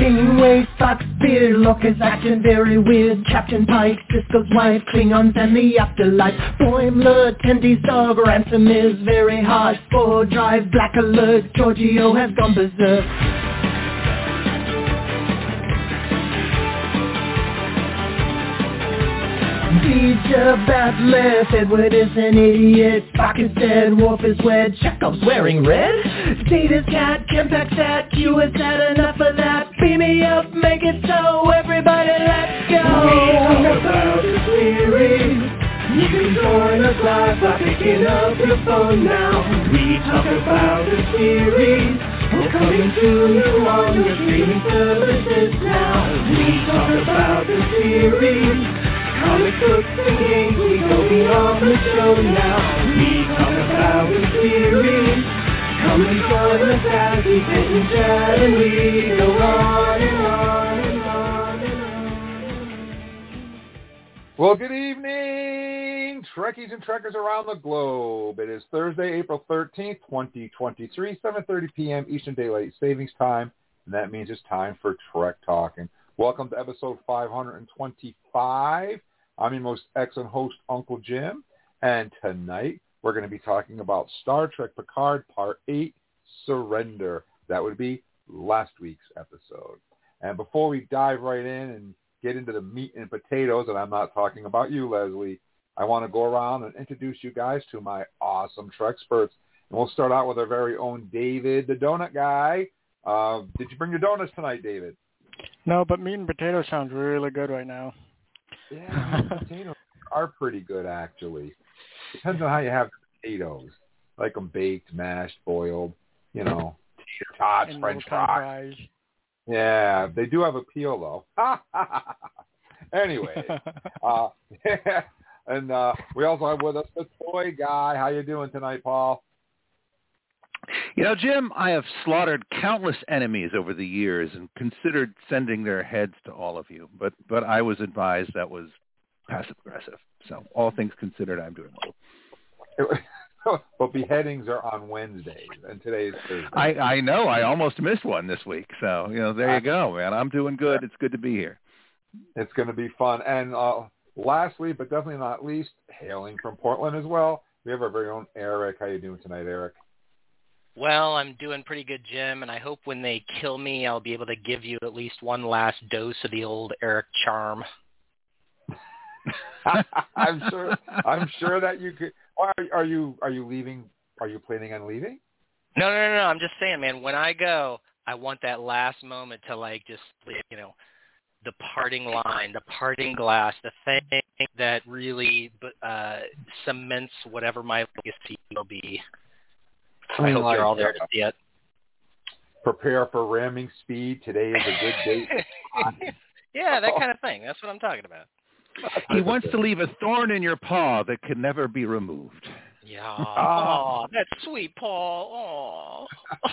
Kingway Fox Beer Lockers acting very weird. Captain Pike, Sisko's wife, Klingons and the afterlife. Boimler, Tendi's dog, Ransom is very hard Spore Drive, Black Alert, Giorgio has gone berserk Teacher bat'leth, Edward is an idiot. Spock is dead, Worf is wed, Chekov's wearing red. Data's cat, Kempak's at, Q has had enough of that. Beam me up, make it so, everybody let's go. We talk about the series. You can join us live by picking up your phone now. We talk about the series. We're coming to you on your streaming services now. We talk about the series Comic books and games, we go beyond the show now. We talk about the series. And and we go on and on. Well, good evening, Trekkies and Trekkers around the globe. It is Thursday, April 13th, 2023, 7.30 p.m. Eastern Daylight Savings Time, and that means it's time for Trek Talking. Welcome to episode 525. I'm your most excellent host, Uncle Jim, and tonight we're going to be talking about Star Trek Picard Part 8, Surrender. That would be last week's episode. And before we dive right in and get into the meat and potatoes, and I'm not talking about you, Leslie, I want to go around and introduce you guys to my awesome Trek experts. And we'll start out with our very own David, the donut guy. Uh, did you bring your donuts tonight, David? No, but meat and potatoes sounds really good right now. Yeah, potatoes are pretty good actually. Depends on how you have the potatoes. Like them baked, mashed, boiled, you know, tater tots, And French fries. Yeah, they do have appeal though. anyway, uh, and uh, we also have with us the toy guy. How you doing tonight, Paul? You know, Jim, I have slaughtered countless enemies over the years and considered sending their heads to all of you, but but I was advised that was passive aggressive. So all things considered, I'm doing well. but beheadings are on Wednesdays, and today is Thursday. I I know I almost missed one this week, so you know there you go, man. I'm doing good. It's good to be here. It's going to be fun. And uh, lastly, but definitely not least, hailing from Portland as well, we have our very own Eric. How you doing tonight, Eric? Well, I'm doing pretty good, Jim, and I hope when they kill me, I'll be able to give you at least one last dose of the old Eric charm. I'm sure. I'm sure that you could. Are, are you are you leaving? Are you planning on leaving? No, no, no, no. I'm just saying, man. When I go, I want that last moment to like just, you know, the parting line, the parting glass, the thing that really uh, cements whatever my legacy will be. I hope you're all there to see it. Prepare for ramming speed. Today is a good date. yeah, that kind of thing. That's what I'm talking about. He wants to leave a thorn in your paw that can never be removed. Yeah. Oh, that's sweet, Paul. Oh.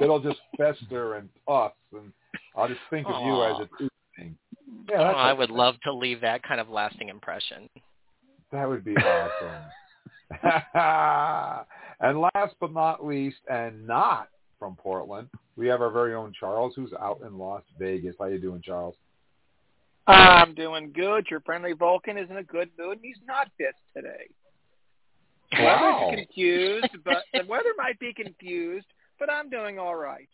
It'll just fester and puff, and I'll just think of you as a two thing. Yeah, oh, I would love to leave that kind of lasting impression. That would be awesome. and last but not least, and not from Portland, we have our very own Charles, who's out in Las Vegas. How you doing, Charles? I'm doing good. Your friendly Vulcan is in a good mood, and he's not pissed today. Wow. weather's confused, but the weather might be confused, but I'm doing all right.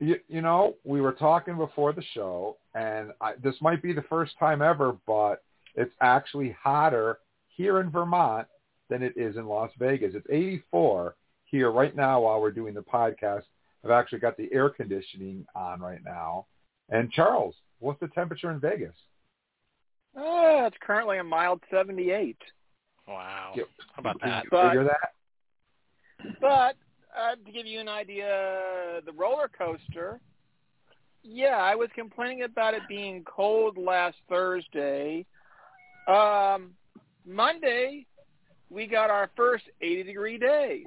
You, you know, we were talking before the show, and I, this might be the first time ever, but it's actually hotter here in Vermont than it is in Las Vegas. It's 84 here right now while we're doing the podcast. I've actually got the air conditioning on right now. And Charles, what's the temperature in Vegas? Uh, it's currently a mild 78. Wow. Yep. How about Did that? you But- figure that? But uh, to give you an idea, the roller coaster, yeah, I was complaining about it being cold last Thursday. Um, Monday, we got our first 80 degree day.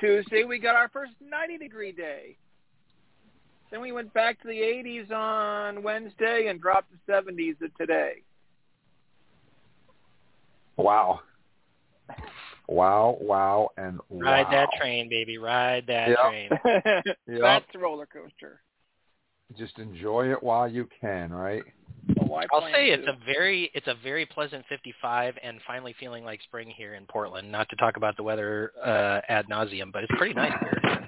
Tuesday, we got our first 90 degree day. Then we went back to the 80s on Wednesday and dropped to 70s today. Wow. Wow, wow, and wow. Ride that train, baby. Ride that Yep. train. Yep. That's the roller coaster. just enjoy it while you can, right? Well, I'll say to? it's a very it's a very pleasant 55 and finally feeling like spring here in Portland. Not to talk about the weather uh, ad nauseum, but it's pretty nice here.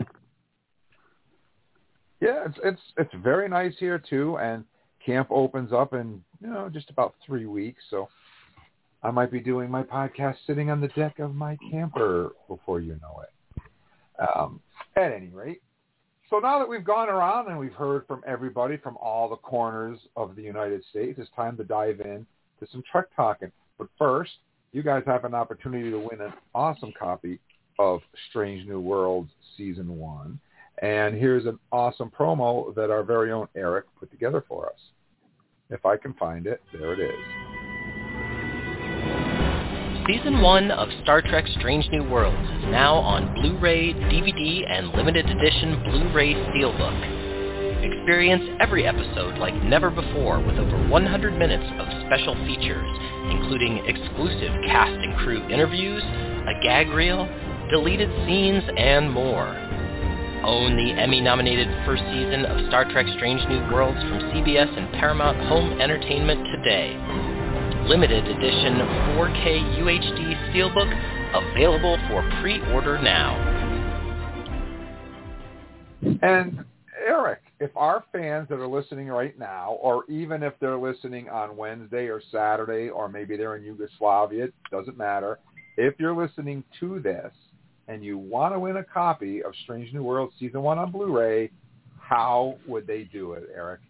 Yeah, it's it's it's very nice here too, and camp opens up in you know just about three weeks, so I might be doing my podcast sitting on the deck of my camper before you know it. Um, at any rate, so now that we've gone around and we've heard from everybody from all the corners of the United States, it's time to dive in to some Trek Talking. But first, you guys have an opportunity to win an awesome copy of Strange New Worlds Season 1. And here's an awesome promo that our very own Eric put together for us. If I can find it, there it is. Season 1 of Star Trek Strange New Worlds is now on Blu-ray, DVD, and limited edition Blu-ray Steelbook. Experience every episode like never before with over 100 minutes of special features, including exclusive cast and crew interviews, a gag reel, deleted scenes, and more. Own the Emmy-nominated first season of Star Trek Strange New Worlds from CBS and Paramount Home Entertainment today limited edition 4K UHD Steelbook available for pre-order now. And Eric, if our fans that are listening right now, or even if they're listening on Wednesday or Saturday, or maybe they're in Yugoslavia, it doesn't matter. If you're listening to this and you want to win a copy of Strange New Worlds Season 1 on Blu-ray, how would they do it, Eric?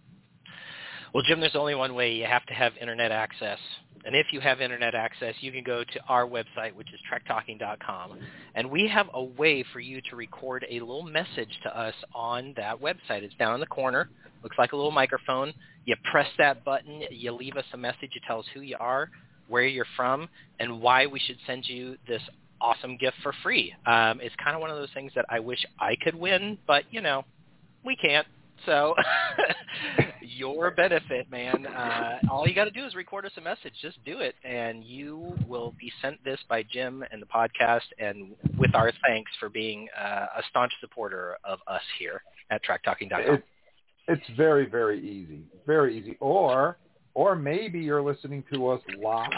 Well, Jim, there's only one way. You have to have internet access. And if you have internet access, you can go to our website, which is trektalking.com. And we have a way for you to record a little message to us on that website. It's down in the corner. Looks like a little microphone. You press that button. You leave us a message. You tell us who you are, where you're from, and why we should send you this awesome gift for free. Um, it's kind of one of those things that I wish I could win, but, you know, we can't. So your benefit, man. Uh, all you got to do is record us a message. Just do it, and you will be sent this by Jim and the podcast, and with our thanks for being uh, a staunch supporter of us here at TrekTalking.com. It's, it's very, very easy. Very easy. Or or maybe you're listening to us live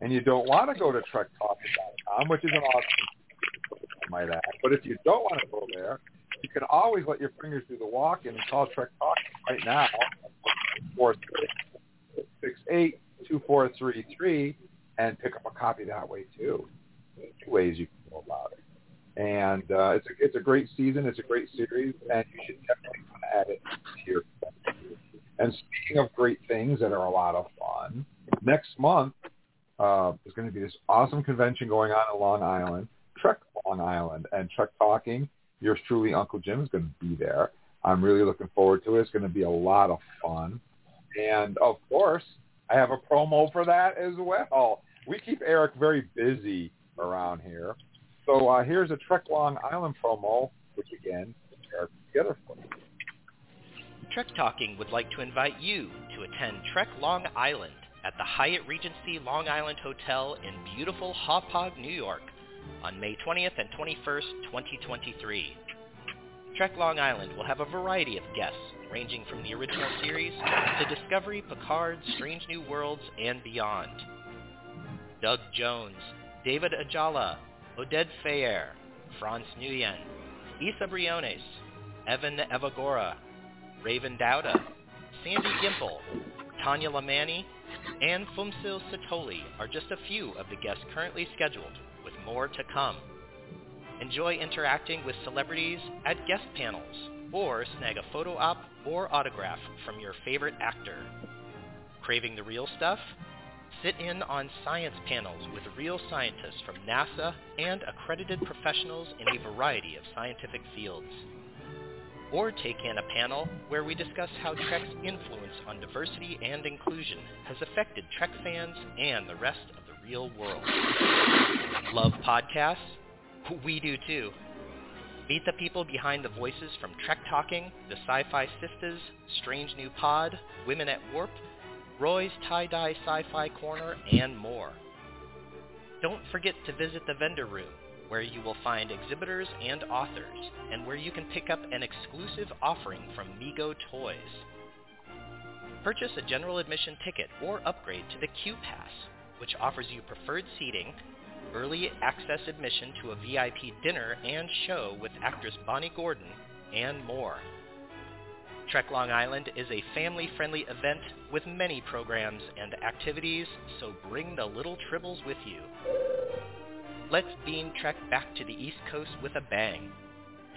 and you don't want to go to TrekTalking.com, which is an awesome might add. But if you don't want to go there, you can always let your fingers do the walk and call Trek Talking right now, four six eight two four three three, and pick up a copy that way too. Two ways you can go about it. And uh, it's a it's a great season. It's a great series, and you should definitely add it to your. And speaking of great things that are a lot of fun, next month uh, there's going to be this awesome convention going on in Long Island, Trek Long Island, and Trek Talking yours truly, Uncle Jim, is going to be there. I'm really looking forward to it. It's going to be a lot of fun. And of course, I have a promo for that as well. We keep Eric very busy around here. So uh, here's a Trek Long Island promo, which again, Eric together for you. Trek Talking would like to invite you to attend Trek Long Island at the Hyatt Regency Long Island Hotel in beautiful Hauppauge, New York on May 20th and 21st, 2023. Trek Long Island will have a variety of guests, ranging from the original series to Discovery, Picard, Strange New Worlds, and beyond. Doug Jones, David Ajala, Oded Fehr, Franz Nguyen, Isa Briones, Evan Evagora, Raven Dauda, Sandy Gimpel, Tanya Lemani, and Fumsil Satoli are just a few of the guests currently scheduled more to come. Enjoy interacting with celebrities at guest panels or snag a photo op or autograph from your favorite actor. Craving the real stuff? Sit in on science panels with real scientists from NASA and accredited professionals in a variety of scientific fields. Or take in a panel where we discuss how Trek's influence on diversity and inclusion has affected Trek fans and the rest of real world. Love podcasts? We do too. Meet the people behind the voices from Trek Talking, the Sci-Fi Sisters, Strange New Pod, Women at Warp, Roy's Tie-Dye Sci-Fi Corner, and more. Don't forget to visit the vendor room, where you will find exhibitors and authors, and where you can pick up an exclusive offering from Mego Toys. Purchase a general admission ticket or upgrade to the Q Pass, which offers you preferred seating, early access admission to a VIP dinner and show with actress Bonnie Gordon, and more. Trek Long Island is a family-friendly event with many programs and activities, so bring the little tribbles with you. Let's beam Trek back to the East Coast with a bang.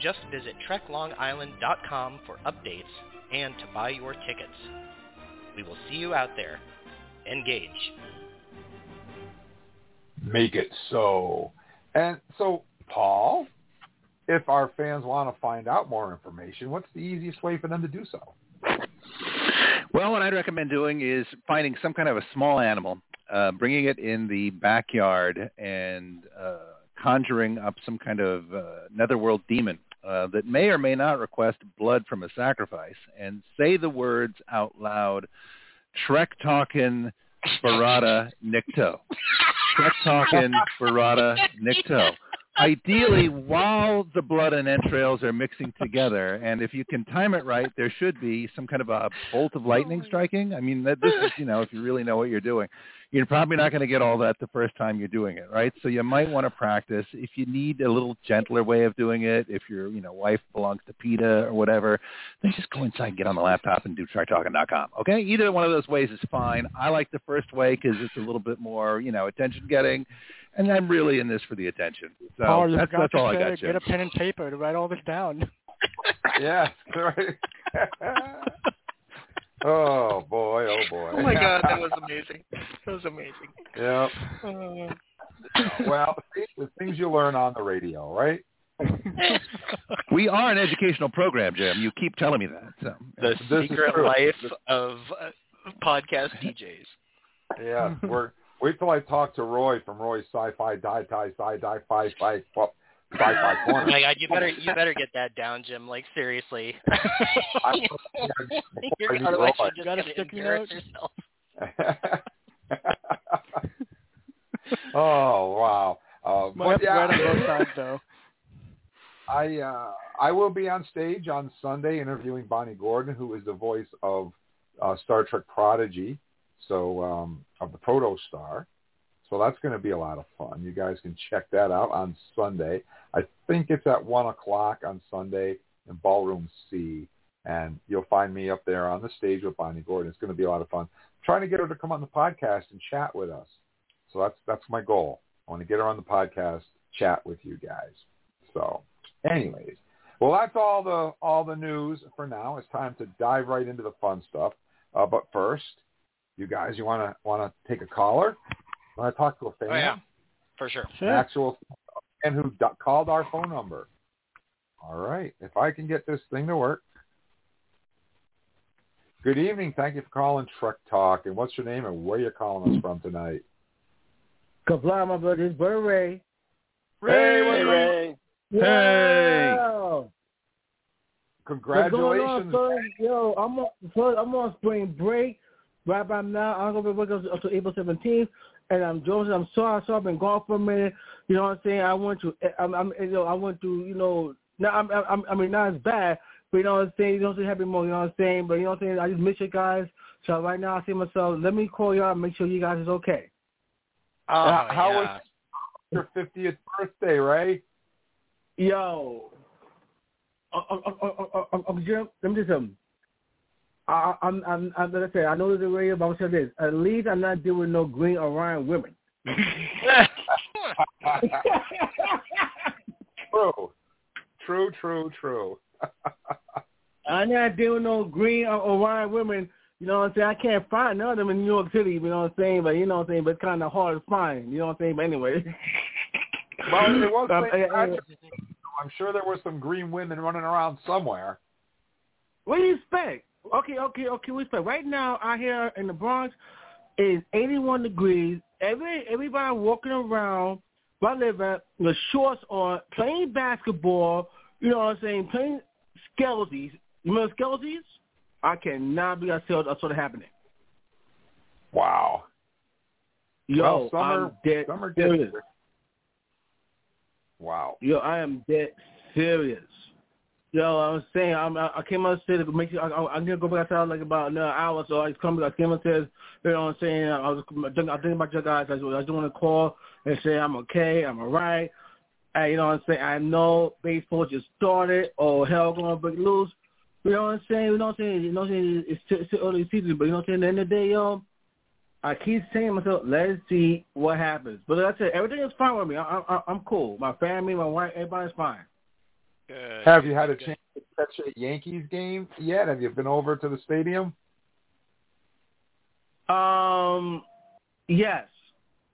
Just visit treklongisland.com for updates and to buy your tickets. We will see you out there. Engage. Make it so. And so, Paul, if our fans want to find out more information, what's the easiest way for them to do so? Well, what I'd recommend doing is finding some kind of a small animal, uh, bringing it in the backyard, and uh, conjuring up some kind of uh, netherworld demon uh, that may or may not request blood from a sacrifice, and say the words out loud, Trek talking Barada Nikto. Trek talking Barada Nikto ideally while the blood and entrails are mixing together and if you can time it right there should be some kind of a bolt of lightning striking. I mean that this is you know if you really know what you're doing you're probably not going to get all that the first time you're doing it right so you might want to practice if you need a little gentler way of doing it if your you know wife belongs to PETA or whatever then just go inside and get on the laptop and do trektalking.com okay either one of those ways is fine i like the first way because it's a little bit more you know attention getting and I'm really in this for the attention. So Paul, you that's, that's to all I say, got. Get a pen and paper to write all this down. yeah, right. oh boy, oh boy. Oh my god, that was amazing. That was amazing. yeah. Uh, Well, the things you learn on the radio, right? We are an educational program, Jim. You keep telling me that. So. the This secret life of uh, podcast DJs. Yeah, we're wait till I talk to Roy from Roy's Sci-Fi Die Die Sci Die Fi Fi well, Sci-Fi Oh Corner. my god, you better you better get that down, Jim. Like seriously. You're I need otherwise you're just Got a gonna sticky embarrass note? yourself. oh wow! Uh, Might but have yeah, write on both sides though. I uh, I will be on stage on Sunday interviewing Bonnie Gordon, who is the voice of uh, Star Trek Prodigy, so um, of the Protostar. So that's going to be a lot of fun. You guys can check that out on Sunday. I think it's at one o'clock on Sunday in Ballroom C, and you'll find me up there on the stage with Bonnie Gordon. It's going to be a lot of fun. I'm trying to get her to come on the podcast and chat with us. So that's that's my goal. I want to get her on the podcast, chat with you guys. So, anyways, well, that's all the all the news for now. It's time to dive right into the fun stuff. Uh, but first, you guys, you want to want to take a caller? Want to talk to a fan? Oh yeah, for sure. An Sure. actual fan who d- called our phone number. All right, if I can get this thing to work. Good evening. Thank you for calling Trek Talk. And what's your name and where you calling us from tonight? Kabla, my brother. It's Brother Ray. Ray, Hey, Ray. Hey. Wow. What's going on, Congratulations. Yo, I'm on, I'm on spring break. Right about now, I'm gonna be working until April 17th, and I'm Joseph. I'm sorry, so I've been gone for a minute. You know what I'm saying? I went to, I'm, I'm you know, I went to, you know, now I'm, I'm, I mean, not as bad, but you know what I'm saying? You don't say happy more, you know what I'm saying? But you know what I'm saying? I just miss you guys. So right now, I say myself, let me call y'all and make sure you guys is okay. Oh, Uh, how yeah. was your 50th birthday, Ray? Yo, uh, uh, uh, uh, uh, uh, uh, Jim, let me just um, I, I'm, I'm, I'm gonna say I know there's a radio, but I'm gonna say this: at least I'm not dealing with no green Orion women. True. True, true, true. I'm not dealing with no green or Orion women. You know what I'm saying? I can't find none of them in New York City. You know what I'm saying? But you know what I'm saying? But it's kind of hard to find. You know what I'm saying? But anyway. well, it was Um, Patrick's Day, so I'm sure there were some green women running around somewhere. What do you expect? Okay, okay, okay. We expect right now out here in the Bronx is 81 degrees. Every everybody walking around where I live at with shorts on, playing basketball. You know what I'm saying? Playing skeletons. You remember skeletons? I cannot be. I saw I saw it happening. Wow. Yo, well, summer, I'm dead summer serious. Wow. Yo, I am dead serious. Yo, I was saying, I'm, I came upstairs to make sure I, I, I'm gonna go back outside like about another hour. So I come, I came upstairs. You know what I'm saying? I was, I think, about your guys. I just, I just want to call and say I'm okay, I'm alright. You know what I'm saying? I know baseball just started, or hell gonna break loose. You know what I'm saying? You know what I'm saying? You know what I'm saying? It's it's early season, but you know what I'm saying? At the end of the day, yo, I keep saying to myself, let's see what happens. But like I said, everything is fine with me. I, I, I'm cool. My family, my wife, everybody's fine. Have you had a chance to catch a Yankees game yet? Have you been over to the stadium? Um, yes,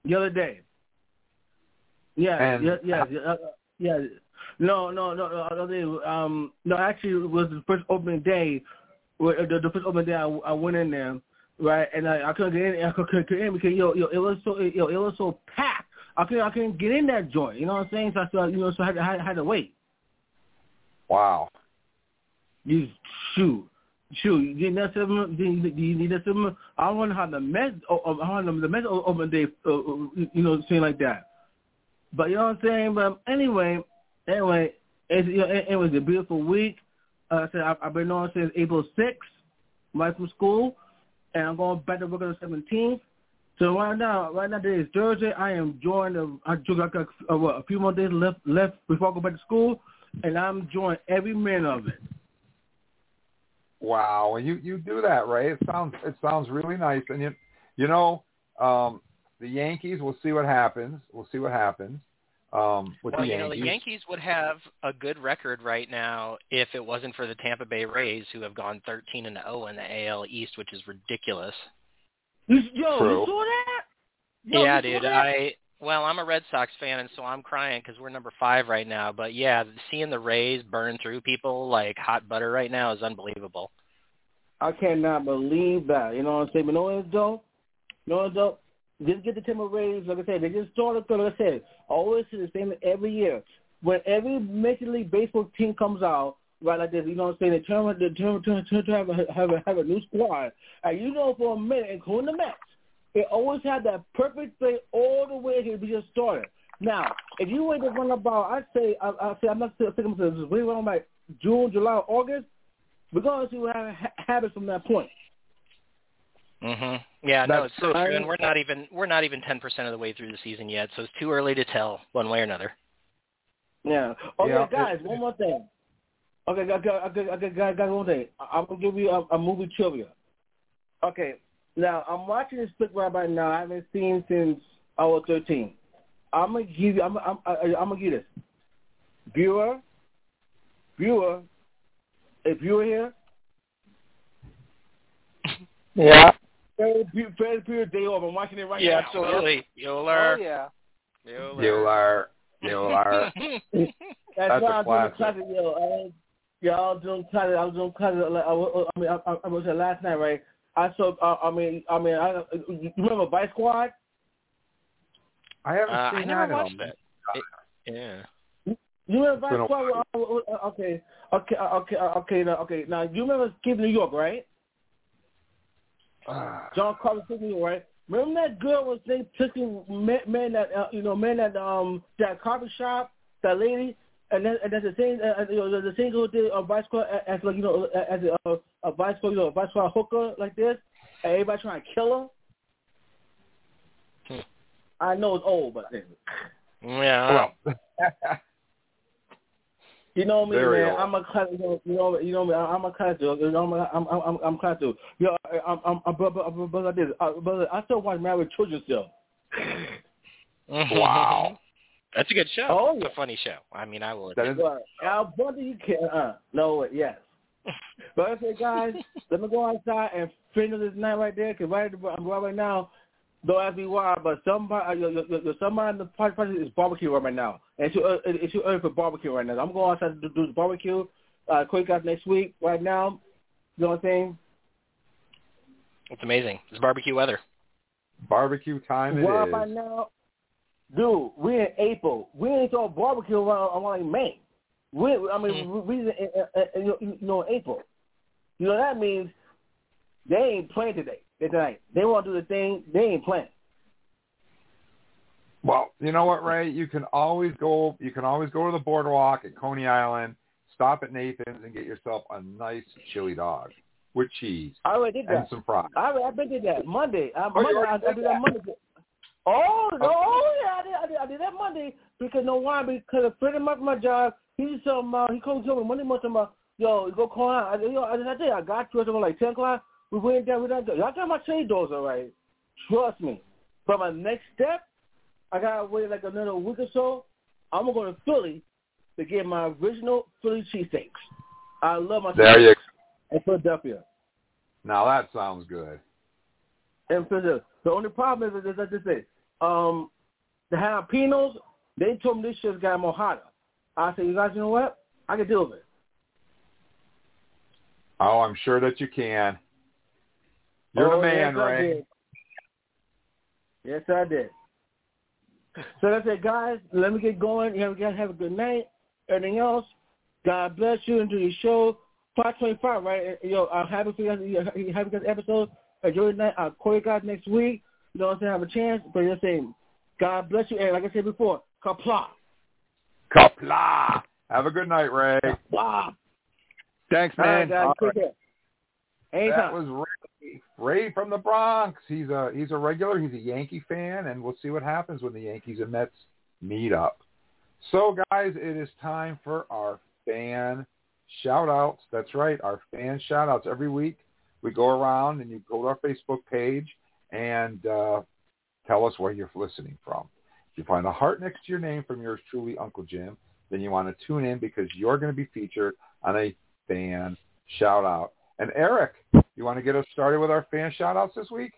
the other day. Yeah, yeah, yeah, yeah, uh, yeah. No, no, no, no. the other day, Um, no, actually, it was the first opening day. where- The, the first opening day, I, I went in there, right, and I, I couldn't get in. I couldn't get in because yo, yo, it was so, yo, it was so packed. I couldn't, I couldn't get in that joint. You know what I'm saying? So I, you know, so I had, to, I had to wait. Wow. You shoot, shoot. You need that seven? You, need that seven? I wonder how the oh, oh, how the Mets open day, uh, uh, you know, saying like that. But you know what I'm saying. But anyway, anyway, it's, you know, it, it was a beautiful week. Uh, I said I, I've been on since April 6th, right from school, and I'm going back to work on the 17th. So right now, right now today is Thursday. I am the. I got uh, what, a few more days left left before I go back to school, and I'm enjoying every minute of it. Wow. And you you do that, right? It sounds it sounds really nice. And you you know, um the Yankees, we'll see what happens. We'll see what happens. Um with Well, the you know, the Yankees would have a good record right now if it wasn't for the Tampa Bay Rays, who have gone 13 and 0 in the AL East, which is ridiculous. Yo, True. you saw that? Yo, yeah, dude. that? I well, I'm a Red Sox fan, and so I'm crying because we're number five right now. But yeah, seeing the Rays burn through people like hot butter right now is unbelievable. I cannot believe that. You know what I'm saying? But no one's dope. No one's dope. Just get the Timber Rays. Like I said, they just started. Like I said, always the same every year. When every Major League Baseball team comes out, right like this, you know what I'm saying? They turn, they turn, turn, turn to have a, have a have a new squad, and you know for a minute, including the Mets, it always had that perfect thing all the way here. We just started. Now, if you wait to run about, I'd say, I, I say, I'm not thinking this. We run like June, July, August. We're going to see what ha- happens from that point. Mhm. Yeah, no, it's so true. true, and we're not even we're not even 10% of the way through the season yet, so it's too early to tell one way or another. Yeah. Okay, Yeah, guys, it- one more thing. Okay, okay, okay, okay, guys, guys, one thing. I- I'm gonna give you a, a movie trivia. Okay, now I'm watching this flick right right now. I haven't seen since I was 13. I'm gonna give you. I'm, I'm, I, I'm gonna give you this. Viewer, viewer, if you're here, Yeah. Ferris Bu- Ferris Bueller Day Off. I'm watching it right now. yeah, now. absolutely. Oh yeah. Bueller. Bueller. Bueller. That's, That's why a I'm doing classic. the classic, yo. I, yeah, I was doing classic. I was doing classic. I, I mean, I, I, I was there last night, right? I saw. Uh, I mean, I mean, I, you remember Vice Squad? I haven't Uh, seen I never that watched that. It, yeah. You remember Been a Vice Squad? Uh, uh, Okay, okay, uh, okay, uh, okay. Now, okay, now you remember Kid New York, right? a John Carter Kid New York, right? Remember that girl was they took him man, man that uh, you know man that um that coffee shop that lady and then and then the same uh, you know the, the same girl did a vice squad as like you know as a, a, a vice squad you know a vice squad hooker like this and everybody trying to kill her. Hmm. I know it's old, but Yeah. well, you know me, Very man. old. I'm a cut. You know, you know, you know me. I'm a cut. You know, I'm I'm I'm I'm cut too. Yo, I'm I'm I'm brother, brother, this. Uh, brother, I still watch Married with Children still. Wow. That's a good show. Oh, It's a funny show. I mean, I will That admit. is- But Al Bundy, you can't. Uh, no, yes. But I say, guys, let me go outside and finish this night right there. Cause right, I'm right right now. Don't ask me why, but somebody, uh, yo, yo, yo, somebody in the party, party is barbecue right now. And it's too, uh, it's too early for barbecue right now. I'm going outside to do the barbecue. Uh, quick guys next week. Right now, you know what I'm saying? It's amazing. It's barbecue weather. barbecue time it Right is. by now, dude, we're in April. We ain't saw barbecue around, around like May. We, I mean, Mhm. we, we in, in, in, you know, in April. You know that means they ain't playing today. Tonight they want to do the thing. They ain't playing. Well, you know what, Ray? You can always go. You can always go to the boardwalk at Coney Island, stop at Nathan's, and get yourself a nice chili dog with cheese I already did and that. some fries. I already, I've been did that Monday. I, Oh, you Monday I, already I did did that that? Monday. Oh no! Oh yeah, I did, I did. I did that Monday because no why? Because a friend of mine from my job, he just told me, uh, he called me Monday morning, about, yo, you go call out. I, yo, I, I did. I got to it around like ten o'clock. We went down. We done. Y'all got my trade doors all right. Trust me. But my next step, I gotta wait like another week or so. I'm gonna go to Philly to get my original Philly cheesesteaks. I love my There you. in Philadelphia. Now that sounds good. And Philadelphia. The only problem is, is I say, um, the jalapenos, they told me this shit's got more hotter. I said, you guys, you know what? I can deal with it. Oh, I'm sure that you can. You're Oh, the man, yes, Ray. Yes, I did. So that's it, guys. Let me get going. You guys have a good night. Everything else, God bless you. Enjoy your show. 525, right? Yo, I'm happy for you guys. Happy for this episode. Enjoy the night. I'll call you guys next week. You know what I'm saying? Have a chance. But you're saying, God bless you. And like I said before, kapla. Kapla. Have a good night, Ray. Wow. Thanks, All right, man. guys. All Take care. Anytime. That was Ray. Ray from the Bronx. He's a he's a regular. He's a Yankee fan, and we'll see what happens when the Yankees and Mets meet up. So, guys, it is time for our fan shout outs. That's right, our fan shout outs. Every week we go around and you go to our Facebook page and uh, tell us where you're listening from. If you find a heart next to your name from yours truly, Uncle Jim, then you want to tune in because you're going to be featured on a fan shout out. And Eric, you want to get us started with our fan shout outs this week?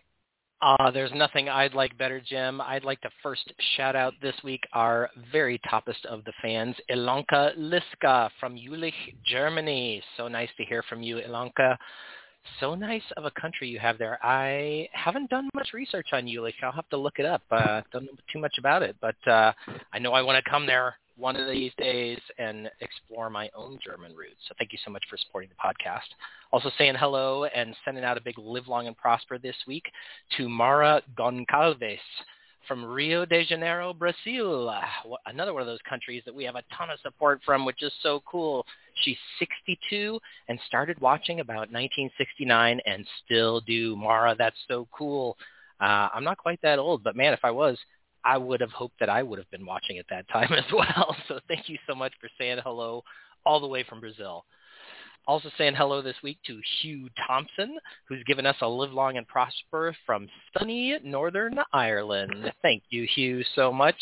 Uh, there's nothing I'd like better, Jim. I'd like to first shout out this week our very toppest of the fans, Ilanka Liska from Jülich, Germany. So nice to hear from you, Ilanka. So nice of a country you have there. I haven't done much research on Jülich. I'll have to look it up. Uh, don't know too much about it, but uh, I know I want to come there one of these days and explore my own German roots. So thank you so much for supporting the podcast. Also saying hello and sending out a big live long and prosper this week to Mara Goncalves from Rio de Janeiro, Brazil. Another one of those countries that we have a ton of support from, which is so cool. She's 62 and started watching about 1969 and still do. Mara, that's so cool. Uh, I'm not quite that old, but man, if I was, I would have hoped that I would have been watching at that time as well. So thank you so much for saying hello all the way from Brazil. Also saying hello this week to Hugh Thompson, who's given us a live long and prosper from sunny Northern Ireland. Thank you, Hugh, so much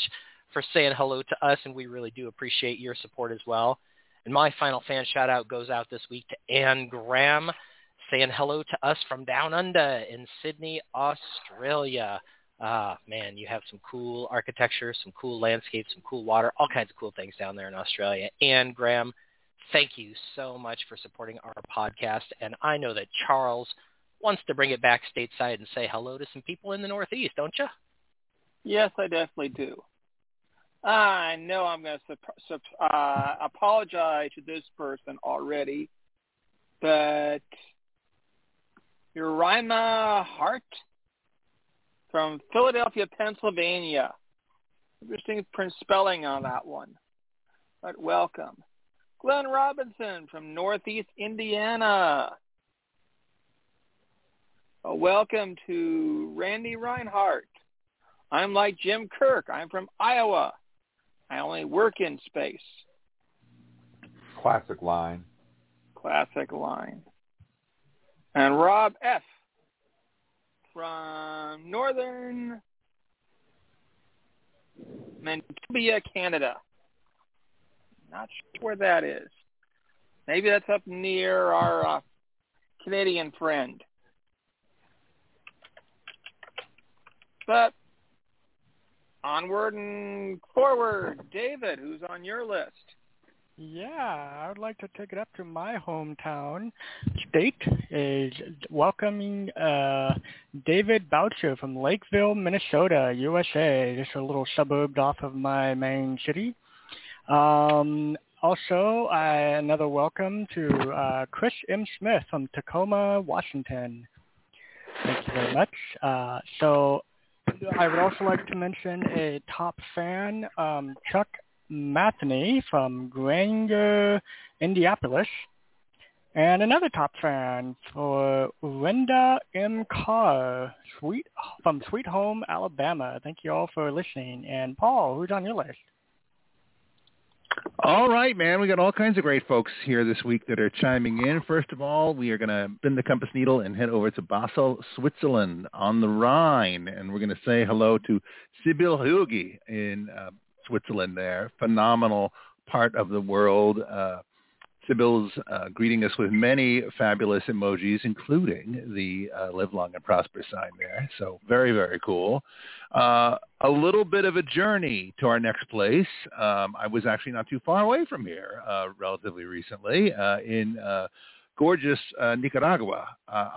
for saying hello to us, and we really do appreciate your support as well. And my final fan shout out goes out this week to Anne Graham, saying hello to us from down under in Sydney, Australia. Ah, man, you have some cool architecture, some cool landscapes, some cool water, all kinds of cool things down there in Australia. Anne Graham, thank you so much for supporting our podcast. And I know that Charles wants to bring it back stateside and say hello to some people in the Northeast, don't you? Yes, I definitely do. I know I'm going to sup- uh, apologize to this person already, but Urima Hart from Philadelphia, Pennsylvania. Interesting print spelling on that one, but welcome. Glenn Robinson from Northeast Indiana. A welcome to Randy Reinhardt. I'm like Jim Kirk. I'm from Iowa. I only work in space. Classic line. Classic line. And Rob F. from Northern Manitoba, Canada. Not sure where that is. Maybe that's up near our uh, Canadian friend. But onward and forward. David, who's on your list? Yeah, I would like to take it up to my hometown state is welcoming uh, David Boucher from Lakeville, Minnesota, USA. Just a little suburb off of my main city. Um, also, uh, another welcome to uh, Chris M. Smith from Tacoma, Washington. Thank you very much. Uh, so I would also like to mention a top fan, um, Chuck Matheny from Granger, Indianapolis. And another top fan for Linda M. Carr, Sweet from Sweet Home, Alabama. Thank you all for listening. And Paul, who's on your list? All right, man. We got all kinds of great folks here this week that are chiming in. First of all, we are going to bend the compass needle and head over to Basel, Switzerland on the Rhine. And we're going to say hello to Sibyl Hugi in uh, Switzerland there. Phenomenal part of the world. Uh, Sibyl's uh, greeting us with many fabulous emojis, including the uh, live long and prosper sign there. So very, very cool. Uh, a little bit of a journey to our next place. Um, I was actually not too far away from here uh, relatively recently uh, in uh, gorgeous Nicaragua.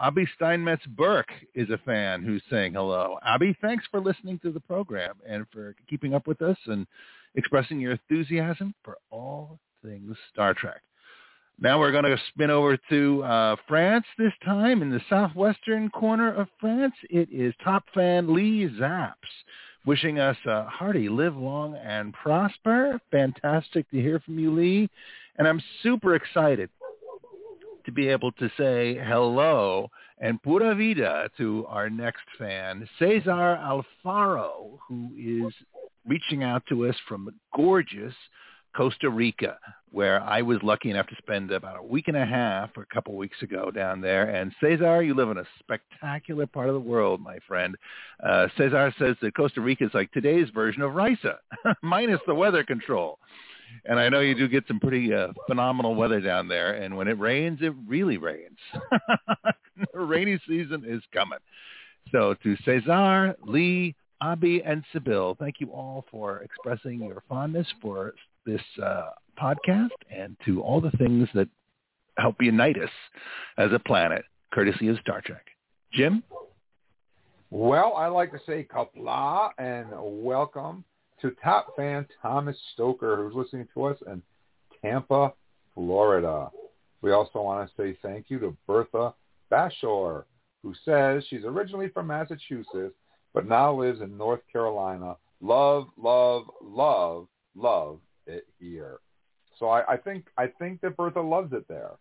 Abby Steinmetz Burke is a fan who's saying hello. Abby, thanks for listening to the program and for keeping up with us and expressing your enthusiasm for all things Star Trek. Now we're going to spin over to uh, France this time in the southwestern corner of France. It is top fan Lee Zaps wishing us a hearty live long and prosper. Fantastic to hear from you, Lee. And I'm super excited to be able to say hello and pura vida to our next fan, Cesar Alfaro, who is reaching out to us from gorgeous Costa Rica, where I was lucky enough to spend about a week and a half or a couple of weeks ago down there. And Cesar, you live in a spectacular part of the world, my friend. Uh, Cesar says that Costa Rica is like today's version of Risa, minus the weather control. And I know you do get some pretty uh, phenomenal weather down there. And when it rains, it really rains. the rainy season is coming. So to Cesar, Lee, Abby, and Sibyl, thank you all for expressing your fondness for this uh, podcast and to all the things that help unite us as a planet, courtesy of Star Trek. Jim? Well, I'd like to say kapla and welcome to top fan Thomas Stoker, who's listening to us in Tampa, Florida. We also want to say thank you to Bertha Bashor, who says she's originally from Massachusetts, but now lives in North Carolina. Love, love, love, love it here. So I, I think I think that Bertha loves it there,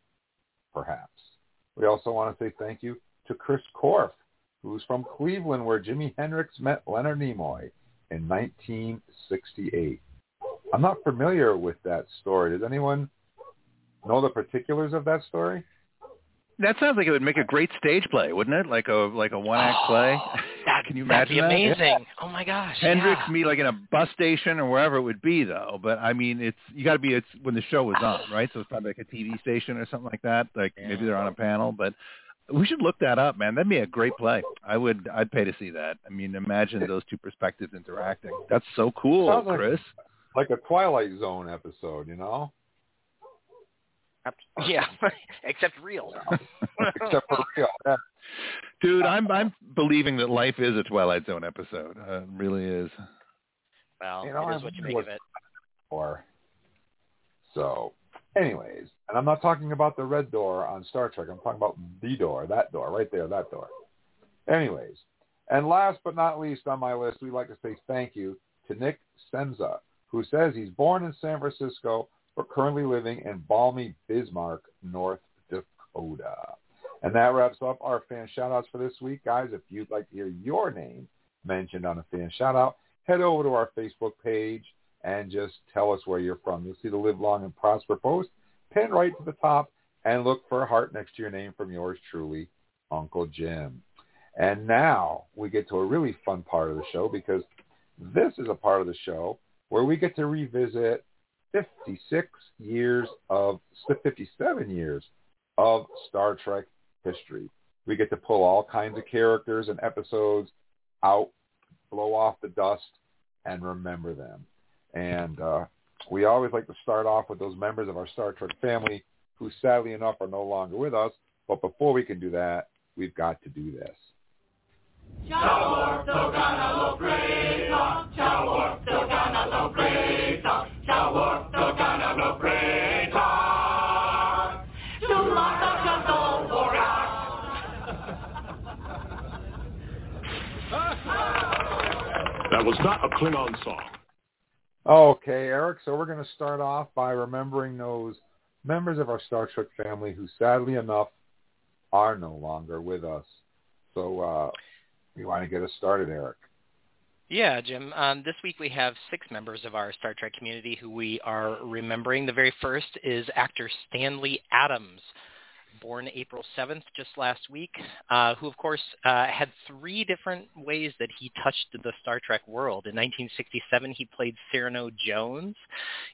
perhaps. We also want to say thank you to Chris Korf, who's from Cleveland, where Jimi Hendrix met Leonard Nimoy in 1968. I'm not familiar with that story. Does anyone know the particulars of that story? That sounds like it would make a great stage play, wouldn't it? Like a like a one act play. That, Can you imagine that'd be amazing. That? Oh my gosh. Hendrix yeah. me like in a bus station or wherever it would be though. But I mean it's you gotta be it's when the show was on, right? So it's probably like a TV station or something like that. Like yeah. maybe they're on a panel, but we should look that up, man. That'd be a great play. I would I'd pay to see that. I mean, imagine those two perspectives interacting. That's so cool, Sounds Chris. Like, like a Twilight Zone episode, you know? Yeah, except real. except for real. Yeah. Dude, I'm I'm believing that life is a Twilight Zone episode. Uh, it really is. Well, you know, it is what you make of it. Or so, anyways, and I'm not talking about the red door on Star Trek. I'm talking about the door, that door, right there, that door. Anyways, and last but not least on my list, we'd like to say thank you to Nick Senza, who says he's born in San Francisco but currently living in balmy Bismarck, North Dakota. And that wraps up our fan shout-outs for this week. Guys, if you'd like to hear your name mentioned on a fan shout-out, head over to our Facebook page and just tell us where you're from. You'll see the Live Long and Prosper post pinned right to the top and look for a heart next to your name from yours truly, Uncle Jim. And now we get to a really fun part of the show because this is a part of the show where we get to revisit 56 years of 57 years of Star Trek history. We get to pull all kinds of characters and episodes out, blow off the dust, and remember them. And uh, we always like to start off with those members of our Star Trek family who sadly enough are no longer with us. But before we can do that, we've got to do this. That was not a Klingon song. Okay, Eric. So we're going to start off by remembering those members of our Star Trek family who, sadly enough, are no longer with us. So uh, you want to get us started, Eric? Yeah, Jim. Um, this week we have six members of our Star Trek community who we are remembering. The very first is actor Stanley Adams born April 7th, just last week, uh, who, of course, uh, had three different ways that he touched the Star Trek world. In 1967, he played Cyrano Jones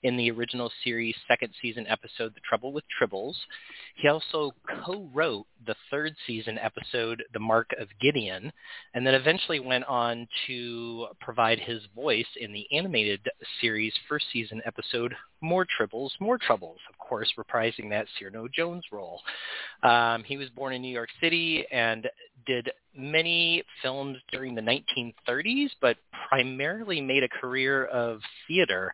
in the original series' second season episode, The Trouble with Tribbles. He also co-wrote the third season episode, The Mark of Gideon, and then eventually went on to provide his voice in the animated series' first season episode, More Tribbles, More Troubles, of course, reprising that Cyrano Jones role. Um, he was born in New York City and did many films during the 1930s, but primarily made a career of theater.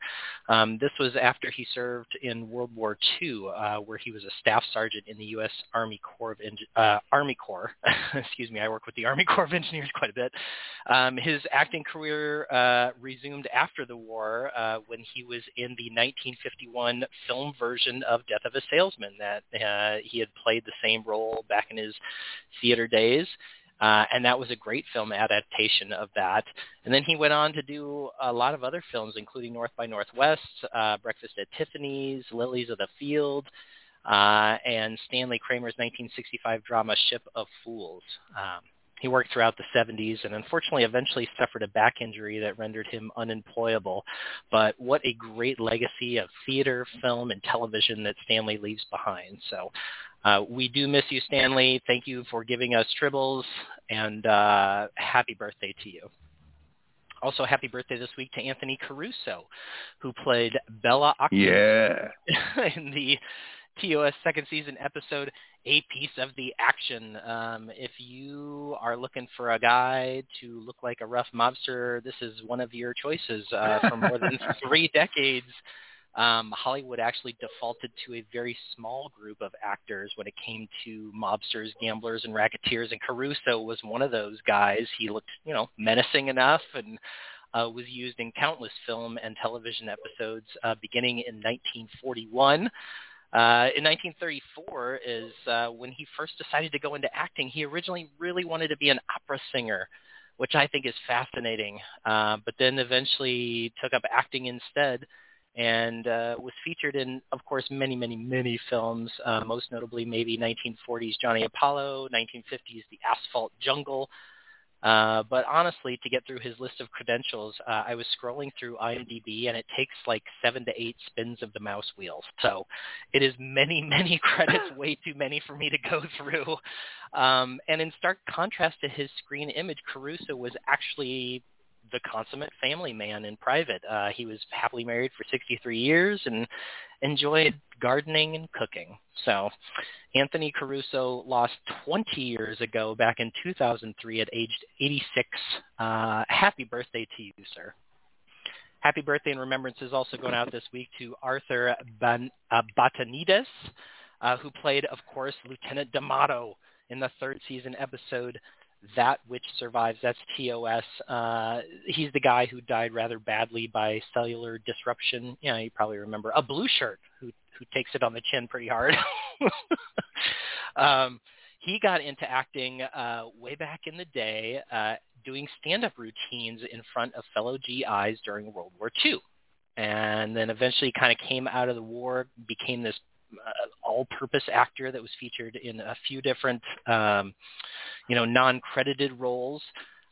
Um, this was after he served in World War II, uh, where he was a staff sergeant in the U.S. Army Corps of uh, Army Corps. Excuse me, I work with the Army Corps of Engineers quite a bit. Um, his acting career uh, resumed after the war uh, when he was in the 1951 film version of Death of a Salesman. That uh, he had played the same role back in his theater days. Uh, and that was a great film adaptation of that. And then he went on to do a lot of other films, including North by Northwest, uh, Breakfast at Tiffany's, Lilies of the Field, uh, and Stanley Kramer's 1965 drama Ship of Fools. Um, he worked throughout the 70s and unfortunately eventually suffered a back injury that rendered him unemployable. But what a great legacy of theater, film, and television that Stanley leaves behind. So uh, we do miss you, Stanley. Thank you for giving us Tribbles, and uh, happy birthday to you. Also, happy birthday this week to Anthony Caruso, who played Bella Yeah. in the TOS second season episode, A Piece of the Action. Um, if you are looking for a guy to look like a rough mobster, this is one of your choices. Uh, for more than three decades, um, Hollywood actually defaulted to a very small group of actors when it came to mobsters, gamblers, and racketeers, and Caruso was one of those guys. He looked, you know, menacing enough and uh, was used in countless film and television episodes uh, beginning in 1941. Uh, in 1934 is uh, when he first decided to go into acting. He originally really wanted to be an opera singer, which I think is fascinating, uh, but then eventually took up acting instead and uh, was featured in, of course, many, many, many films, uh, most notably maybe 1940s Johnny Apollo, 1950s The Asphalt Jungle. Uh, but honestly, to get through his list of credentials, uh, I was scrolling through IMDb, and it takes like seven to eight spins of the mouse wheel. So it is many, many credits, way too many for me to go through. Um, and in stark contrast to his screen image, Caruso was actually the consummate family man in private. Uh, he was happily married for 63 years and enjoyed gardening and cooking. So Anthony Caruso lost 20 years ago back in 2003 at age 86. Uh, happy birthday to you, sir. Happy birthday and remembrance is also going out this week to Arthur uh, Batanides, uh, who played, of course, Lieutenant D'Amato in the third season episode that which survives. That's TOS. Uh, he's the guy who died rather badly by cellular disruption. Yeah, you probably remember a blue shirt who who takes it on the chin pretty hard. um, he got into acting uh, way back in the day, uh, doing stand-up routines in front of fellow GIs during World War II, and then eventually kind of came out of the war, became this all-purpose actor that was featured in a few different, um, you know, non-credited roles,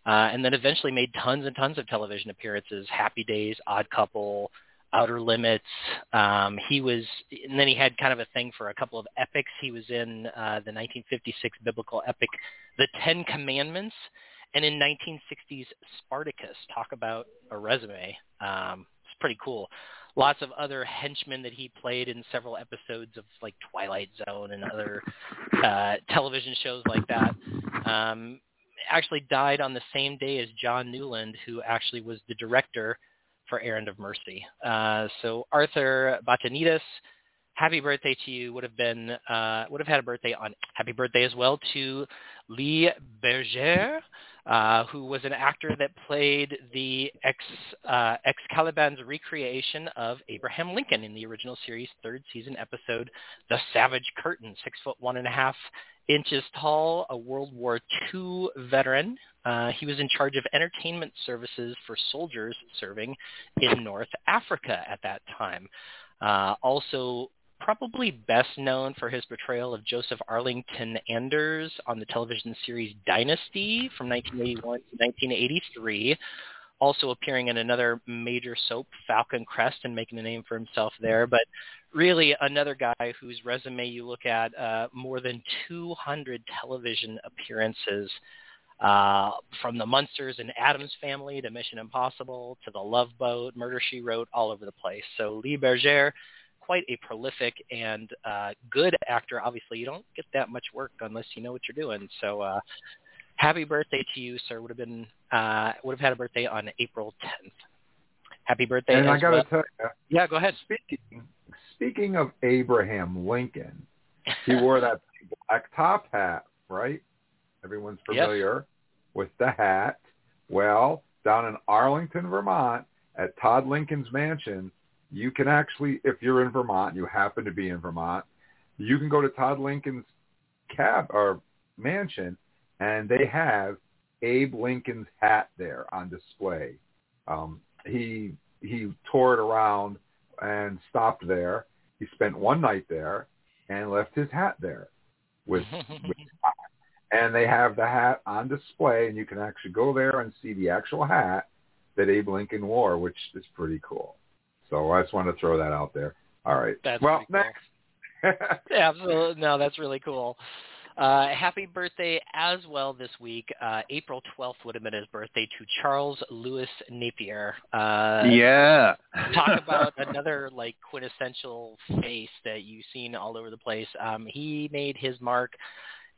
uh, and then eventually made tons and tons of television appearances: Happy Days, Odd Couple, Outer Limits. Um, he was, and then he had kind of a thing for a couple of epics. He was in uh, the 1956 biblical epic, The Ten Commandments, and in 1960s Spartacus. Talk about a resume. Um, it's pretty cool lots of other henchmen that he played in several episodes of like Twilight Zone and other uh, television shows like that. Um, actually died on the same day as John Newland, who actually was the director for Errand of Mercy. Uh, so Arthur Batanides, happy birthday to you. Would have been uh, would have had a birthday on happy birthday as well to Lee Bergere. Uh, who was an actor that played the ex uh, Excalbian's recreation of Abraham Lincoln in the original series third season episode The Savage Curtain. Six foot one and a half inches tall, a World War II veteran. Uh, he was in charge of entertainment services for soldiers serving in North Africa at that time. Uh, also probably best known for his portrayal of Joseph Arlington Anders on the television series Dynasty from 1981 to 1983. Also appearing in another major soap, Falcon Crest, and making a name for himself there. But really another guy whose resume you look at, uh, more than 200 television appearances uh, from the Munsters and Addams family to Mission Impossible to The Love Boat, Murder She Wrote, all over the place. So Lee Bergere, quite a prolific and uh, good actor. Obviously, you don't get that much work unless you know what you're doing. So, uh, happy birthday to you, sir. Would have been uh, would have had a birthday on April 10th. Happy birthday! And I got to well. tell you, yeah, go ahead. Speaking speaking of Abraham Lincoln, he wore that black top hat, right? Everyone's familiar yes. with the hat. Well, down in Arlington, Vermont, at Todd Lincoln's mansion, you can actually, if you're in Vermont, you happen to be in Vermont, you can go to Todd Lincoln's cab or mansion, and they have Abe Lincoln's hat there on display. Um, he he toured around and stopped there. He spent one night there and left his hat there with, with and they have the hat on display, and you can actually go there and see the actual hat that Abe Lincoln wore, which is pretty cool. So I just want to throw that out there. All right. That's well, cool. next. Absolutely. No, that's really cool. Uh, happy birthday as well this week. Uh, April 12th would have been his birthday to Charles Lewis Napier. Uh, yeah. talk about another like quintessential face that you've seen all over the place. Um, he made his mark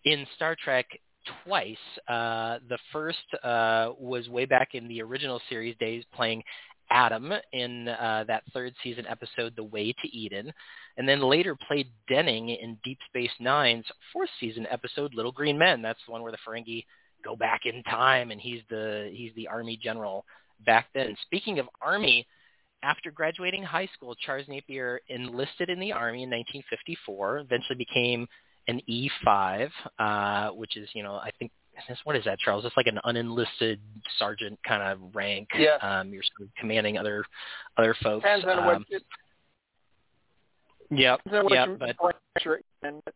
in Star Trek twice. Uh, the first uh, was way back in the original series days, playing Adam in uh, that third season episode, The Way to Eden, and then later played Denning in Deep Space Nine's fourth season episode, Little Green Men. That's the one where the Ferengi go back in time, and he's the he's the Army general back then. Speaking of Army, after graduating high school, Charles Napier enlisted in the Army in 1954. Eventually became an E5, uh, which is you know I think what is that, Charles? It's like an unenlisted sergeant kind of rank. Yeah. Um, you're sort of commanding other other folks. Depends on um, what. It, yep. depends on Yep. you- But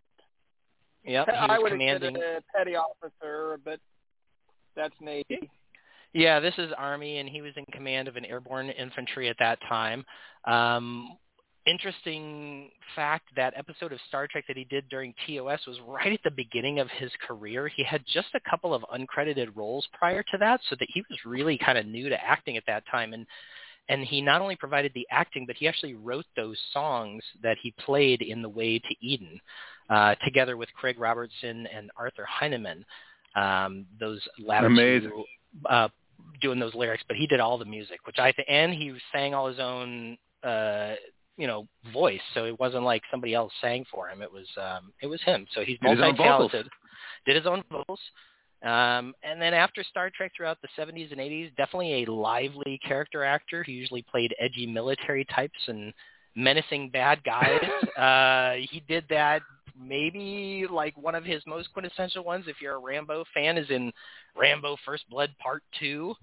yep. I was would commanding. a petty officer, but that's Navy. Yeah, this is Army, and he was in command of an airborne infantry at that time. Um, interesting fact that episode of Star Trek that he did during TOS was right at the beginning of his career. He had just a couple of uncredited roles prior to that, so that he was really kind of new to acting at that time. And and he not only provided the acting, but he actually wrote those songs that he played in The Way to Eden, uh, together with Craig Robertson and Arthur Heineman. Um, those latter Amazing. two, uh, doing those lyrics, but he did all the music, which I think, and he sang all his own, uh, you know, voice. So it wasn't like somebody else sang for him. It was, um, it was him. So he's Did his own vocals. multi-talented. Did his own vocals. Um, and then after Star Trek throughout the 70s and 80s, definitely a lively character actor. He usually played edgy military types and menacing bad guys. uh, he did that maybe like one of his most quintessential ones, if you're a Rambo fan, is in Rambo First Blood Part 2,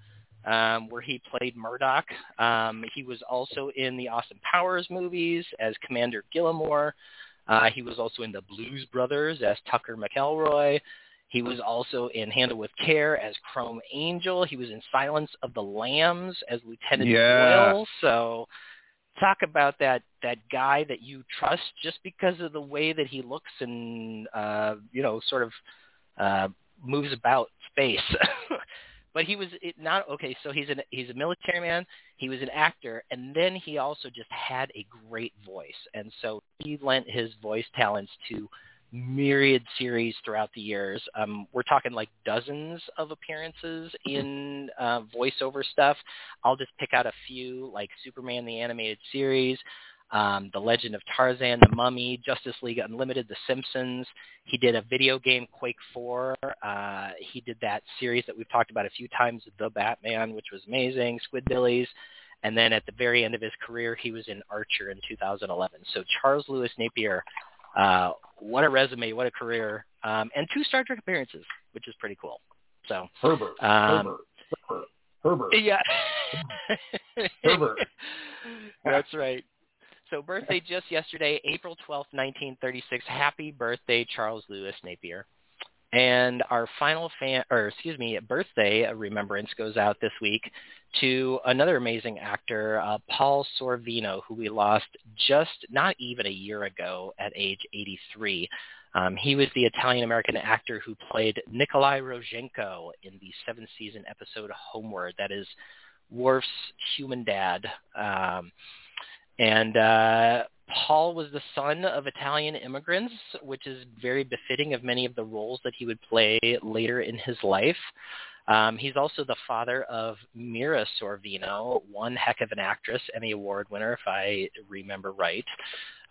um, where he played Murdoch. Um, he was also in the Austin Powers movies as Commander Gillimore. Uh, he was also in the Blues Brothers as Tucker McElroy. He was also in Handle with Care as Chrome Angel. He was in Silence of the Lambs as Lieutenant Yeah. Doyle. So talk about that that guy that you trust just because of the way that he looks and uh, you know sort of uh, moves about space. but he was it not okay. So he's an he's a military man. He was an actor, and then he also just had a great voice, and so he lent his voice talents to myriad series throughout the years. Um, we're talking like dozens of appearances in uh, voiceover stuff. I'll just pick out a few, like Superman the animated series, um, The Legend of Tarzan, The Mummy, Justice League Unlimited, The Simpsons. He did a video game, Quake 4. Uh, he did that series that we've talked about a few times, The Batman, which was amazing, Squidbillies, and then at the very end of his career, he was in Archer in 2011. So Charles Lewis Napier, uh, what a resume, what a career, um, and two Star Trek appearances, which is pretty cool. So Herbert, um, Herbert, Herbert, Herbert. Yeah. Herbert. That's right. So birthday just yesterday, April 12th, 1936. Happy birthday, Charles Lewis Napier. And our final fan, or excuse me, birthday remembrance goes out this week to another amazing actor, uh, Paul Sorvino, who we lost just not even a year ago at age 83. Um, he was the Italian-American actor who played Nikolai Rozhenko in the seventh-season episode Homeward. That is Worf's human dad. Um, and uh, Paul was the son of Italian immigrants, which is very befitting of many of the roles that he would play later in his life. Um, he's also the father of Mira Sorvino, one heck of an actress, Emmy Award winner, if I remember right.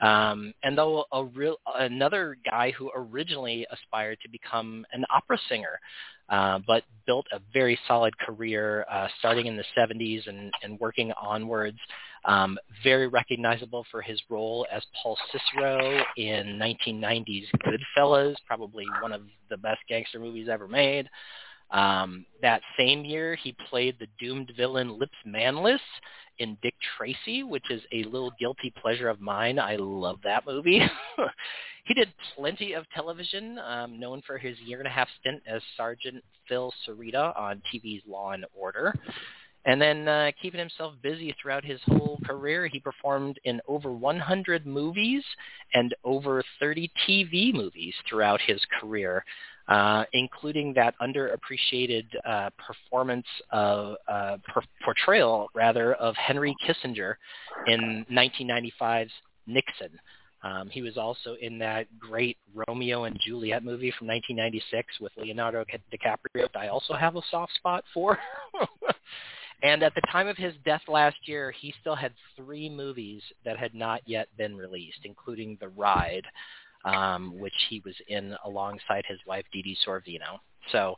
Um, and though a real another guy who originally aspired to become an opera singer, uh, but built a very solid career uh, starting in the 70s and, and working onwards. Um, very recognizable for his role as Paul Cicero in 1990's Goodfellas, probably one of the best gangster movies ever made. Um, that same year, he played the doomed villain Lips Manlis in Dick Tracy, which is a little guilty pleasure of mine. I love that movie. he did plenty of television, um, known for his year and a half stint as Sergeant Phil Cerreta on TV's Law and Order. And then uh, keeping himself busy throughout his whole career, he performed in over 100 movies and over 30 TV movies throughout his career uh, including that underappreciated uh, performance of uh, per- portrayal, rather, of Henry Kissinger in 1995's Nixon. Um, he was also in that great Romeo and Juliet movie from 1996 with Leonardo DiCaprio that I also have a soft spot for. and at the time of his death last year, he still had three movies that had not yet been released, including The Ride, um, which he was in alongside his wife Dee Sorvino. So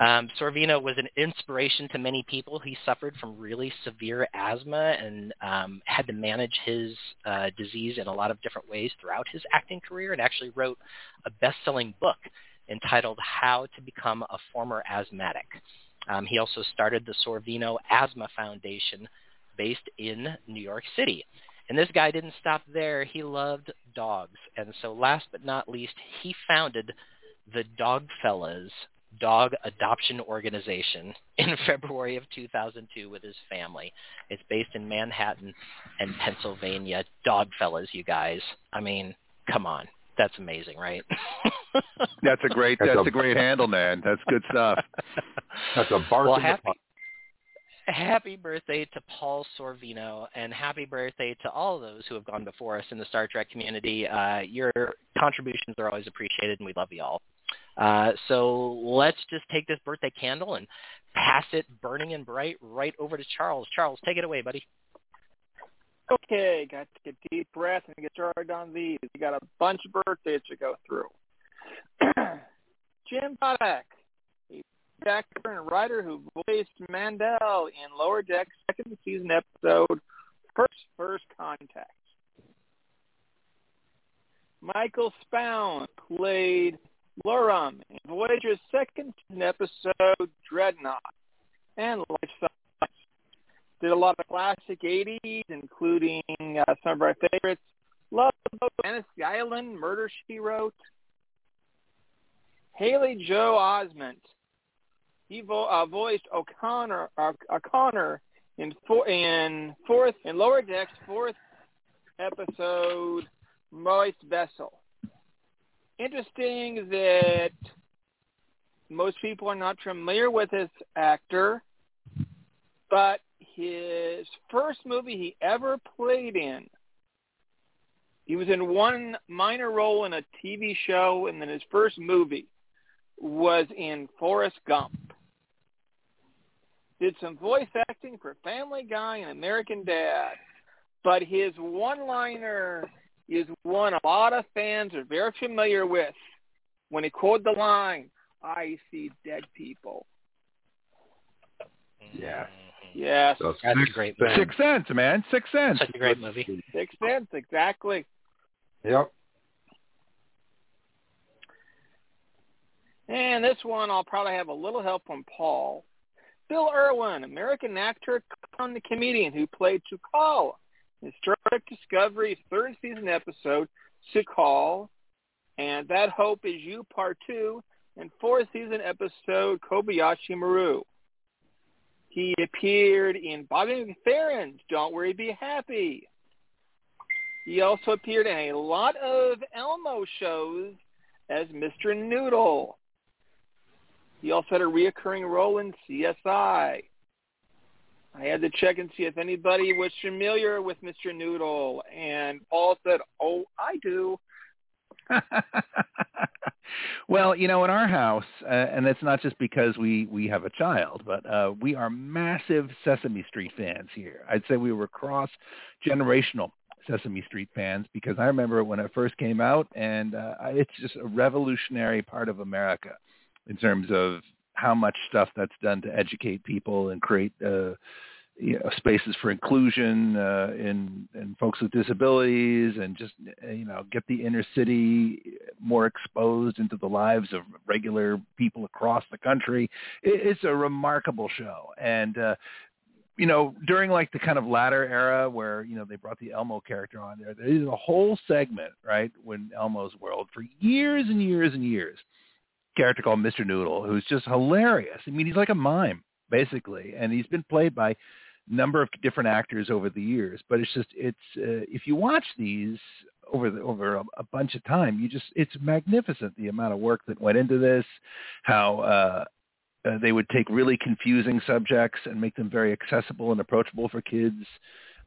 um, Sorvino was an inspiration to many people. He suffered from really severe asthma and um, had to manage his uh, disease in a lot of different ways throughout his acting career and actually wrote a best-selling book entitled How to Become a Former Asthmatic. Um, he also started the Sorvino Asthma Foundation based in New York City. And this guy didn't stop there. He loved dogs. And so last but not least, he founded the Dogfellas Dog Adoption Organization in February of 2002 with his family. It's based in Manhattan and Pennsylvania. Dogfellas, you guys. I mean, come on. That's amazing, right? that's a great that's, that's a, a, great handle, man. That's good stuff. That's a bar well, happy, happy birthday to Paul Sorvino, and happy birthday to all of those who have gone before us in the Star Trek community. Uh, your contributions are always appreciated, and we love you all. Uh, so let's just take this birthday candle and pass it burning and bright right over to Charles. Charles, take it away, buddy. Okay, got to get a deep breath and get started on these. We got a bunch of birthdays to go through. Jim Podak, a actor and writer who voiced Mandel in Lower Deck second season episode First First Contact. Michael Spound played Lorum in Voyager's second season episode Dreadnought and Life. Did a lot of classic 80s, including uh, some of our favorites, Love Fantasy Island, Murder, She Wrote. Haley Joel Osment he vo- uh, voiced O'Connor uh, O'Connor in four in fourth in Lower Decks fourth episode Moist Vessel. Interesting that most people are not familiar with this actor, but his first movie he ever played in, he was in one minor role in a TV show, and then his first movie was in Forrest Gump did some voice acting for Family Guy and American Dad, but his one-liner is one a lot of fans are very familiar with when he quoted the line, I see dead people. Yeah. Yes, So That's a great Sense. Sixth Sense, man. Six Sense. Such a great movie. Six Sense, exactly. Yep. And this one, I'll probably have a little help from Paul. Bill Irwin, American actor and comedian who played Su'Kal in Star Trek Discovery's third season episode, Su'Kal, and That Hope Is You Part 2, and fourth season episode, Kobayashi Maru. He appeared in Bobby McFerrin's Don't Worry, Be Happy. He also appeared in a lot of Elmo shows as Mr. Noodle. He also had a reoccurring role in CSI. I had to check and see if anybody was familiar with Mr. Noodle, and Paul said, "Oh, I do." well, you know, in our house, uh, and it's not just because we we have a child, but uh, we are massive Sesame Street fans here. I'd say we were cross generational Sesame Street fans because I remember when it first came out, and uh, it's just a revolutionary part of America in terms of how much stuff that's done to educate people and create uh, you know, spaces for inclusion uh, in, in folks with disabilities and just uh, you know get the inner city more exposed into the lives of regular people across the country. It, it's a remarkable show, and uh, you know during like the kind of latter era where you know they brought the Elmo character on there, there is a whole segment right when Elmo's World for years and years and years character called Mr. Noodle, who's just hilarious. I mean, he's like a mime, basically, and he's been played by number of different actors over the years. But it's just, it's uh, if you watch these over the, over a, a bunch of time, you just, it's magnificent the amount of work that went into this, how uh, uh, they would take really confusing subjects and make them very accessible and approachable for kids.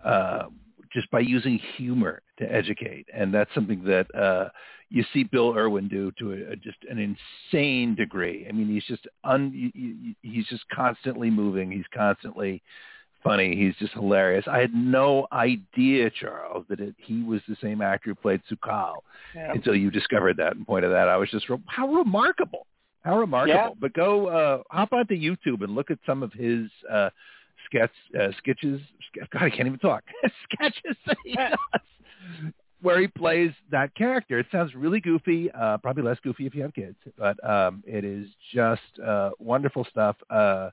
Uh, just by using humor to educate, and that's something that uh, you see Bill Irwin do to a, a, just an insane degree. I mean, he's just un, you, he's just constantly moving. He's constantly funny. He's just hilarious. I had no idea, Charles, that it, he was the same actor who played Su'Kal Yeah. until you discovered that and pointed that. I was just how remarkable, how remarkable. Yeah. But go uh, hop onto YouTube and look at some of his. Uh, sketch uh, sketches. God, I can't even talk. sketches that he does, where he plays that character. It sounds really goofy. Uh, probably less goofy if you have kids, but um, it is just uh, wonderful stuff. Uh,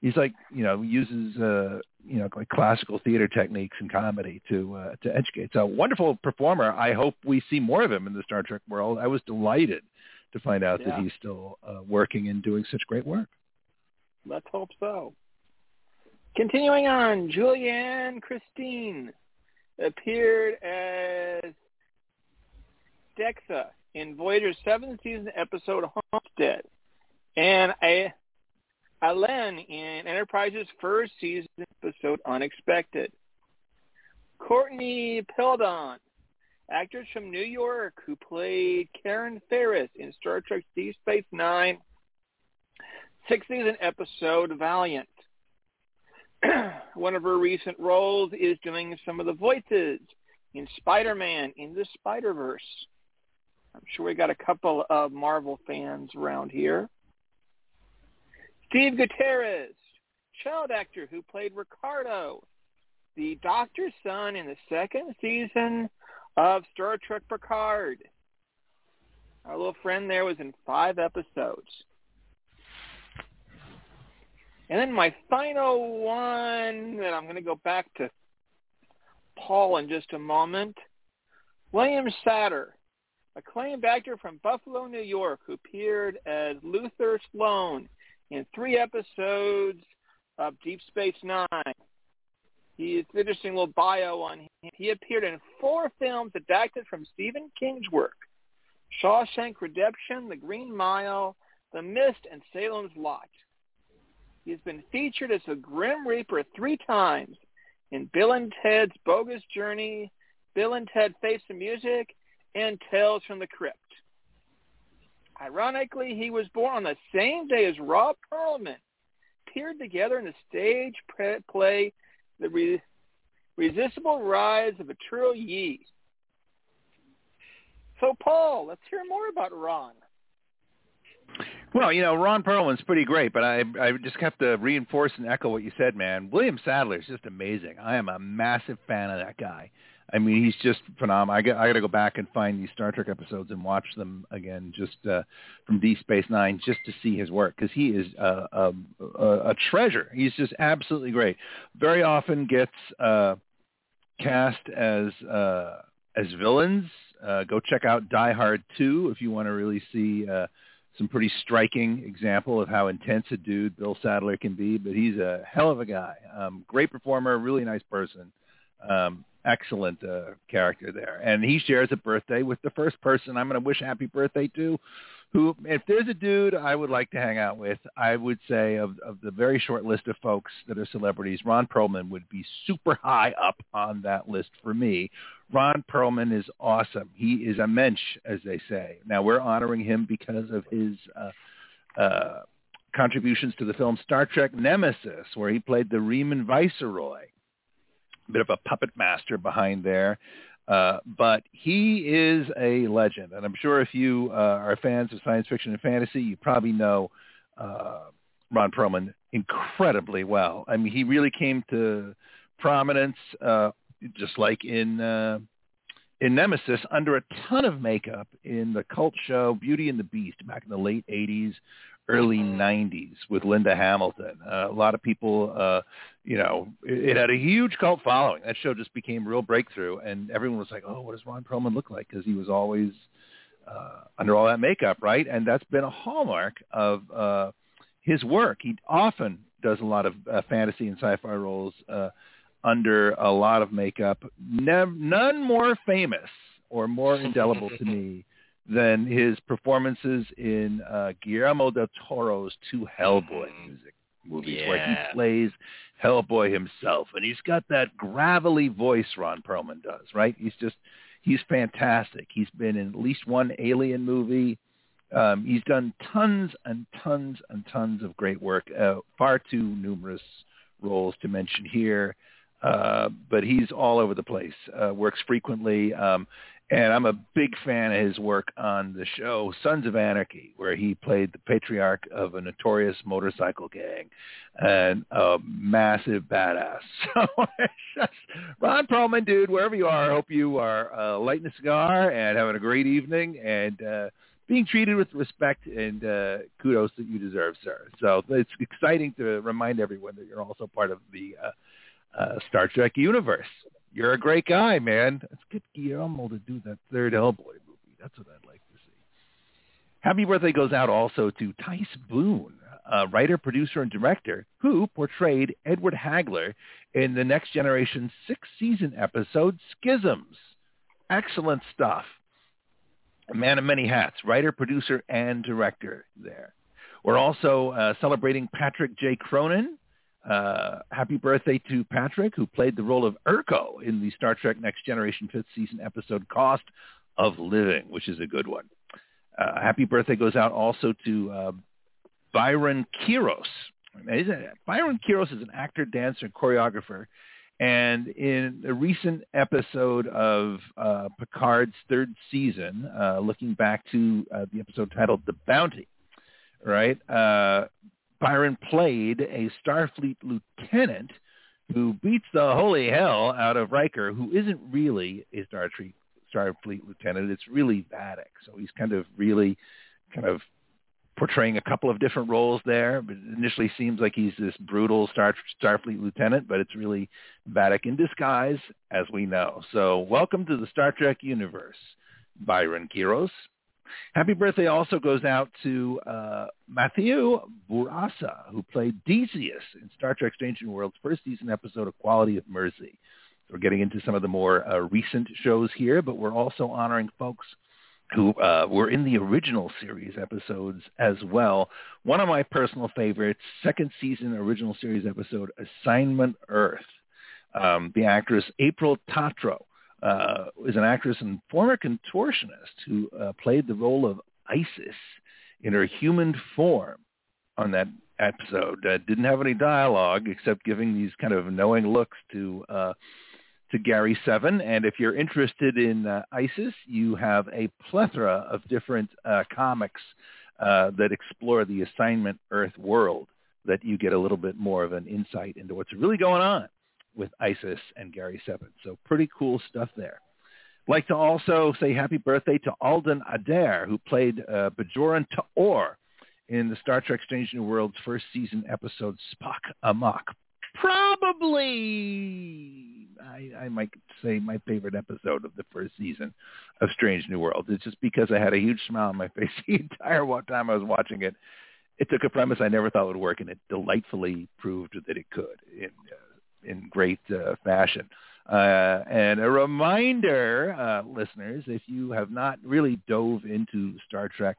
he's like, you know, uses uh, you know like classical theater techniques and comedy to uh, to educate. So wonderful performer. I hope we see more of him in the Star Trek world. I was delighted to find out Yeah. that he's still uh, working and doing such great work. Let's hope so. Continuing on, Julianne Christine appeared as Dexa in Voyager's seventh season episode Homestead, and a Alen in Enterprise's first season episode Unexpected. Courtney Peldon, actress from New York who played Karen Farris in Star Trek Deep Space Nine, sixth season episode Valiant. One of her recent roles is doing some of the voices in Spider-Man in the Spider-Verse. I'm sure we got a couple of Marvel fans around here. Steve Gutierrez, child actor who played Ricardo, the Doctor's son in the second season of Star Trek Picard. Our little friend there was in five episodes. And then my final one, and I'm going to go back to Paul in just a moment. William Sadler, acclaimed actor from Buffalo, New York, who appeared as Luther Sloan in three episodes of Deep Space Nine. He an interesting little bio on him. He appeared in four films adapted from Stephen King's work. Shawshank Redemption, The Green Mile, The Mist, and Salem's Lot. He has been featured as a Grim Reaper three times in Bill and Ted's Bogus Journey, Bill and Ted Face the Music, and Tales from the Crypt. Ironically, he was born on the same day as Ron Perlman, appeared together in the stage play The Re- Resistible Rise of a True Yee. So, Paul, let's hear more about Ron. Well, you know, Ron Perlman's pretty great, but I I just have to reinforce and echo what you said, man. William Sadler is just amazing. I am a massive fan of that guy. I mean, he's just phenomenal. I got I got to go back and find these Star Trek episodes and watch them again, just uh, from Deep Space Nine, just to see his work because he is a, a, a treasure. He's just absolutely great. Very often gets uh, cast as uh, as villains. Uh, go check out Die Hard 2 if you want to really see uh, some pretty striking example of how intense a dude Bill Sadler can be. But he's a hell of a guy. Um, great performer, really nice person. Um, excellent uh, character there. And he shares a birthday with the first person I'm going to wish happy birthday to, who, if there's a dude I would like to hang out with, I would say of, of the very short list of folks that are celebrities, Ron Perlman would be super high up on that list for me. Ron Perlman is awesome. He is a mensch, as they say. Now, we're honoring him because of his uh, uh, contributions to the film Star Trek Nemesis, where he played the Reman Viceroy bit of a puppet master behind there. Uh, but he is a legend, and I'm sure if you uh, are fans of science fiction and fantasy, you probably know uh, Ron Perlman incredibly well. I mean, he really came to prominence, uh, just like in uh, in Nemesis, under a ton of makeup in the cult show Beauty and the Beast back in the late '80s, early 90s with Linda Hamilton. Uh, a lot of people, uh, you know, it, it had a huge cult following. That show just became real breakthrough, and everyone was like, "Oh, what does Ron Perlman look like?" Because he was always uh, under all that makeup, right? And that's been a hallmark of uh, his work. He often does a lot of uh, fantasy and sci-fi roles uh, under a lot of makeup. Nev- none more famous or more indelible to me than his performances in uh, Guillermo del Toro's two Hellboy Mm-hmm. music movies, Yeah. where he plays Hellboy himself, and he's got that gravelly voice Ron Perlman does. Right? He's just he's fantastic. He's been in at least one Alien movie. Um, he's done tons and tons and tons of great work. Uh, far too numerous roles to mention here. Uh, but he's all over the place. Uh, works frequently. Um, and I'm a big fan of his work on the show Sons of Anarchy, where he played the patriarch of a notorious motorcycle gang and a massive badass. So Ron Perlman, dude, wherever you are, I hope you are uh, lighting a cigar and having a great evening and uh, being treated with respect and uh, kudos that you deserve, sir. So it's exciting to remind everyone that you're also part of the uh, uh, Star Trek universe. You're a great guy, man. Let's get Guillermo to do that third Hellboy movie. That's what I'd like to see. Happy birthday goes out also to Tice Boone, a writer, producer, and director who portrayed Edward Hagler in the Next Generation six-season episode Schisms. Excellent stuff. A man of many hats, writer, producer, and director there. We're also uh, celebrating Patrick J. Cronin, uh, happy birthday to Patrick, who played the role of Urko in the Star Trek Next Generation fifth season episode Cost of Living, which is a good one. Uh, happy birthday goes out also to uh, Byron Kiros. Byron Kiros is an actor, dancer, and choreographer. And in a recent episode of uh, Picard's third season, uh, looking back to uh, the episode titled The Bounty, right? Byron played a Starfleet lieutenant who beats the holy hell out of Riker, who isn't really a Star Trek Starfleet lieutenant. It's really Vadic. So he's kind of really kind of portraying a couple of different roles there. But it initially seems like he's this brutal Star Starfleet lieutenant, but it's really Vadic in disguise, as we know. So welcome to the Star Trek universe, Byron Kiros. Happy birthday also goes out to uh, Matthew Burasa, who played Decius in Star Trek Strange New World's first season episode of Quality of Mercy. So we're getting into some of the more uh, recent shows here, but we're also honoring folks who uh, were in the original series episodes as well. One of my personal favorites, second season original series episode, Assignment Earth. Um, the actress April Tatro uh, is an actress and former contortionist who uh, played the role of Isis in her human form on that episode. Uh, didn't have any dialogue except giving these kind of knowing looks to uh, to Gary Seven. And if you're interested in uh, ISIS, you have a plethora of different uh, comics uh, that explore the assignment Earth world that you get a little bit more of an insight into what's really going on with Isis and Gary Seven. So pretty cool stuff there. Like to also say happy birthday to Alden Adair, who played uh, Bajoran Ta'or in the Star Trek Strange New World's first season episode Spock Amok. Probably, I, I might say my favorite episode of the first season of Strange New World. It's just because I had a huge smile on my face the entire time I was watching it. It took a premise I never thought would work, and it delightfully proved that it could uh, in great uh, fashion. Uh, and a reminder, uh, listeners, if you have not really dove into Star Trek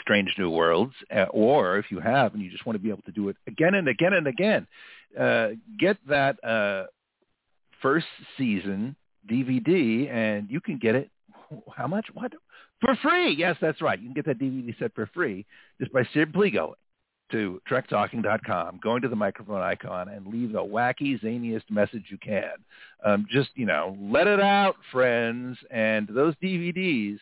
Strange New Worlds, uh, or if you have and you just want to be able to do it again and again and again, uh, get that uh, first season DVD, and you can get it. How much? What? For free. Yes, that's right. You can get that DVD set for free just by simply going to trektalking.com, going to the microphone icon, and leave the wacky, zaniest message you can. Um, just, you know, let it out, friends, and those DVDs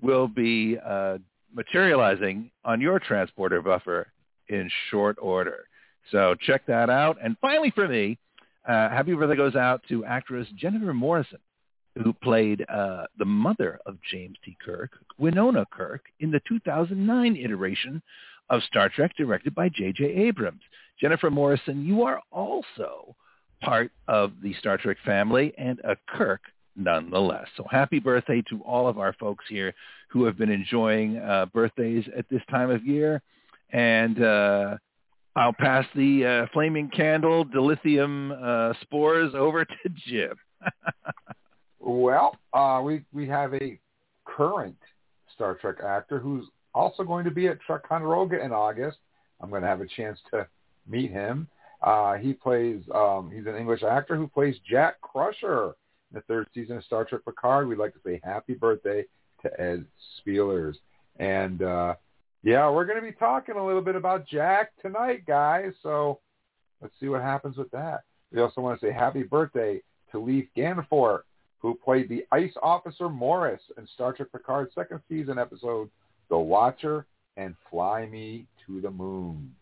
will be uh, materializing on your transporter buffer in short order. So check that out. And finally for me, uh, happy birthday goes out to actress Jennifer Morrison, who played uh, the mother of James T. Kirk, Winona Kirk, in the 2009 iteration of Star Trek directed by J.J. Abrams. Jennifer Morrison, you are also part of the Star Trek family and a Kirk nonetheless. So happy birthday to all of our folks here who have been enjoying uh, birthdays at this time of year. And uh, I'll pass the uh, flaming candle dilithium uh, spores over to Jim. well, uh, we we have a current Star Trek actor who's also going to be at Ticonderoga in August. I'm going to have a chance to meet him. Uh, he plays, um, he's an English actor who plays Jack Crusher in the third season of Star Trek Picard. We'd like to say happy birthday to Ed Speleers. And uh, yeah, we're going to be talking a little bit about Jack tonight, guys. So let's see what happens with that. We also want to say happy birthday to Leif Gantvoort, who played the Ice Officer Morris in Star Trek Picard's second season episode the Watcher, and Fly Me to the Moon.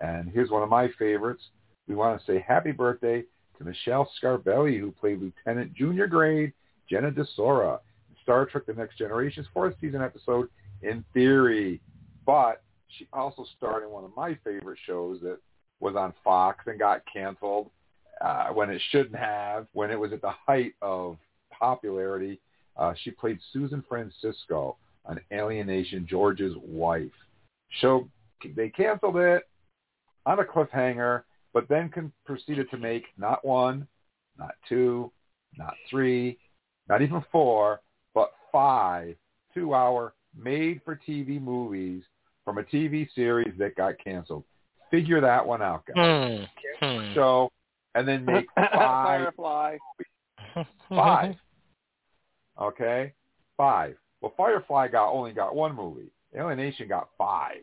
And here's one of my favorites. We want to say happy birthday to Michelle Scarabelli, who played Lieutenant Junior Grade Jenna D'Sora in Star Trek The Next Generation's fourth season episode, In Theory. But she also starred in one of my favorite shows that was on Fox and got canceled uh, when it shouldn't have, when it was at the height of popularity. Uh, she played Susan Francisco on Alien Nation, George's wife. Show they canceled it on a cliffhanger, but then con- proceeded to make not one, not two, not three, not even four, but five two-hour made-for-TV movies from a TV series that got canceled. Figure that one out, guys. Hmm. Hmm. Show and then make five. Firefly. Five. Okay, five. Well, Firefly got only got one movie. Alien Nation got five.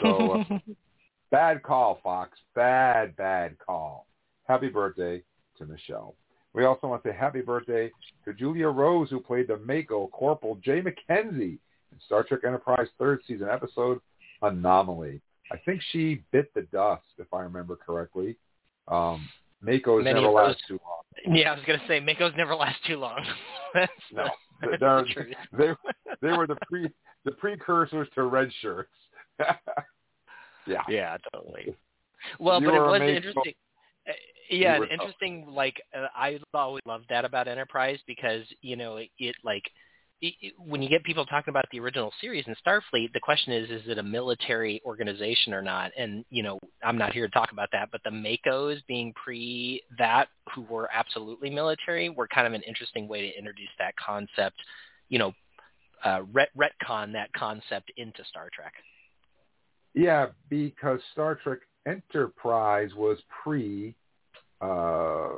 So uh, bad call, Fox. Bad, bad call. Happy birthday to Michelle. We also want to say happy birthday to Julia Rose, who played the MACO Corporal Jay McKenzie in Star Trek Enterprise third season episode Anomaly. I think she bit the dust, if I remember correctly. Um, MACO's Many never last those- too long. Yeah, I was gonna say MACO's never last too long. That's No, the- that's they're, the truth. they they were the pre the precursors to red shirts. yeah. Yeah, totally. Well, You but it was interesting. Uh, yeah, an tough. interesting. Like uh, I always loved that about Enterprise because you know it, it like when you get people talking about the original series in Starfleet, the question is, is it a military organization or not? And you know, I'm not here to talk about that, but the MACOs being pre that, who were absolutely military, were kind of an interesting way to introduce that concept. You know, uh, ret- retcon that concept into Star Trek. Yeah, because Star Trek Enterprise was pre uh,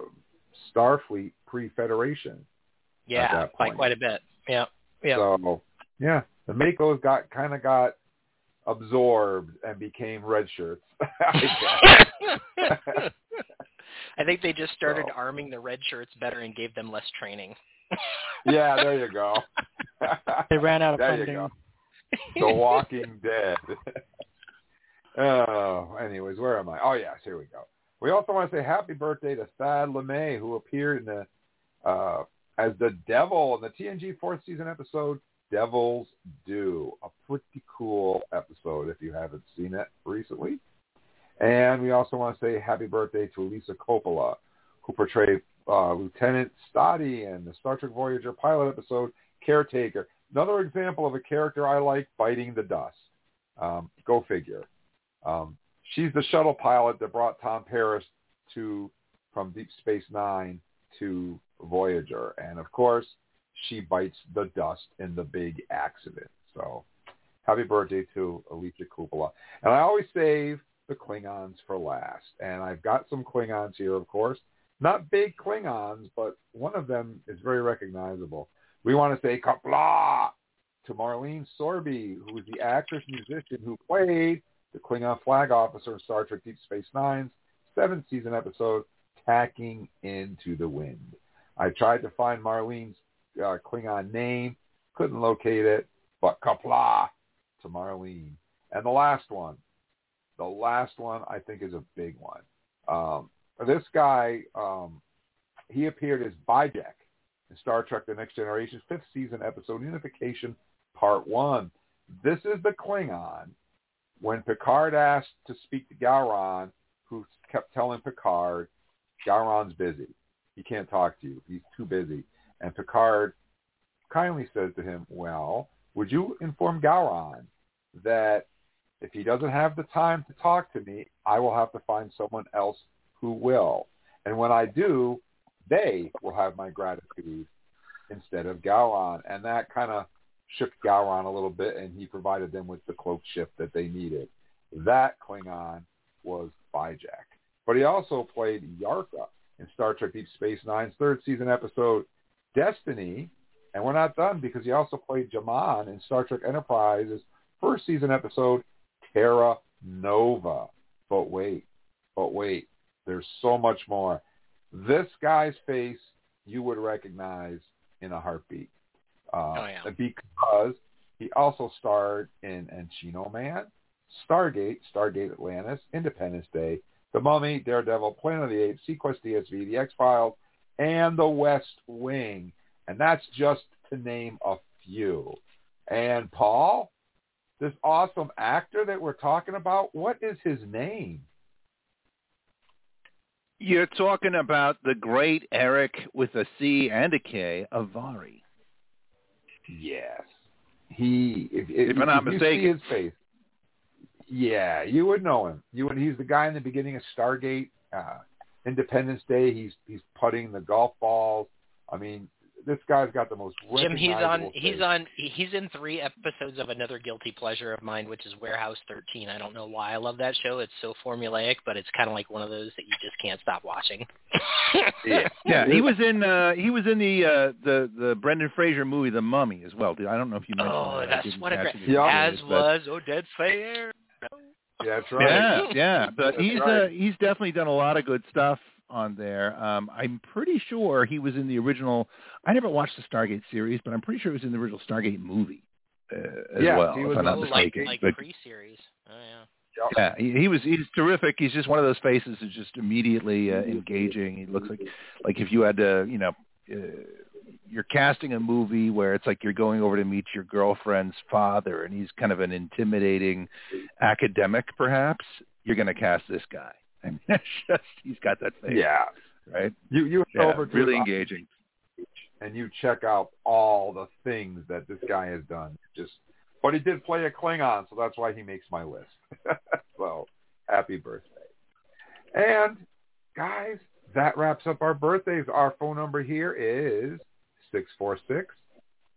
Starfleet, pre Federation. Yeah, by point. quite a bit. Yeah, yeah. So yeah, the MACOs got kind of got absorbed and became red shirts. I. I think they just started So. arming the red shirts better and gave them less training. yeah, there you go. They ran out of There you funding. go. The Walking Dead. oh, anyways, where am I? Oh, yes, here we go. We also want to say happy birthday to Thad LeMay, who appeared in the uh, as the devil in the TNG fourth season episode Devil's Due. A pretty cool episode if you haven't seen it recently. And we also want to say happy birthday to Elisa Coppola, who portrayed uh, Lieutenant Stadi in the Star Trek Voyager pilot episode Caretaker. Another example of a character I like biting the dust. Um, go figure. Um, she's the shuttle pilot that brought Tom Paris to from Deep Space Nine to Voyager, and of course, she bites the dust in the big accident. So, happy birthday to Alicia Coppola. And I always save the Klingons for last, and I've got some Klingons here, of course. Not big Klingons, but one of them is very recognizable. We want to say Qapla' to Marlene Sorby, who is the actress musician who played the Klingon flag officer in Star Trek Deep Space Nine's seventh season episode, Tacking into the Wind. I tried to find Marlene's uh, Klingon name, couldn't locate it, but Qapla' to Marlene. And the last one, the last one I think is a big one. Um, this guy, um, he appeared as B'iJik in Star Trek The Next Generation's fifth season episode Unification Part 1. This is the Klingon when Picard asked to speak to Gowron, who kept telling Picard, Gowron's busy. He can't talk to you. He's too busy. And Picard kindly says to him, well, would you inform Gowron that if he doesn't have the time to talk to me, I will have to find someone else who will. And when I do, they will have my gratitude instead of Gowron. And that kind of shook Gowron a little bit, and he provided them with the cloak shift that they needed. That Klingon was B'iJik. But he also played Yarka in Star Trek Deep Space Nine's third season episode Destiny. And we're not done because he also played Jamin in Star Trek Enterprise's first season episode Terra Nova. But wait, but wait, there's so much more. This guy's face you would recognize in a heartbeat. Uh, oh, yeah. Because he also starred in Encino Man, Stargate, Stargate Atlantis, Independence Day, The Mummy, Daredevil, Planet of the Apes, seaQuest DSV, The X-Files, and The West Wing. And that's just to name a few. And Paul, this awesome actor that we're talking about, what is his name? You're talking about the great Eric with a C and a K, Avari. Yes. He, if, if, if I'm not mistaken, his face. Yeah, you would know him. You would. He's the guy in the beginning of Stargate, uh, Independence Day. He's he's putting the golf balls. I mean, this guy's got the most Jim, he's on face. he's on he's in three episodes of another guilty pleasure of mine, which is Warehouse 13. I don't know why I love that show. It's so formulaic, but it's kind of like one of those that you just can't stop watching. yeah, yeah. He was in uh he was in the uh the the Brendan Fraser movie The Mummy as well. I don't know if you mentioned Oh, that. that's what a great. Yeah. As was Oded Fehr. Yeah, that's right. Yeah, yeah. But That's he's right. uh, he's definitely done a lot of good stuff on there. Um, I'm pretty sure he was in the original. I never watched the Stargate series, but I'm pretty sure he was in the original Stargate movie uh, as Yes, well. he if was I'm not like mistaken. like but pre-series. Oh yeah. yeah, he, he was he's terrific. He's just one of those faces that's just immediately uh, engaging. He looks like like if you had to, you know, uh, you're casting a movie where it's like you're going over to meet your girlfriend's father, and he's kind of an intimidating academic, perhaps. You're going to cast this guy. I mean, it's just he's got that face, Yeah. right? You you Yeah, over to really engaging. and you check out all the things that this guy has done. Just, but he did play a Klingon, so that's why he makes my list. so, happy birthday! And guys, that wraps up our birthdays. Our phone number here is six four six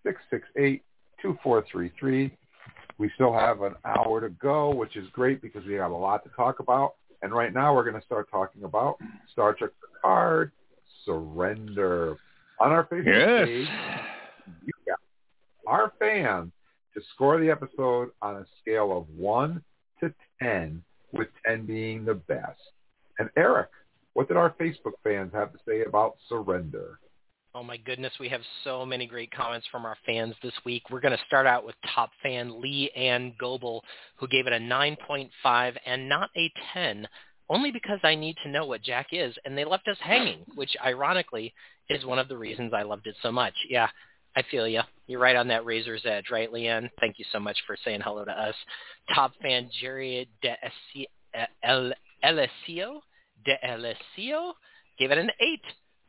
six six eight two four three three. We still have an hour to go, which is great because we have a lot to talk about. And right now, we're going to start talking about Star Trek Picard Surrender on our Facebook Yes. page you got our fans to score the episode on a scale of 1 to 10, with 10 being the best. And Eric, what did our Facebook fans have to say about Surrender? Oh my goodness, we have so many great comments from our fans this week. We're going to start out with top fan Lee Ann Goebel, who gave it a 9.5 and not a 10, only because I need to know what Jack is, and they left us hanging, which ironically is one of the reasons I loved it so much. Yeah, I feel you. You're right on that razor's edge, right, Leanne? Thank you so much for saying hello to us. Top fan Jerry De Alessio, De Alessio gave it an 8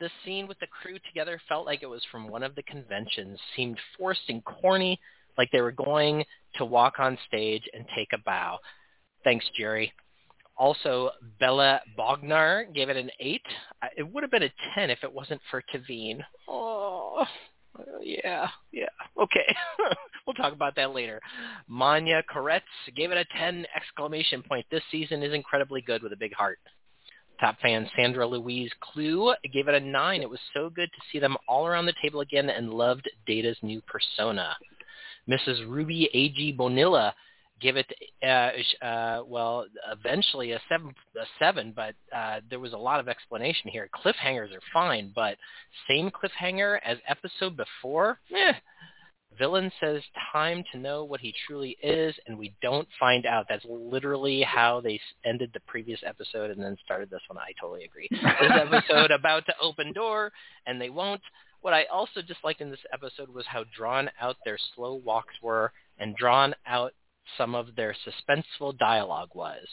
the scene with the crew together felt like it was from one of the conventions, seemed forced and corny, like they were going to walk on stage and take a bow. Thanks, Jerry. Also, Bella Bognar gave it an 8. Uh, it would have been a 10 if it wasn't for Tavine. Oh, yeah, yeah. Okay. we'll talk about that later. Manya Koretz gave it a 10 exclamation point. This season is incredibly good with a big heart. Top fan Sandra Louise Clue gave it a 9. It was so good to see them all around the table again and loved Data's new persona. Mrs. Ruby A.G. Bonilla gave it, uh, uh, well, eventually a 7, a seven but uh, there was a lot of explanation here. Cliffhangers are fine, but same cliffhanger as episode before? Eh, Villain says time to know what he truly is, and we don't find out. That's literally how they ended the previous episode and then started this one. I totally agree. this episode about to open door, and they won't. What I also disliked in this episode was how drawn out their slow walks were and drawn out some of their suspenseful dialogue was.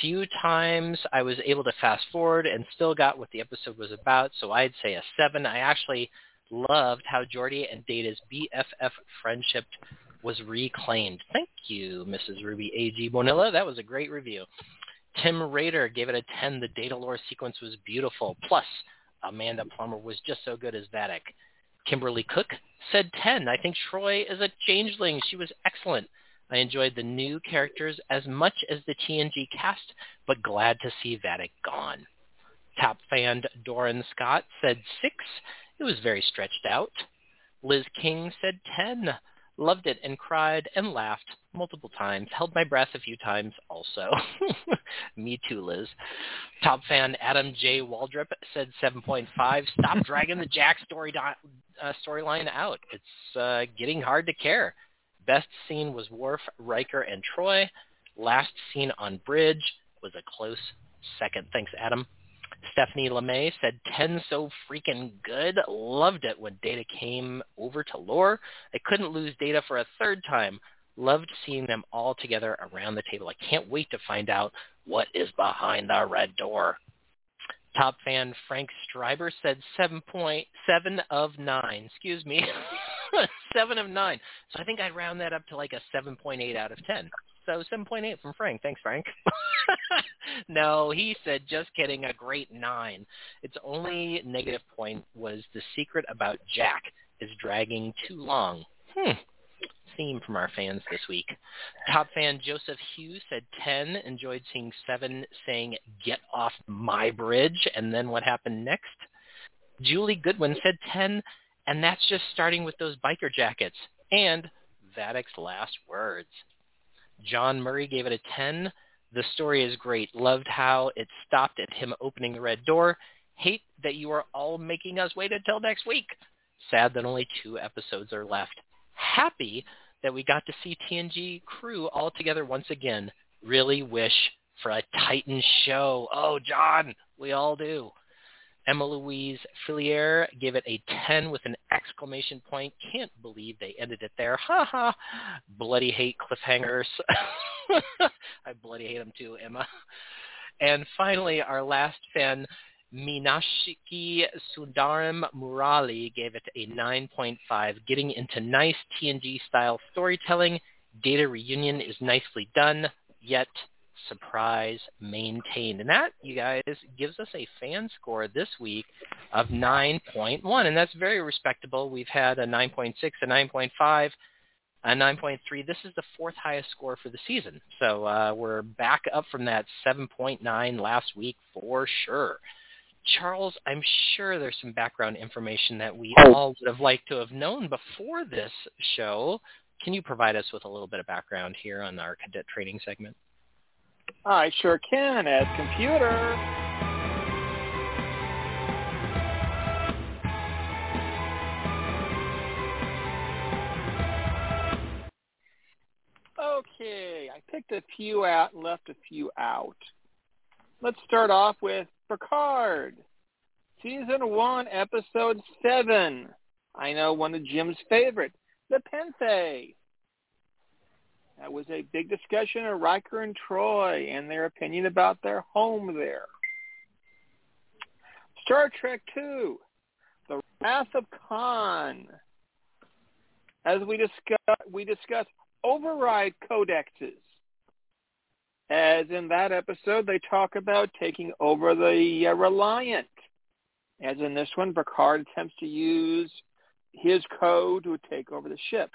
Few times I was able to fast forward and still got what the episode was about, so I'd say a 7. I actually loved how Geordi and Data's BFF friendship was reclaimed. Thank you, Mrs. Ruby A.G. Bonilla. That was a great review. Tim Rader gave it a 10. The data lore sequence was beautiful. Plus, Amanda Plummer was just so good as Vadic. Kimberly Cook said 10. I think Troi is a changeling. She was excellent. I enjoyed the new characters as much as the TNG cast, but glad to see Vadic gone. Top fan Doran Scott said 6. It was very stretched out. Liz King said 10. Loved it and cried and laughed multiple times. Held my breath a few times also. Me too, Liz. Top fan Adam J. Waldrop said 7.5. Stop dragging the Jack story uh, storyline out. It's uh, getting hard to care. Best scene was Worf, Riker, and Troi. Last scene on Bridge was a close second. Thanks, Adam. Stephanie LeMay said 10 so freaking good. Loved it when Data came over to Lore. I couldn't lose Data for a third time. Loved seeing them all together around the table. I can't wait to find out what is behind the red door. Top fan Frank Stryber said 7.7 of 9. Excuse me. 7 of 9. So I think I'd round that up to like a 7.8 out of 10. So 7.8 from Frank. Thanks, Frank. no, he said, just kidding, a great 9. Its only negative point was the secret about Jack is dragging too long. Hmm. Theme from our fans this week. Top fan Joseph Hughes said 10, enjoyed seeing 7 saying, get off my bridge, and then what happened next? Julie Goodwin said 10, and that's just starting with those biker jackets. And Vadic's last words. John Murray gave it a 10. The story is great. Loved how it stopped at him opening the red door. Hate that you are all making us wait until next week. Sad that only two episodes are left. Happy that we got to see TNG crew all together once again. Really wish for a Titan show. Oh, John, we all do. Emma Louise Fillier gave it a 10 with an exclamation point. Can't believe they ended it there. Ha ha. Bloody hate cliffhangers. I bloody hate them too, Emma. And finally, our last fan, Minashiki Sundaram Murali gave it a 9.5, getting into nice TNG-style storytelling. Data reunion is nicely done, yet surprise maintained. And that, you guys, gives us a fan score this week of 9.1. And that's very respectable. We've had a 9.6, a 9.5, a 9.3. This is the fourth highest score for the season. So uh, we're back up from that 7.9 last week for sure. Charles, I'm sure there's some background information that we all would have liked to have known before this show. Can you provide us with a little bit of background here on our cadet training segment? I sure can as computer. Okay, I picked a few out and left a few out. Let's start off with Picard. Season 1, Episode 7. I know one of Jim's favorite, Nepenthe. That was a big discussion of Riker and Troi and their opinion about their home there. Star Trek II, The Wrath of Khan. As we discuss, we discuss override codexes. As in that episode, they talk about taking over the uh, Reliant. As in this one, Picard attempts to use his code to take over the ship.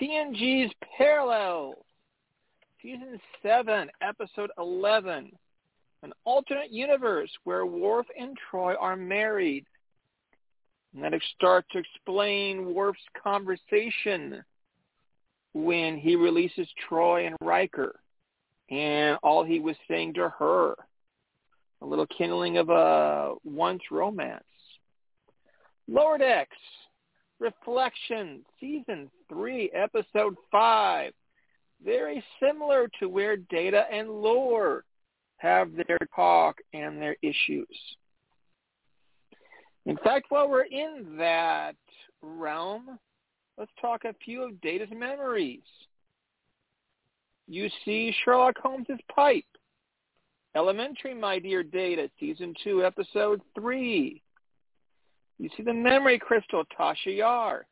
TNG's Parallel, Season 7, Episode 11, an alternate universe where Worf and Troi are married. And that starts to explain Worf's conversation when he releases Troi and Riker and all he was saying to her. A little kindling of a once romance. Lower Decks, Reflection, Season 3, Episode 5. Very similar to where Data and Lore have their talk and their issues. In fact, while we're in that realm, let's talk a few of Data's memories. You see Sherlock Holmes' pipe. Elementary, my dear Data, Season 2, Episode 3. You see the memory crystal, Tasha Yar.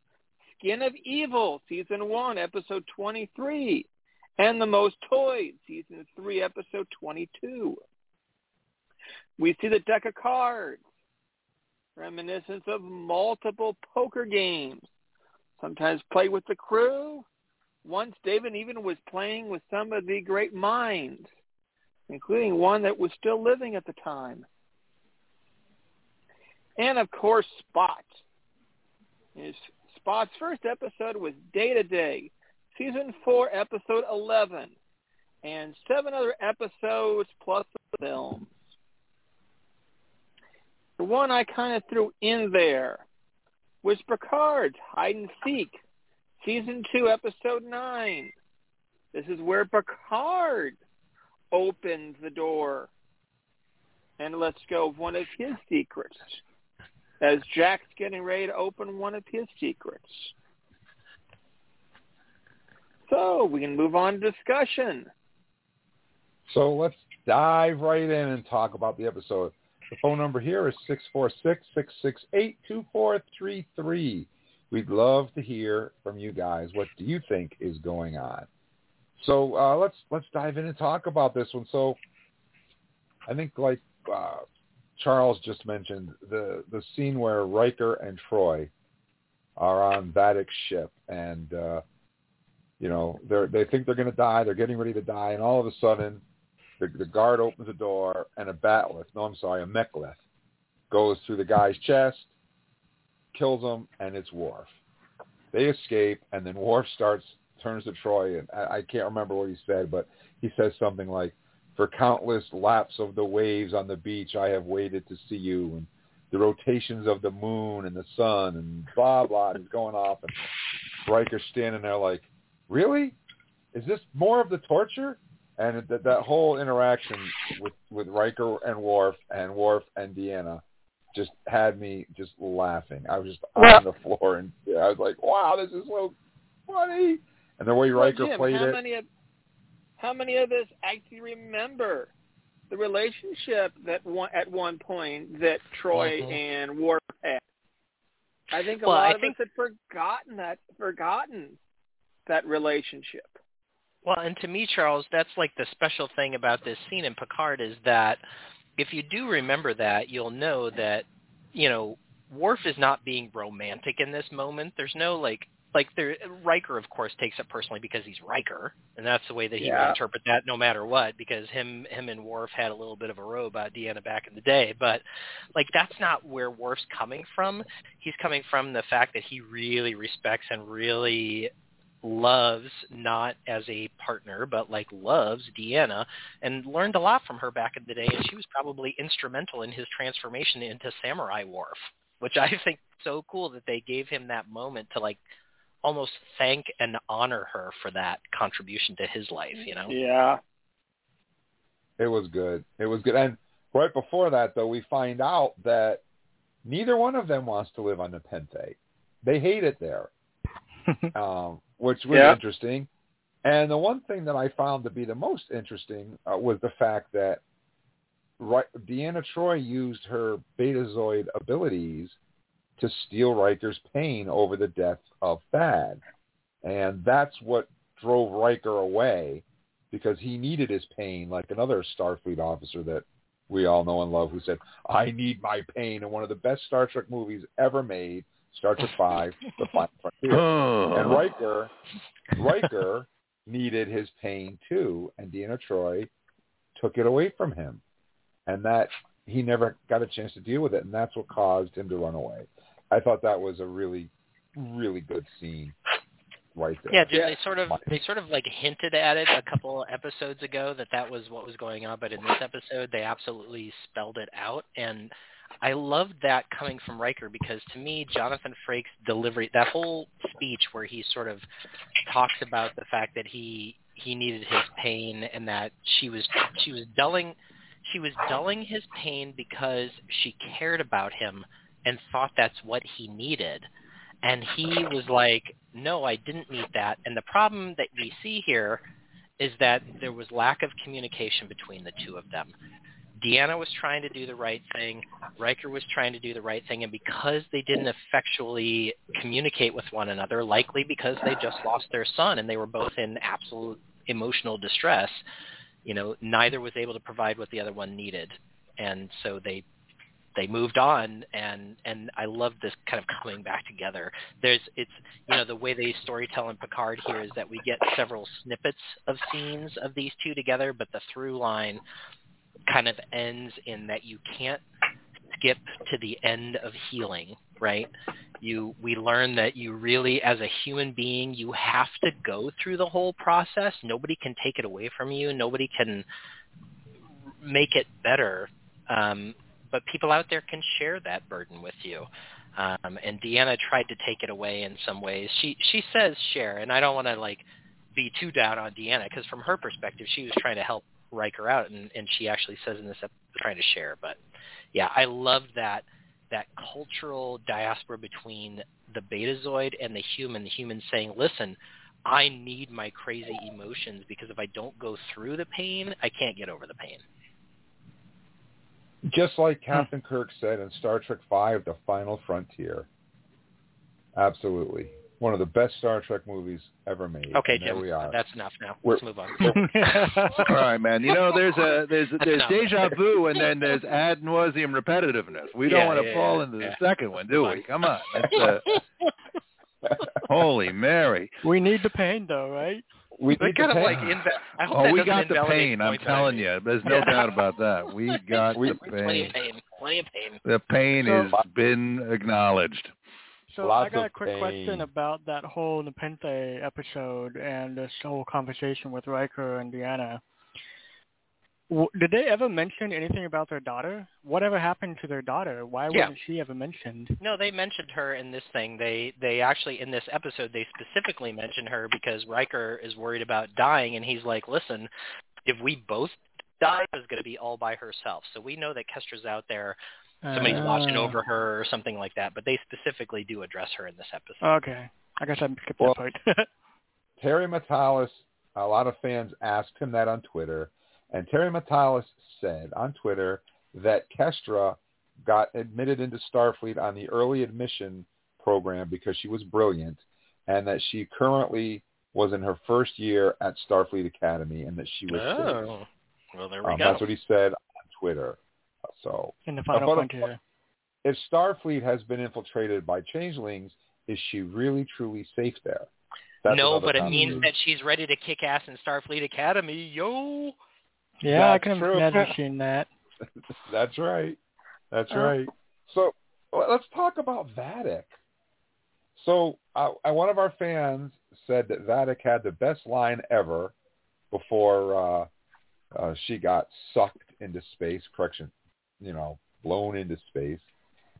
Skin of Evil, Season 1, Episode 23. And The Most Toys, Season 3, Episode 22. We see the deck of cards, reminiscence of multiple poker games, sometimes played with the crew. Once David even was playing with some of the great minds, including one that was still living at the time and of course Spot. His Spot's first episode was Data's Day, season four, episode eleven, and seven other episodes plus the films. The one I kind of threw in there was Picard's Hide and Seek, season two, episode nine. This is where Picard opens the door and lets go of one of his secrets as Jack's getting ready to open one of his secrets. So we can move on to discussion. So let's dive right in and talk about the episode. The phone number here is six four six six six eight two four three three. We'd love to hear from you guys. What do you think is going on? So uh, let's let's dive in and talk about this one. So I think like uh, Charles just mentioned the the scene where Riker and Troi are on Vadic ship, and uh, you know they they think they're going to die. They're getting ready to die, and all of a sudden, the, the guard opens the door, and a bat'leth, no, I'm sorry, a mek'leth, goes through the guy's chest, kills him, and it's Worf. They escape, and then Worf starts turns to Troy, and I, I can't remember what he said, but he says something like, for countless laps of the waves on the beach, I have waited to see you, and the rotations of the moon and the sun, and blah blah. And he's going off, and Riker's standing there like, really? Is this more of the torture? And that that whole interaction with with Riker and Worf and Worf and Deanna just had me just laughing. I was just on the floor, and yeah, I was like, wow, this is so funny. And the way Riker well, Jim, played how it. Many of, how many of us actually remember the relationship that one, at one point that Troi Mhm. and Worf had? I think a Well, lot I of think- us had forgotten that forgotten that relationship. Well, and to me, Charles, that's like the special thing about this scene in Picard is that if you do remember that, you'll know that, you know, Worf is not being romantic in this moment. There's no like like there Riker of course takes it personally because he's Riker, and that's the way that he Yeah. would interpret that no matter what because him him and Worf had a little bit of a row about Deanna back in the day, but like that's not where Worf's coming from. He's coming from the fact that he really respects and really loves not as a partner but like loves Deanna and learned a lot from her back in the day and she was probably instrumental in his transformation into samurai Worf which I think so cool that they gave him that moment to like almost thank and honor her for that contribution to his life. You know. Yeah. It was good. It was good. And right before that, though, we find out that neither one of them wants to live on Nepenthe. They hate it there, um, which was Yeah. interesting. And the one thing that I found to be the most interesting uh, was the fact that right, Deanna Troi used her Betazoid abilities to steal Riker's pain over the death of Thad. And that's what drove Riker away because he needed his pain like another Starfleet officer that we all know and love who said, I need my pain in one of the best Star Trek movies ever made, Star Trek Five, The Final Frontier. Oh. And Riker, Riker needed his pain too, and Deanna Troi took it away from him, and that he never got a chance to deal with it, and that's what caused him to run away. I thought that was a really, really good scene right there. Yeah, Jim, they sort of they sort of like hinted at it a couple episodes ago that that was what was going on, but in this episode they absolutely spelled it out, and I loved that coming from Riker because to me Jonathan Frakes' delivery, that whole speech where he sort of talks about the fact that he he needed his pain and that she was she was dulling she was dulling his pain because she cared about him and thought that's what he needed. And he was like, no, I didn't need that. And the problem that we see here is that there was lack of communication between the two of them. Deanna was trying to do the right thing. Riker was trying to do the right thing. And because they didn't effectually communicate with one another, likely because they just lost their son and they were both in absolute emotional distress, you know, neither was able to provide what the other one needed. And so they they moved on and and I love this kind of coming back together. There's it's you know the way they storytell in Picard here is that we get several snippets of scenes of these two together, but the through line kind of ends in that you can't skip to the end of healing, right? You we learn that you really as a human being you have to go through the whole process. Nobody can take it away from you. Nobody can make it better. Um, but people out there can share that burden with you. Um, and Deanna tried to take it away in some ways. She she says share, and I don't want to like be too down on Deanna because from her perspective, she was trying to help Riker out, and, and she actually says in this episode trying to share. But yeah, I love that that cultural diaspora between the Betazoid and the human. The human saying, "Listen, I need my crazy emotions because if I don't go through the pain, I can't get over the pain." Just like hmm. Captain Kirk said in Star Trek Five: The Final Frontier. Absolutely, one of the best Star Trek movies ever made. Okay, And there Jim, we are. that's enough now. We're- Let's move on. All right, man. You know, there's a there's That's there's enough. deja vu, and then there's ad nauseum repetitiveness. We don't want to yeah, fall yeah, into yeah. the second one, do we? Come on. It's, uh, holy Mary. we need the pain, though, right? we need to kind of pay. like inva- I hope Oh, that we got the pain. I'm points that I telling you. There's no doubt about that. We got We- the Plenty pain. of pain. Plenty of pain. The pain So- has been acknowledged. So I got a quick pain. question about that whole Nepenthe episode and this whole conversation with Riker and Deanna. W- did they ever mention anything about their daughter? Whatever happened to their daughter? Why Yeah. wasn't she ever mentioned? No, they mentioned her in this thing. They they actually in this episode they specifically mentioned her because Riker is worried about dying, and he's like, "Listen, if we both die, it's going to be all by herself." So we know that Kestra's out there, somebody's watching Uh, over her or something like that. But they specifically do address her in this episode. Okay. I guess I skipped Well- that part. Terry Matalas, a lot of fans asked him that on Twitter, and Terry Matalas said on Twitter that Kestra got admitted into Starfleet on the early admission program because she was brilliant, and that she currently was in her first year at Starfleet Academy, and that she was safe. Oh, well, there we Um, go. that's what he said on Twitter. So in the final but- frontier. if Starfleet has been infiltrated by changelings, is she really truly safe there? That's no, but it means that she's ready to kick ass in Starfleet Academy. Yo. Yeah, I That's can true. imagine seeing that. That's right. That's Uh, right. So let's talk about Vadic. So uh, uh, one of our fans said that Vadic had the best line ever before uh, uh, she got sucked into space. Correction, you know, blown into space.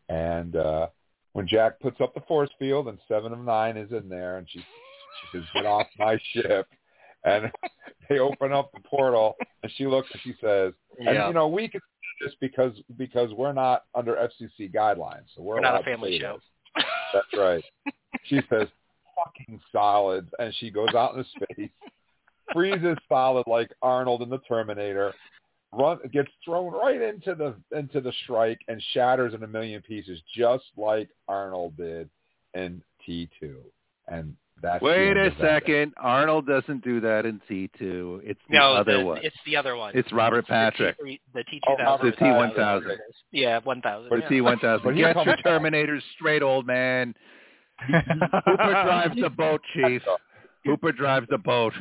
And uh, when Jack puts up the force field and seven of nine is in there, and she she says, "Get off my ship." And they open up the portal, and she looks and she says, Yeah. and you know we can do this because because we're not under FCC guidelines, so we're, We're not a family show. this. That's right. She says, "Fucking solids," and she goes out into space, freezes solid like Arnold in the Terminator, run gets thrown right into the into the strike and shatters in a million pieces, just like Arnold did in T two. And that's Wait a of that. second. Arnold doesn't do that in T2. It's the no, other the, one. it's the other one. It's Robert It's the Patrick. T3 The T Oh, two Robert thousand. Yeah, one thousand. Or yeah. T1000. Get your. Terminators straight, old man. Hooper drives the boat, Chief. Hooper drives the boat.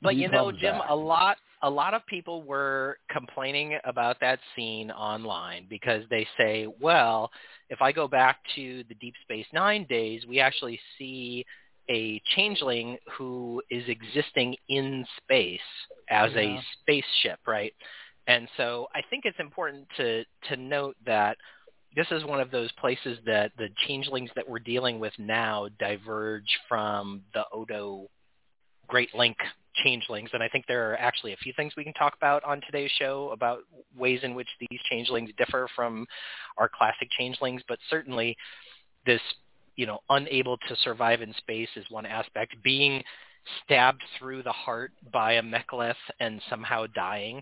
But He you know, Jim, back. a lot a lot of people were complaining about that scene online because they say, well, if I go back to the Deep Space Nine days, we actually see a changeling who is existing in space as Yeah. a spaceship, right? And so I think it's important to to note that this is one of those places that the changelings that we're dealing with now diverge from the Odo Great Link changelings, and I think there are actually a few things we can talk about on today's show about ways in which these changelings differ from our classic changelings, but certainly this, you know, unable to survive in space is one aspect. Being stabbed through the heart by a mek'leth and somehow dying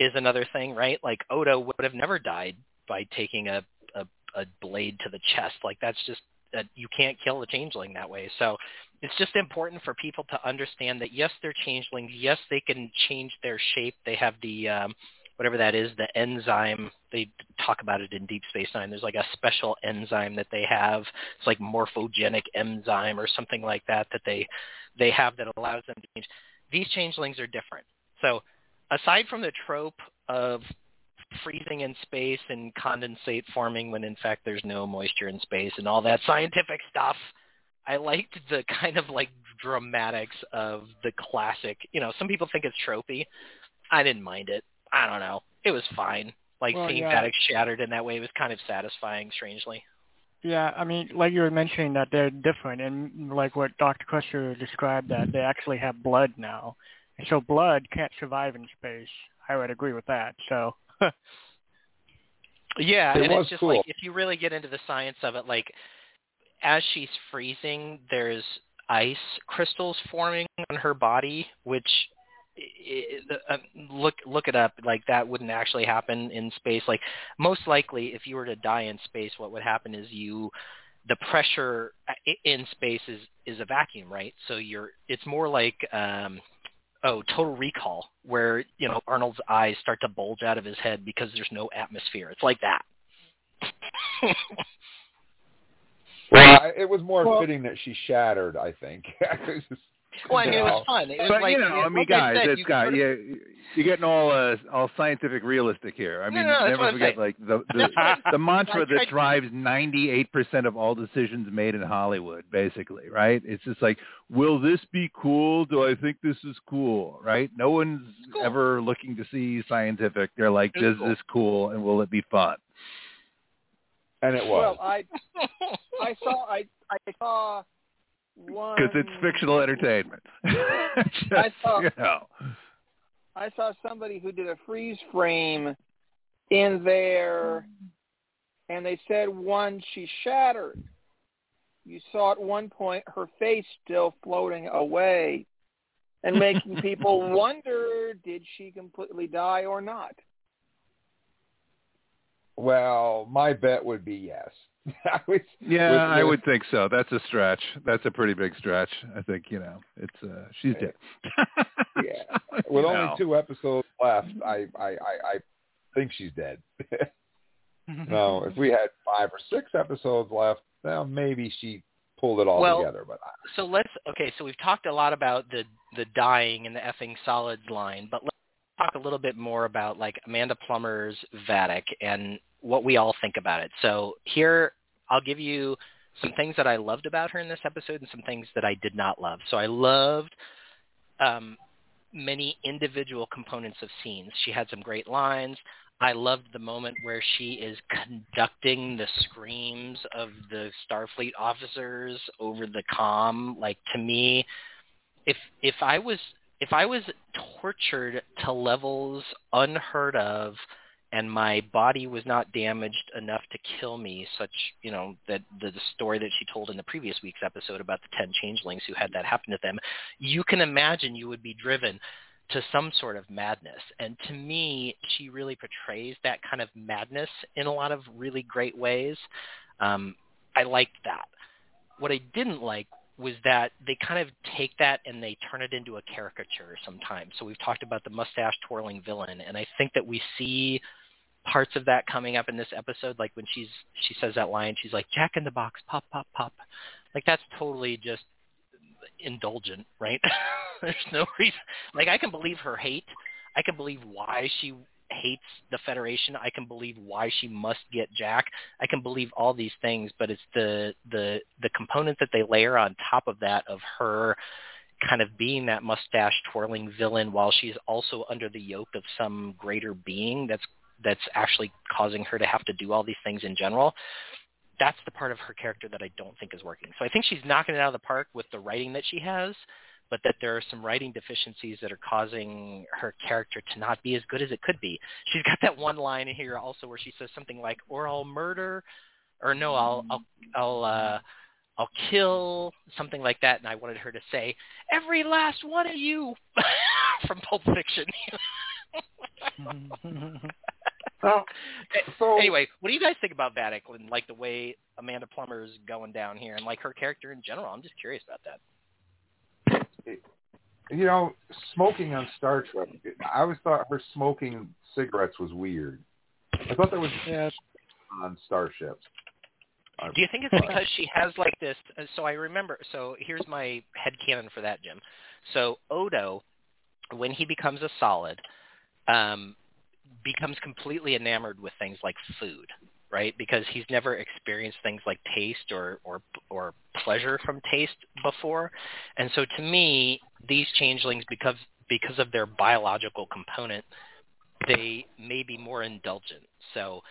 is another thing, right? Like Odo would have never died by taking a, a, a blade to the chest. Like that's just that you can't kill a changeling that way. So it's just important for people to understand that yes, they're changelings. Yes, they can change their shape. They have the um, whatever that is, the enzyme. They talk about it in Deep Space Nine. There's like a special enzyme that they have. It's like morphogenic enzyme or something like that that they they have that allows them to change. These changelings are different. So aside from the trope of freezing in space and condensate forming when in fact there's no moisture in space and all that scientific stuff. I liked the kind of like dramatics of the classic. You know, some people think it's tropey. I didn't mind it. I don't know. It was fine. Like Well, seeing yeah. Vadic shattered in that way was kind of satisfying, strangely. Yeah, I mean, like you were mentioning that they're different, and like what Dr. Crusher described, that they actually have blood now, and so blood can't survive in space. I would agree with that. So, Yeah, It and was it's just cool. like if you really get into the science of it, like as she's freezing, there's ice crystals forming on her body, which i i uh, look look it up. Like that wouldn't actually happen in space. Like most likely, if you were to die in space, what would happen is you the pressure in space is is a vacuum, right? So you're it's more like um oh, Total Recall, where you know Arnold's eyes start to bulge out of his head because there's no atmosphere. It's like that. Well, it was more Well- fitting that she shattered. I think. It was- well, I mean, it was fun. It was But like, you know, I mean, like guys, said, it's you got sort of- yeah, you're getting all uh, all scientific realistic here. I mean, no, that's never forget like the the, the mantra that drives 98% of all decisions made in Hollywood, basically, right? It's just like, will this be cool? Do I think this is cool? Right? No one's cool. ever looking to see scientific. They're like, It is cool. this cool and will it be fun? and it was. Well, I I saw I I saw one Because it's fictional entertainment. Just, I saw- you know. I saw somebody who did a freeze frame in there, and they said one she shattered, you saw at one point her face still floating away, and making people wonder did she completely die or not. well, my bet would be yes. I was, Yeah, with- I would think so. That's a stretch. That's a pretty big stretch. I think you know it's uh she's dead. Yeah. You With know. only two episodes left, I I I, I think she's dead. no, if we had five or six episodes left, well, maybe she pulled it all Well, together. But I, so let's okay. So we've talked a lot about the the dying and the effing solids line, but let's talk a little bit more about like Amanda Plummer's Vadic and what we all think about it. So here, I'll give you some things that I loved about her in this episode and some things that I did not love. So I loved um, many individual components of scenes. She had some great lines. I loved the moment where she is conducting the screams of the Starfleet officers over the com. Like to me, if if I was if I was tortured to levels unheard of and my body was not damaged enough to kill me, such, you know, that the, the story that she told in the previous week's episode about the 10 changelings who had that happen to them, you can imagine you would be driven to some sort of madness. And to me, she really portrays that kind of madness in a lot of really great ways. Um, I liked that. What I didn't like was that they kind of take that and they turn it into a caricature sometimes. So we've talked about the mustache twirling villain, and I think that we see parts of that coming up in this episode, like when she's she says that line, she's like Jack in the Box, pop, pop, pop. Like that's totally just indulgent, right? There's no reason. Like I can believe her hate. I can believe why she hates the Federation. I can believe why she must get Jack. I can believe all these things, but it's the the the component that they layer on top of that of her kind of being that mustache twirling villain while she's also under the yoke of some greater being that's that's actually causing her to have to do all these things in general. That's the part of her character that I don't think is working. So I think she's knocking it out of the park with the writing that she has but that there are some writing deficiencies that are causing her character to not be as good as it could be. She's got that one line in here also where she says something like, "Or I'll murder," or "No, I'll I'll I'll uh, I'll kill," something like that. And I wanted her to say, "Every last one of you," from Pulp Fiction. Oh, so anyway, what do you guys think about Vadic and like the way Amanda Plummer is going down here and like her character in general? I'm just curious about that you know, smoking on Star Trek. I always thought her smoking cigarettes was weird. I thought that was Yeah. on starships. Do you think it's because she has like this? uh, So I remember. So here's my head canon for that, Jim. So Odo, when he becomes a solid, um, becomes completely enamored with things like food, right? Because he's never experienced things like taste or or or pleasure from taste before, and so to me, these changelings because because of their biological component, they may be more indulgent. So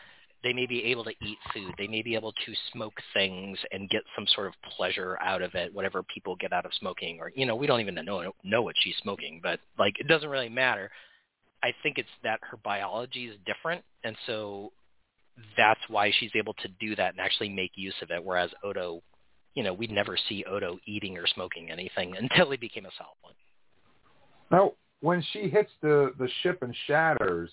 they may be able to eat food. They may be able to smoke things and get some sort of pleasure out of it, whatever people get out of smoking. Or, you know, we don't even know, know what she's smoking, but, like, it doesn't really matter. I think it's that her biology is different, and so that's why she's able to do that and actually make use of it, whereas Odo, you know, we'd never see Odo eating or smoking anything until he became a solid. Now, when she hits the the ship and shatters,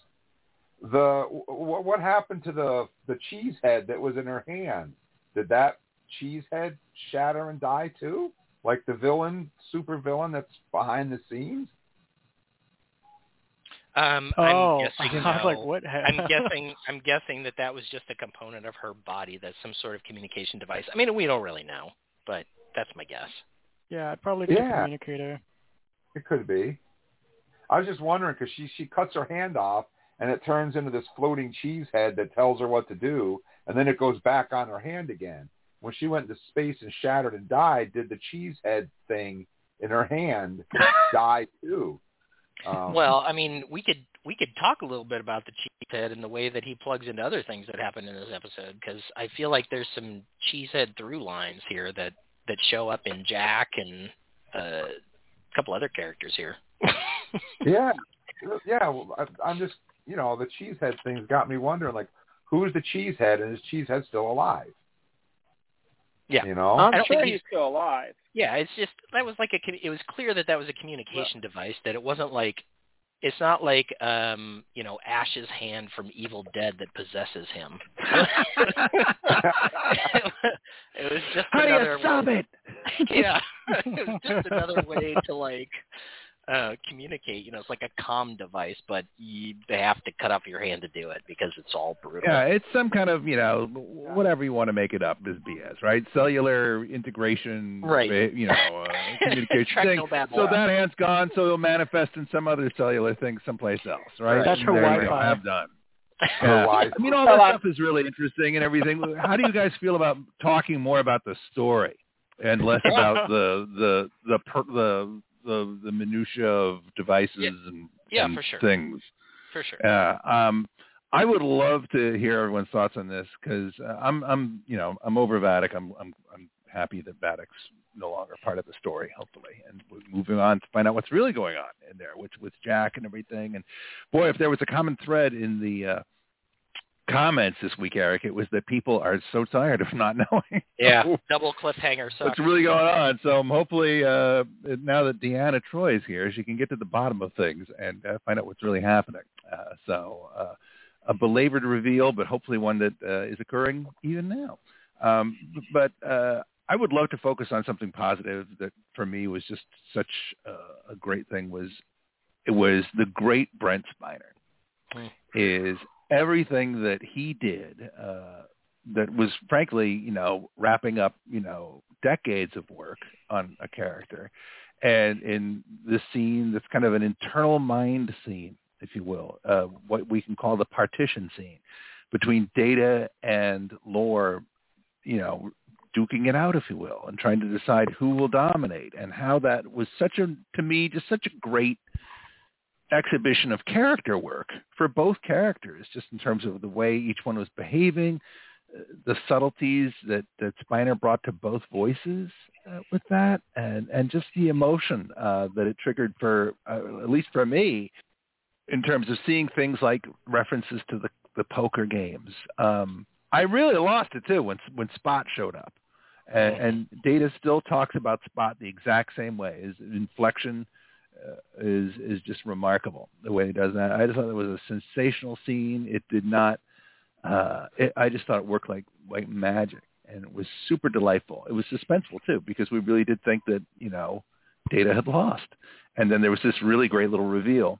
the w- what happened to the the cheese head that was in her hand? Did that cheese head shatter and die too? Like the villain, super villain that's behind the scenes? Um, Oh, I'm guessing I was no. like, what? I'm guessing. I'm guessing that that was just a component of her body. That's some sort of communication device. I mean, we don't really know, but that's my guess. Yeah, it'd probably be a Yeah. communicator. It could be. I was just wondering because she she cuts her hand off and it turns into this floating cheese head that tells her what to do, and then it goes back on her hand again. When she went into space and shattered and died, did the cheese head thing in her hand die too? Um, Well, I mean, we could we could talk a little bit about the cheesehead and the way that he plugs into other things that happen in this episode because I feel like there's some cheesehead through lines here that that show up in Jack and uh, a couple other characters here. yeah, yeah. Well, I, I'm just you know the cheese head thing's got me wondering like who's the cheese head and is cheese head still alive? Yeah. you know. I I'm don't sure think he's he's- still alive. Yeah, it's just that was like a it was clear that that was a communication device that it wasn't like it's not like um, you know, Ash's hand from Evil Dead that possesses him. it was just How do another you stop it? yeah. it was just another way to like uh communicate, you know, it's like a comm device, but you they have to cut off your hand to do it because it's all brutal. Yeah, it's some kind of you know whatever you want to make it up is BS, right? Cellular integration, Right. eh, You know, uh, communication thing. So that hand's gone, so it'll manifest in some other cellular thing someplace else, right? That's her There you. Wi-Fi. Have done. Her Yeah. I mean, all Well, that stuff is really interesting and everything. How do you guys feel about talking more about the story and less about the the the per, the the the minutia of devices Yeah. and, Yeah, and for sure. things. For sure. Yeah. Um, I would love to hear everyone's thoughts on this because uh, I'm, I'm, you know, I'm over Vadic. I'm, I'm, I'm happy that Vadic's no longer part of the story, hopefully, and we're moving on to find out what's really going on in there with with Jack and everything. And boy, if there was a common thread in the uh, comments this week, Eric, it was that people are so tired of not knowing. Yeah. Double cliffhanger sucks. What's really going on? So um, hopefully, uh, now that Deanna Troi is here, she can get to the bottom of things and uh, find out what's really happening. Uh, so uh, a belabored reveal, but hopefully one that uh, is occurring even now. Um, but uh, I would love to focus on something positive that for me was just such uh, a great thing was it was the great Brent Spiner Hmm. is everything that he did uh, that was frankly, you know, wrapping up, you know, decades of work on a character. And in this scene, that's kind of an internal mind scene, if you will, uh, what we can call the partition scene between data and lore, you know, duking it out, if you will, and trying to decide who will dominate and how that was such a, to me, just such a great exhibition of character work for both characters, just in terms of the way each one was behaving, the subtleties that, that Spiner brought to both voices uh, with that, and, and just the emotion uh, that it triggered for, uh, at least for me, in terms of seeing things like references to the, the poker games. Um, I really lost it too when when Spot showed up, and, and Data still talks about Spot the exact same way. His inflection is is just remarkable the way he does that. I just thought it was a sensational scene. It did not. Uh, it, I just thought it worked like like magic, and it was super delightful. It was suspenseful too because we really did think that you know Data had lost, and then there was this really great little reveal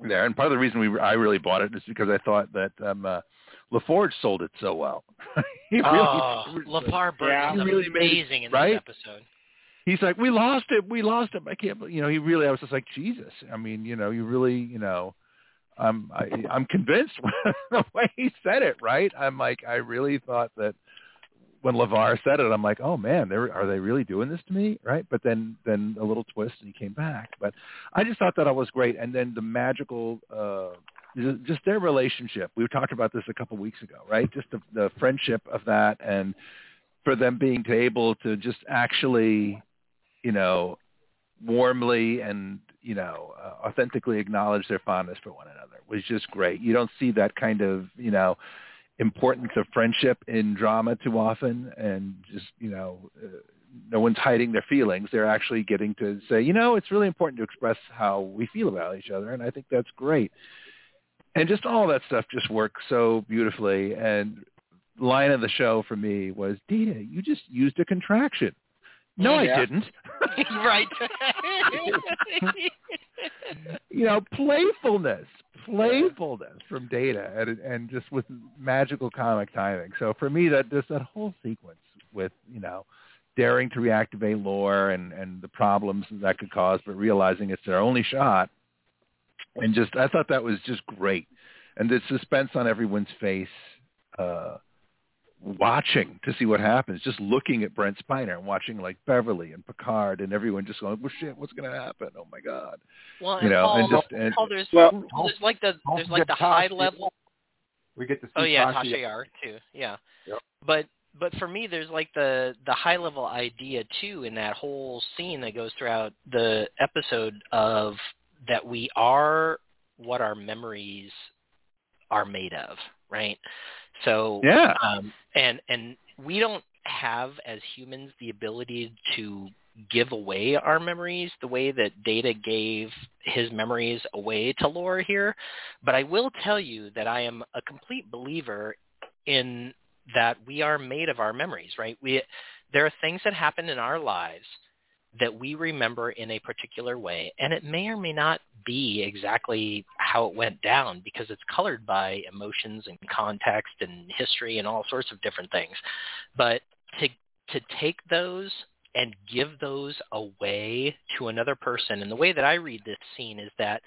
there. And part of the reason we I really bought it is because I thought that um, uh, LaForge sold it so well. he really, oh, LeVar Yeah. Burton is He really made it- amazing in right? this episode. He's like, we lost it, we lost him. I can't, bel-" you know, he really, I was just like, Jesus. I mean, you know, you really, you know, I'm, I, I'm convinced the way he said it, right? I'm like, I really thought that when LeVar said it, I'm like, oh man, they're, are they really doing this to me, right? But then, then a little twist, and he came back. But I just thought that I was great, and then the magical, uh, just their relationship. We talked about this a couple of weeks ago, right? Just the, the friendship of that, and for them being able to just actually you know, warmly and you know, uh, authentically acknowledge their fondness for one another was just great. You don't see that kind of you know importance of friendship in drama too often, and just you know, uh, no one's hiding their feelings. They're actually getting to say, you know, it's really important to express how we feel about each other, and I think that's great. And just all that stuff just works so beautifully. And line of the show for me was, Data, you just used a contraction. No, Yeah. I didn't. right. you know, playfulness, playfulness from Data, and, and just with magical comic timing. So for me, that just that whole sequence with you know, daring to reactivate lore and and the problems that could cause, but realizing it's their only shot, and just I thought that was just great, and the suspense on everyone's face. uh watching to see what happens, just looking at Brent Spiner and watching like Beverly and Picard and everyone just going, well, shit, what's going to happen? Oh my God. well, You know, Paul, and just- and- Paul, there's, Well- there's like the there's like the high Tasha. level We get to see Oh yeah, Tasha. Tasha Yar too. Yeah. Yep. But but for me, there's like the the high level idea too in that whole scene that goes throughout the episode of that we are what our memories are made of, right? So Yeah. um, and and we don't have as humans the ability to give away our memories the way that Data gave his memories away to Lore here. But I will tell you that I am a complete believer in that we are made of our memories, right? We there are things that happen in our lives that we remember in a particular way, and it may or may not be exactly how it went down because it's colored by emotions and context and history and all sorts of different things. But to to take those and give those away to another person, and the way that I read this scene is that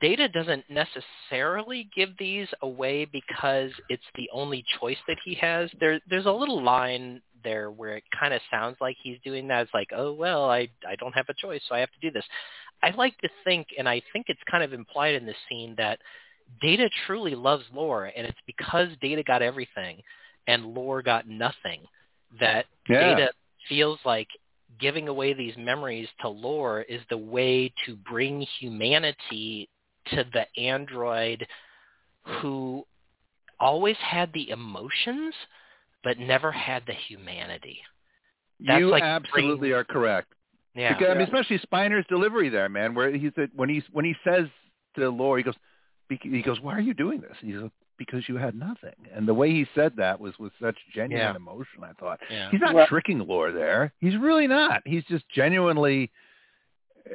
Data doesn't necessarily give these away because it's the only choice that he has. There, there's a little line there where it kind of sounds like he's doing that. It's like, oh well, I I don't have a choice, so I have to do this. I like to think, and I think it's kind of implied in this scene that Data truly loves Lore, and it's because Data got everything and Lore got nothing that Yeah. Data feels like giving away these memories to Lore is the way to bring humanity to the android who always had the emotions but never had the humanity. That's you like absolutely bringing- are correct. Yeah. Because, I mean, especially Spiner's delivery there, man, where he said when he's when he says to Lore, he goes, he goes, "Why are you doing this?" He goes, "Because you had nothing." And the way he said that was with such genuine Yeah. emotion. I thought Yeah. he's not Right. tricking Lore there. He's really not. He's just genuinely.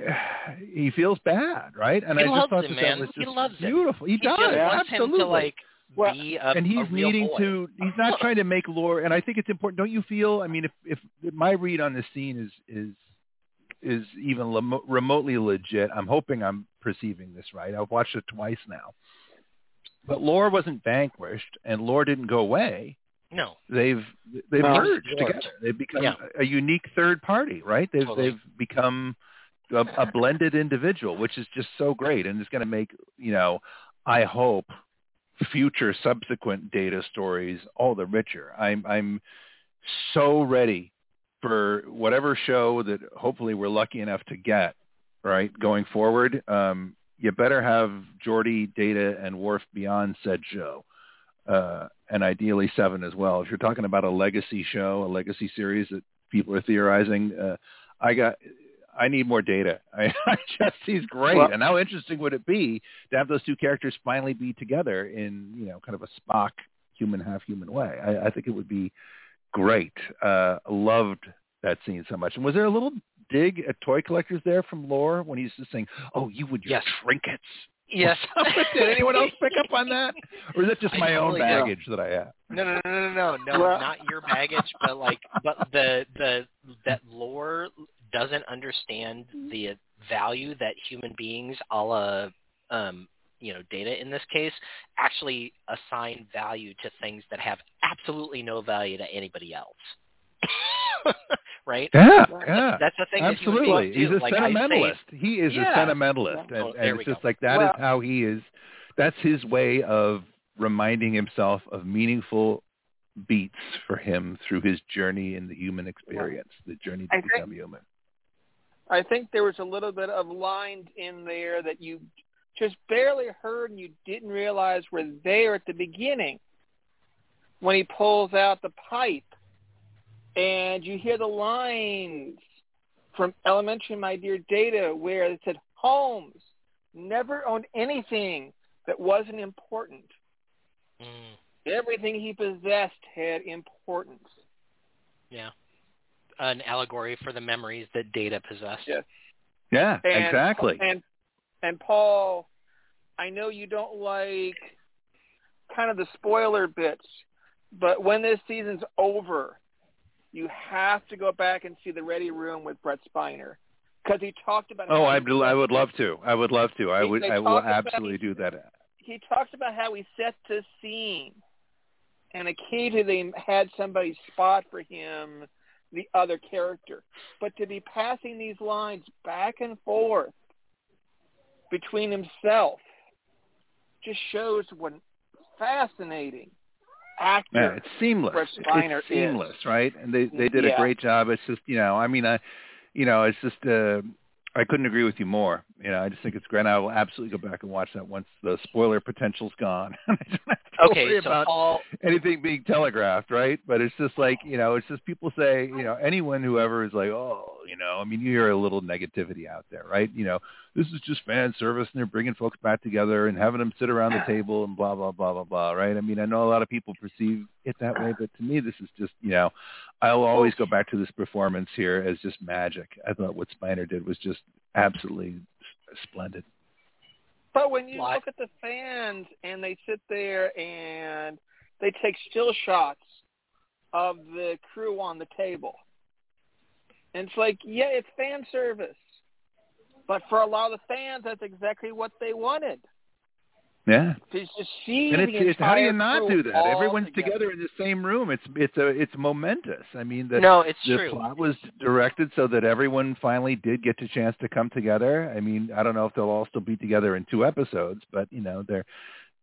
He feels bad, right? And He I just thought him, that, man. that was He just loves him. beautiful. He, He does just wants absolutely. him to like Well, be a, and he's a real needing boy. to he's not trying to make lore and i think it's important don't you feel i mean if if my read on this scene is is is even lemo- remotely legit i'm hoping i'm perceiving this right i've watched it twice now but lore wasn't vanquished and lore didn't go away No. they've they've No. merged Merged. together they've become Yeah. a unique third party right they've Totally. they've become a, a blended individual which is just so great and it's going to make you know i hope future subsequent data stories all the richer i'm i'm so ready for whatever show that hopefully we're lucky enough to get right going forward um you better have Geordi, Data, and Worf beyond said show uh, and ideally seven as well. If you're talking about a legacy show, a legacy series that people are theorizing, uh, I got, I need more data. I, I just he's great, Well- and how interesting would it be to have those two characters finally be together in you know kind of a Spock human half human way? I, I think it would be great. Uh, loved that scene so much. And was there a little dig at toy collectors there from Lore when he's just saying, "Oh, you would your Yes. trinkets." Yes. Did anyone else pick up on that, or is that just my own totally did. baggage that I have? No, no, no, no, no, no, Well- not your baggage, but like, but the the that lore doesn't understand the value that human beings, a la, um, you know, data in this case, actually assign value to things that have absolutely no value to anybody else. right? Yeah, yeah. That's the thing. Absolutely. beings He's a Like, I say- sentimentalist. he is Yeah. a sentimentalist. Oh, And, there and we it's just go. like that is Well- how he is. That's his way of reminding himself of meaningful beats for him through his journey in the human experience, the journey to I think- become human. I think there was a little bit of lines in there that you just barely heard and you didn't realize were there at the beginning. When he pulls out the pipe and you hear the lines from Elementary My Dear Data where it said Holmes never owned anything that wasn't important. Mm, Everything he possessed had importance. yeah. An allegory for the memories that data possessed. Yes. Yeah, And, exactly. And and Paul, I know you don't like kind of the spoiler bits, but when this season's over, you have to go back and see the Ready Room with Brent Spiner because he talked about. oh, I, I would love to. I would love to. I would. I will talk about- absolutely do that. He talks about how he set the scene, and occasionally they had somebody spot for him the other character, but to be passing these lines back and forth between himself just shows what fascinating actor. Yeah, it's seamless. It's seamless, is. right? And they they did a great job. It's just you know, I mean, I, you know, it's just uh, I couldn't agree with you more. You know, I just think it's great. I will absolutely go back and watch that once the spoiler potential's gone. I don't have Okay, so about Paul, anything being telegraphed, right? But it's just like you know, it's just people say, you know, anyone who ever is like, oh, you know, I mean, you hear a little negativity out there, right? You know, this is just fan service, and they're bringing folks back together and having them sit around the table and blah blah blah blah blah, right? I mean, I know a lot of people perceive it that way, but to me, this is just, you know, I'll always go back to this performance here as just magic. I thought what Spiner did was just absolutely s- splendid. But when you Well, look at the fans and they sit there and they take still shots of the crew on the table, and it's like, yeah, it's fan service. But for a lot of the fans, that's exactly what they wanted. Yeah. To just see And it's, the it's how do you not do that? Everyone's together. together in the same room. It's it's a it's momentous. I mean, the no, it's the true. plot was directed so that everyone finally did get the chance to come together. I mean, I don't know if they'll all still be together in two episodes, but you know, they're.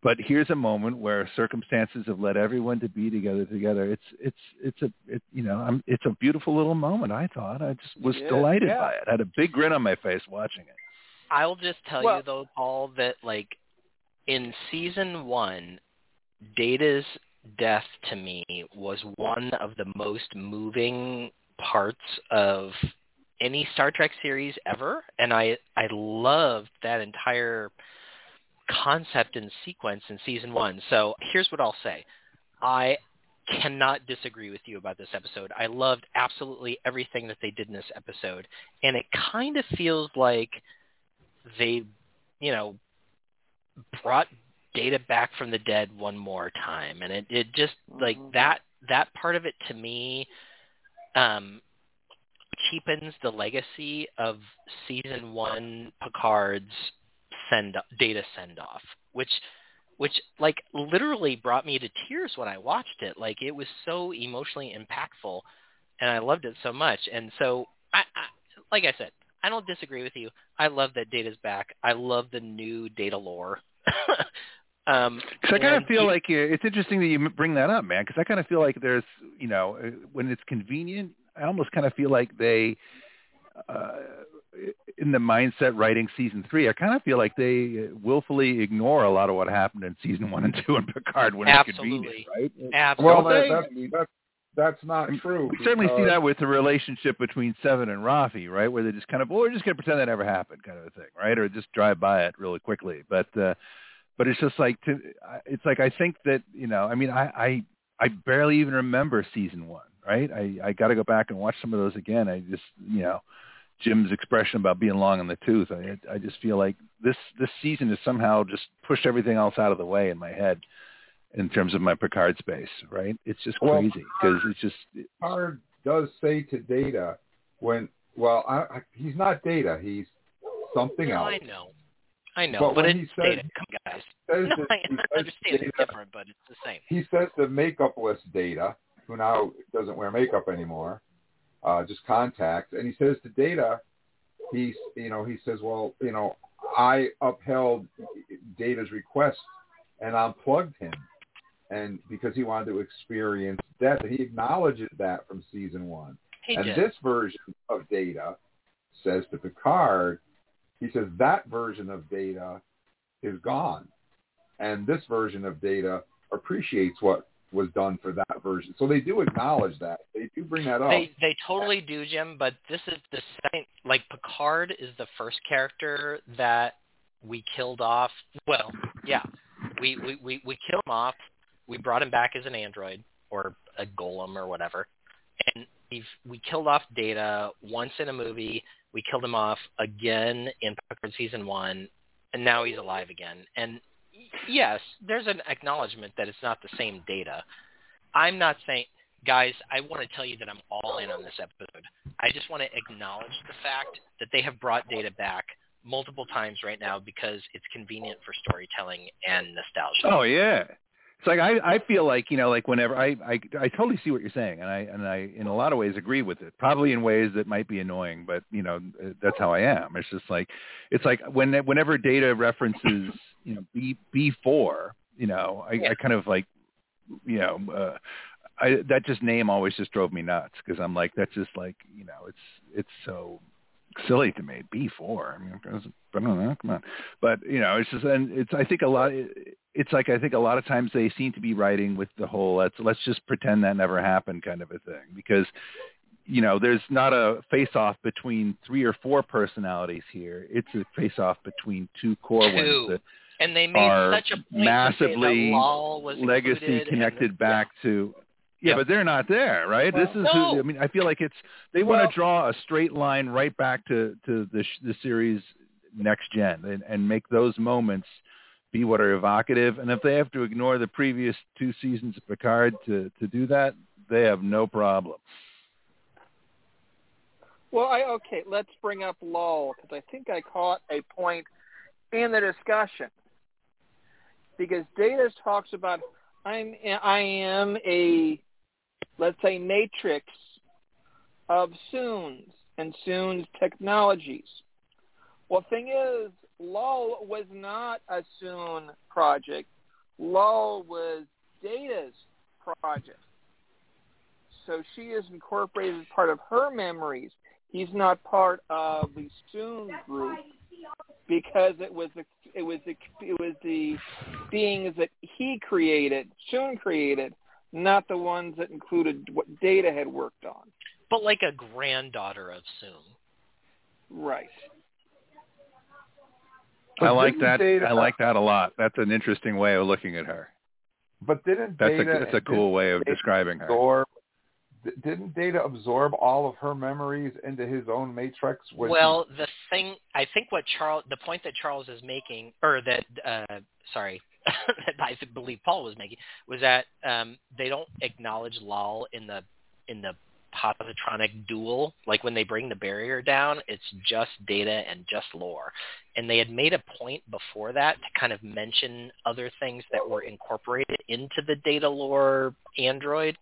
But here's a moment where circumstances have led everyone to be together together. It's it's it's a it, you know I'm, it's a beautiful little moment. I thought I just was It is, delighted yeah. by it. I had a big grin on my face watching it. I'll just tell Well- you though, Paul, that like in season one, Data's death to me was one of the most moving parts of any Star Trek series ever, and I I loved that entire concept and sequence in season one. So here's what I'll say: I cannot disagree with you about this episode. I loved absolutely everything that they did in this episode, and it kind of feels like they, you know, brought data back from the dead one more time. And it it just like Mhm. that that part of it to me um cheapens the legacy of season 1 Picard's send data send off which which like literally brought me to tears when I watched it. Like it was so emotionally impactful and I loved it so much. And so I, I like I said I don't disagree with you. I love that Data's back. I love the new Data lore. um, Because I kind of feel he- like uh, it's interesting that you bring that up, man. Because I kind of feel like there's, you know, uh, when it's convenient, I almost kind of feel like they, uh, in the mindset writing season three, I kind of feel like they willfully ignore a lot of what happened in season one and two in Picard when it's convenient, Absolutely. right? Well, absolutely. that, that's that's not true. We certainly see that with the relationship between Seven and Raffi, right? Where they just kind of, well, we're just going to pretend that never happened, kind of a thing, right? Or just drive by it really quickly. But, uh, but it's just like, to, I- it's like I think that you know, I mean, I I, I barely even remember season one, right? I I got to go back and watch some of those again. I just, you know, Jim's expression about being long in the tooth. I I just feel like this this season has somehow just pushed everything else out of the way in my head. In terms of my Picard space, right? It's just Well, crazy because it's just Picard does say to Data when well, I, I, he's not Data. He's something no, else. I know. I know, But but, when it's he said- Data. Come on, guys. Says No, that- I he understand Data- it's different, but it's the same. he says to makeupless Data, who now doesn't wear makeup anymore, uh, just contacts, and he says to Data, he's you know he says, well, you know, I upheld Data's request and unplugged him, and because he wanted to experience death, and he acknowledges that from season one. He and did. this version of Data says to Picard, he says that version of Data is gone, and this version of Data appreciates what was done for that version. So they do acknowledge that. They do bring that up. They they totally do, Jim. But this is the second. Like Picard is the first character that we killed off. Well, yeah, we we we, we killed him off. We brought him back as an android or a golem or whatever, and we've we killed off Data once in a movie. We killed him off again in Picard season one, and now he's alive again. And yes, there's an acknowledgement that it's not the same Data. I'm not saying guys, I want to tell you that I'm all in on this episode. I just want to acknowledge the fact that they have brought data back multiple times right now because it's convenient for storytelling and nostalgia. Oh yeah. It's like I I feel like you know like whenever I I I totally see what you're saying and I and I in a lot of ways agree with it. Probably in ways that might be annoying, but you know that's how I am. It's just like it's like when whenever data references you know B B four, you know I, I kind of like you know uh, I that just name always just drove me nuts because I'm like that's just like you know it's it's so silly to me. B four. I mean, I don't know. Come on, but you know, it's just and it's. I think a lot. It's like I think a lot of times they seem to be writing with the whole let's let's just pretend that never happened kind of a thing because you know there's not a face off between three or four personalities here. It's a face off between two core Two. ones that and they made such a point to say massively legacy connected and, back to yeah, but they're not there, right? this is no. who, I mean, I feel like it's they want Well- to draw a straight line right back to to the the series next gen and, and make those moments be what are evocative. And if they have to ignore the previous two seasons of Picard to to do that, they have no problem. Well, I okay. Let's bring up Lal because I think I caught a point in the discussion. because Data talks about I'm I am a let's say matrix of Soong's and Soong's technologies. Well, thing is, Lal was not a Soong project. Lal was Data's project. So she is incorporated as part of her memories. He's not part of the Soon group because it was the it was the it was the beings that he created, Soon created, not the ones that included what Data had worked on. But like a granddaughter of Soong. Right. I like that. Data- I like that a lot. That's an interesting way of looking at her. But didn't That's Data a that's a cool way of Data describing her. absorb? d- Didn't Data absorb all of her memories into his own matrix? when he- Well, the thing I think what Charles, the point that Charles is making, or that, uh, sorry, that I believe Paul was making, was that um, they don't acknowledge Lal in the in the positronic duel. Like when they bring the barrier down, it's just data and just lore. And they had made a point before that to kind of mention other things that were incorporated into the data lore android,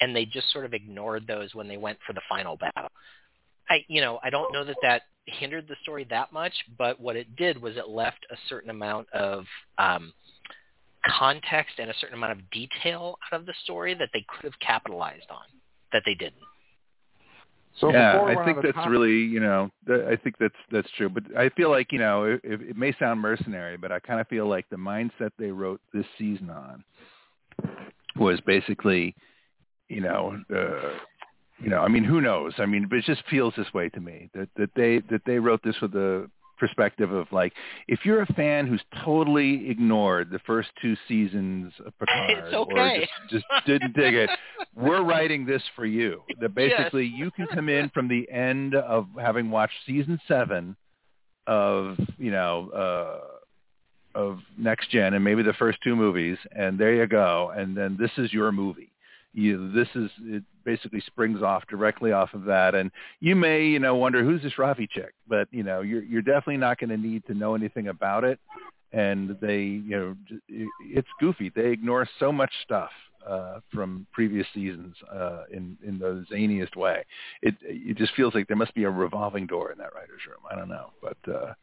and they just sort of ignored those when they went for the final battle. I, you know, I don't know that that hindered the story that much, but what it did was it left a certain amount of um, context and a certain amount of detail out of the story that they could have capitalized on, that they didn't. so yeah, I think that's time- really, you know, th- I think that's that's true. But I feel like, you know, it, it it may sound mercenary, but I kind of feel like the mindset they wrote this season on was basically, you know, uh, you know, I mean, who knows? I mean, but it just feels this way to me that that they that they wrote this with the perspective of like, if you're a fan who's totally ignored the first two seasons of Picard It's or okay. just, just didn't dig it, we're writing this for you. That basically you can come in from the end of having watched season seven of you know uh, of Next Gen and maybe the first two movies, and there you go. And then this is your movie. You this is it basically springs off directly off of that, and you may you know wonder who's this Raffi chick, but you know you're you're definitely not going to need to know anything about it. And they you know it's goofy. They ignore so much stuff uh, from previous seasons uh, in in the zaniest way. It it just feels like there must be a revolving door in that writers' room. I don't know, but uh,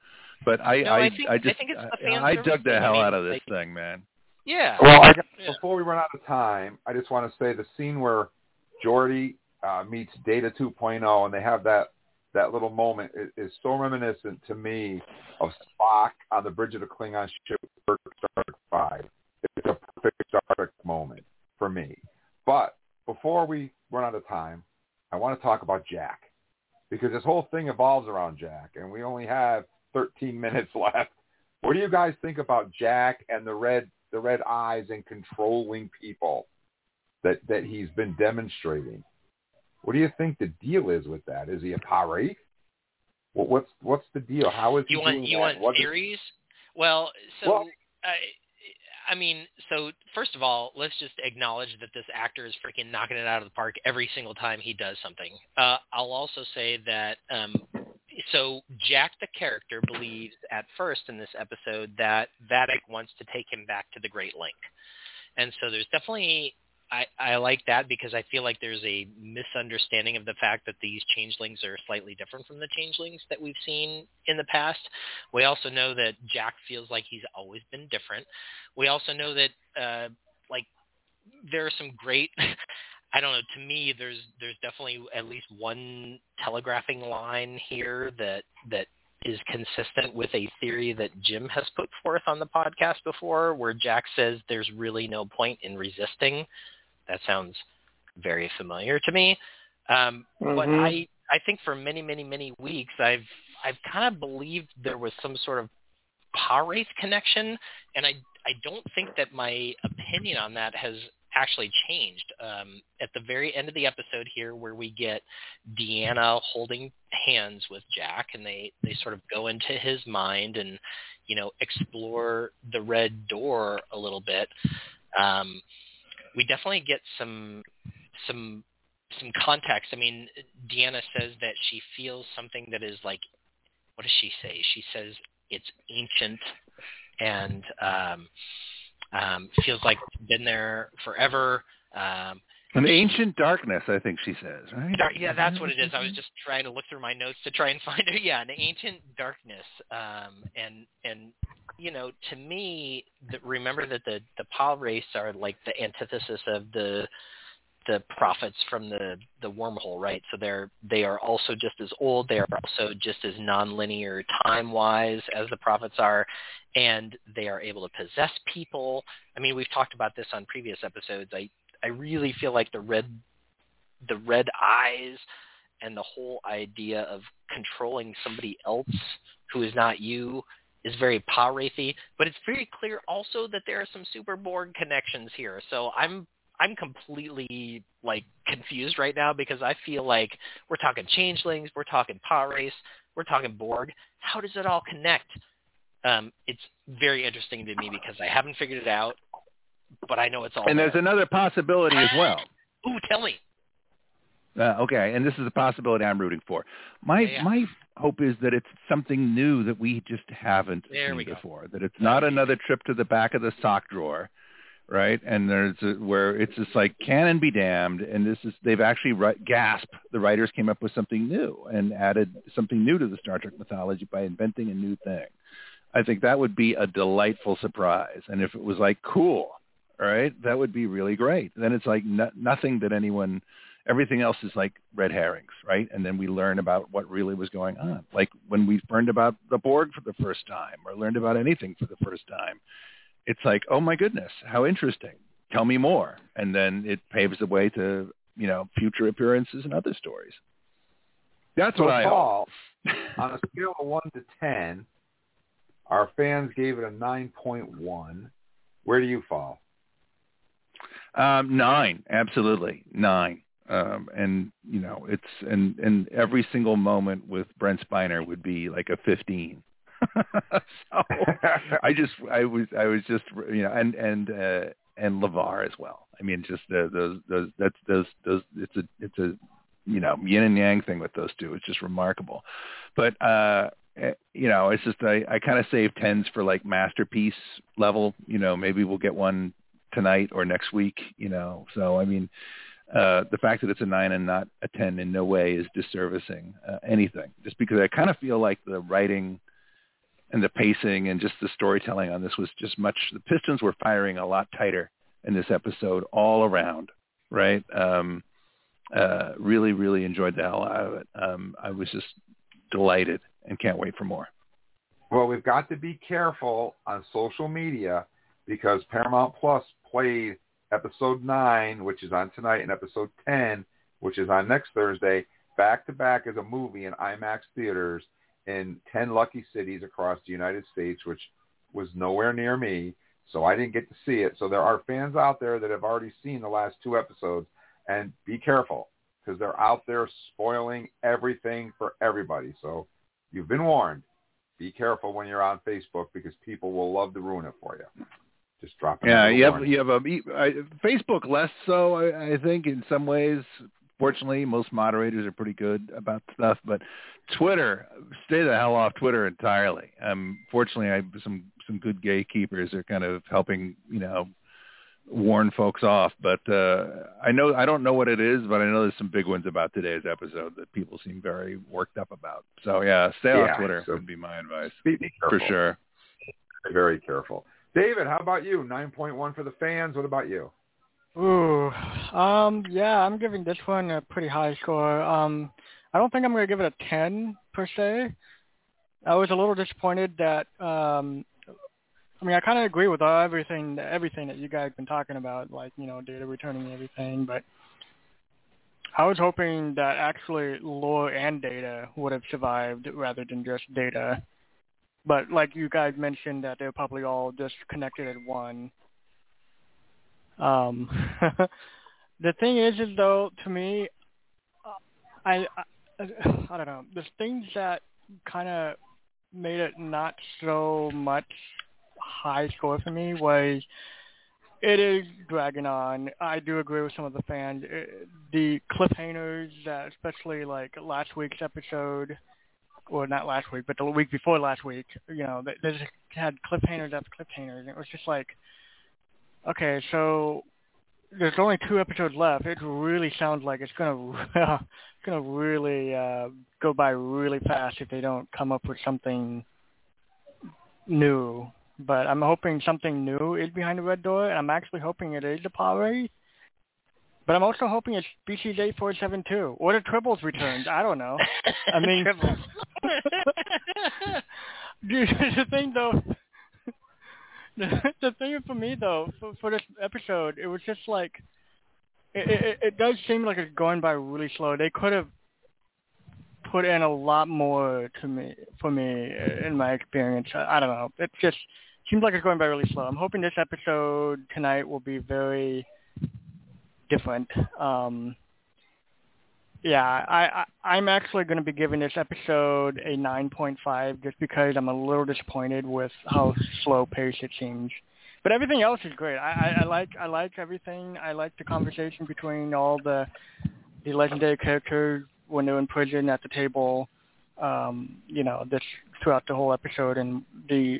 but I No, I I, think- I I just think it's the I, I dug the hell out of this like- thing, man. Yeah. Well, I Yeah. before we run out of time, I just want to say the scene where Geordi uh, meets Data 2.0 and they have that that little moment is, so reminiscent to me of Spock on the bridge of the Klingon ship Star Trek Five. It's a perfect Star Trek moment for me. But before we run out of time, I want to talk about Jack because this whole thing evolves around Jack, and we only have 13 minutes left. What do you guys think about Jack and the red the red eyes and controlling people that that he's been demonstrating? What do you think the deal is with that? Is he a? What, what's what's the deal? How is he You want doing you that? want What is- theories? Well, so Well- I, I mean, so first of all, let's just acknowledge that this actor is freaking knocking it out of the park every single time he does something. Uh, I'll also say that um, so Jack the character believes at first in this episode that Vadic wants to take him back to the Great Link, and so there's definitely I, I like that because I feel like there's a misunderstanding of the fact that these changelings are slightly different from the changelings that we've seen in the past. We also know that Jack feels like he's always been different. We also know that uh, like there are some great I don't know, to me there's there's definitely at least one telegraphing line here that that is consistent with a theory that Jim has put forth on the podcast before where Jack says there's really no point in resisting. That sounds very familiar to me. Um, But Mhm. I, I think for many, many, many weeks, I've, I've kind of believed there was some sort of Wraith connection, and I, I don't think that my opinion on that has actually changed. Um, at the very end of the episode here, where we get Deanna holding hands with Jack, and they, they sort of go into his mind and, you know, explore the red door a little bit. Um, we definitely get some some some context. I mean, Deanna says that she feels something that is like, what does she say? She says it's ancient and um, Um, feels like it's been there forever. Um, An ancient darkness, I think she says, right? Dark, yeah, that's what it is. I was just trying to look through my notes to try and find it. Yeah, an ancient darkness. Um, and and you know, to me, the, remember that the the Pah-wraiths are like the antithesis of the the prophets from the the wormhole, right? So they're they are also just as old. They are also just as nonlinear time wise as the prophets are, and they are able to possess people. I mean, we've talked about this on previous episodes. I I really feel like the red the red eyes and the whole idea of controlling somebody else who is not you is very Wraithy, but it's very clear also that there are some Super Borg connections here. So I'm I'm completely like confused right now because I feel like we're talking changelings, we're talking Pah-wraiths, we're talking Borg. How does it all connect? Um, it's very interesting to me because I haven't figured it out, but I know it's all. And there's another possibility as well. Ooh, tell me. Uh, okay, and this is a possibility I'm rooting for. My Yeah. my hope is that it's something new that we just haven't There seen before. That it's not another trip to the back of the sock drawer, right? And there's a, where it's just like canon be damned, and this is they've actually ri- gasp. The writers came up with something new and added something new to the Star Trek mythology by inventing a new thing. I think that would be a delightful surprise. And if it was like cool, right, that would be really great. Then it's like no, nothing that anyone everything else is like red herrings, right? And then we learn about what really was going on. Like when we learned about the Borg for the first time or learned about anything for the first time, it's like, oh my goodness, how interesting. Tell me more. And then it paves the way to, you know, future appearances and other stories. That's So what I hope. Paul, on a scale of one to ten, our fans gave it a nine point one. Where do you fall? Um, nine, absolutely nine. Um, and you know, it's and and every single moment with Brent Spiner would be like a fifteen. so I just I was I was just you know and and uh, and LeVar as well. I mean, just the, those those that's those those it's a it's a you know yin and yang thing with those two. It's just remarkable. But uh, eh, you know, it's just I I kind of save tens for like masterpiece level. You know, maybe we'll get one tonight or next week. You know, so I mean. Uh, the fact that it's a nine and not a ten in no way is disservicing uh, anything. Just because I kind of feel like the writing and the pacing and just the storytelling on this was just much. The Pistons were firing a lot tighter in this episode all around, right? Um, uh, really, really enjoyed the hell out of it. Um, I was just delighted and can't wait for more. Well, we've got to be careful on social media because Paramount Plus played episode 9, which is on tonight, and episode 10, which is on next Thursday, back to back as a movie in IMAX theaters in 10 lucky cities across the United States, which was nowhere near me. So I didn't get to see it. So there are fans out there that have already seen the last two episodes. And be careful because they're out there spoiling everything for everybody. So you've been warned. Be careful when you're on Facebook because people will love to ruin it for you. Just drop it. Yeah, you have you have a I, Facebook less so. I, I think in some ways. Fortunately, most moderators are pretty good about stuff, but Twitter, stay the hell off Twitter entirely. Um, fortunately, I some some good gatekeepers are kind of helping you know warn folks off. But uh, I know I don't know what it is, but I know there's some big ones about today's episode that people seem very worked up about. So yeah, stay Yeah, off Twitter so- would be my advice Be be for sure. Very careful. David, how about you? 9.1 for the fans. What about you? Ooh, um, yeah, I'm giving this one a pretty high score. Um, I don't think I'm going to give it a 10 per se. I was a little disappointed that, um, I mean, I kind of agree with everything, everything that you guys have been talking about, like you know, data returning and everything. But I was hoping that actually lore and data would have survived rather than just data. But like you guys mentioned, that they're probably all just connected at one. Um, the thing is, is though, to me, I, I, I don't know. The things that kind of made it not so much high score for me was it is dragging on. I do agree with some of the fans. It, the cliffhangers, uh, especially like last week's episode, or not last week, but the week before last week, you know, they, they just had cliffhangers after cliffhangers. And it was just like, Okay, so there's only two episodes left. It really sounds like it's gonna it's gonna really uh, go by really fast if they don't come up with something new. But I'm hoping something new is behind the red door, and I'm actually hoping it is the Power But I'm also hoping it's Species 8472 or the Tribbles returns. I don't know. I mean, Tribbles. Dude, the thing though, the, the thing for me though, for, for this episode, it was just like, it, it, it does seem like it's going by really slow. They could have put in a lot more to me, for me, uh, in my experience. I, I don't know. It just seems like it's going by really slow. I'm hoping this episode tonight will be very different. Um, yeah, I, I I'm actually going to be giving this episode a 9.5 just because I'm a little disappointed with how slow paced it seems. But everything else is great. I, I, I like I like everything. I like the conversation between all the the legendary characters when they're in prison at the table. Um, you know, this throughout the whole episode and the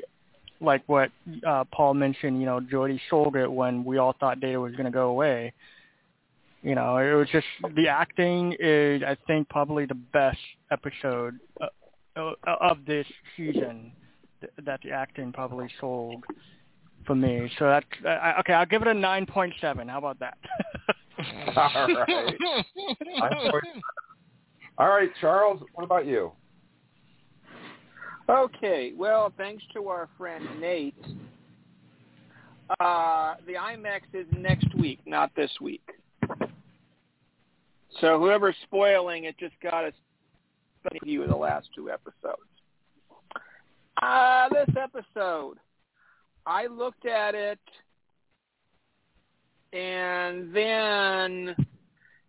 like what uh, Paul mentioned. You know, Geordi sold it when we all thought Data was going to go away you know, it was just the acting is, I think, probably the best episode uh, uh of this season that the acting probably sold for me. So that's uh, okay. I'll give it a nine point seven. How about that? All right. All right, Charles. What about you? Okay. Well, thanks to our friend Nate, uh, the IMAX is next week, not this week. So whoever's spoiling it just got a view of the last two episodes. Uh, this episode, I looked at it and then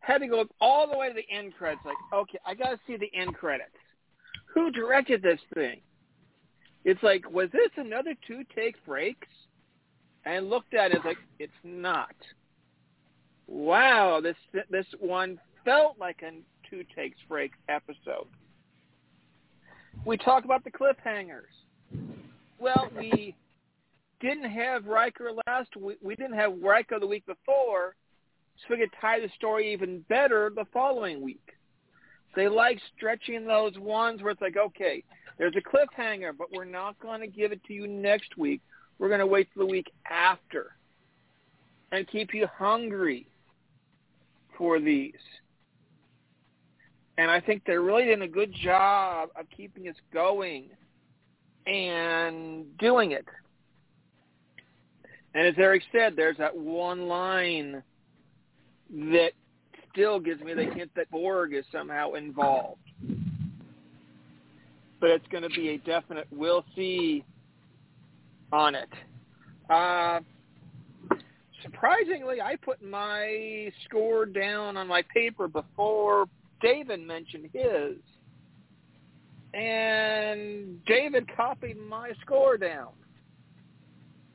had to go all the way to the end credits. Like, okay, I got to see the end credits. Who directed this thing? It's like, was this another two take Frakes? And looked at it like, it's not. Wow, this this one felt like a two take Frakes episode. We talk about the cliffhangers. Well, we didn't have Riker last week. We didn't have Riker the week before, so we could tie the story even better the following week. They like stretching those ones where it's like, okay, there's a cliffhanger, but we're not going to give it to you next week. We're going to wait till the week after and keep you hungry for these. And I think they're really doing a good job of keeping us going and doing it. And as Eric said, there's that one line that still gives me the hint that Borg is somehow involved. But it's going to be a definite we'll see on it. Uh, surprisingly, I put my score down on my paper before David mentioned his. And David copied my score down.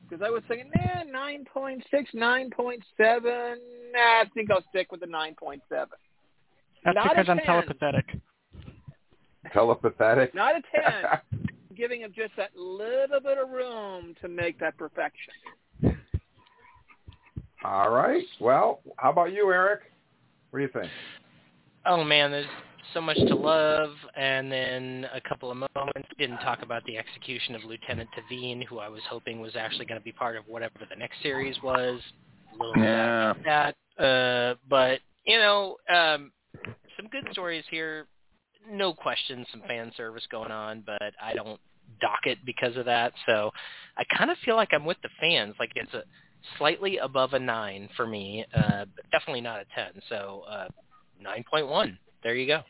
Because I was thinking, man, 9.6, 9.7. Nah, I think I'll stick with the 9.7. That's Not because i I'm telepathetic. Telepathetic? Not a 10. giving him just that little bit of room to make that perfection. All right. Well, how about you, Eric? What do you think? Oh man, there's so much to love, and then a couple of moments. Didn't talk about the execution of Lieutenant T'Veen, who I was hoping was actually going to be part of whatever the next series was. A little Yeah. that, uh, but you know, um, some good stories here. No question, some fan service going on, but I don't dock it because of that. So I kind of feel like I'm with the fans. Like it's a slightly above a nine for me, uh, but definitely not a ten. So uh, nine point one. There you go.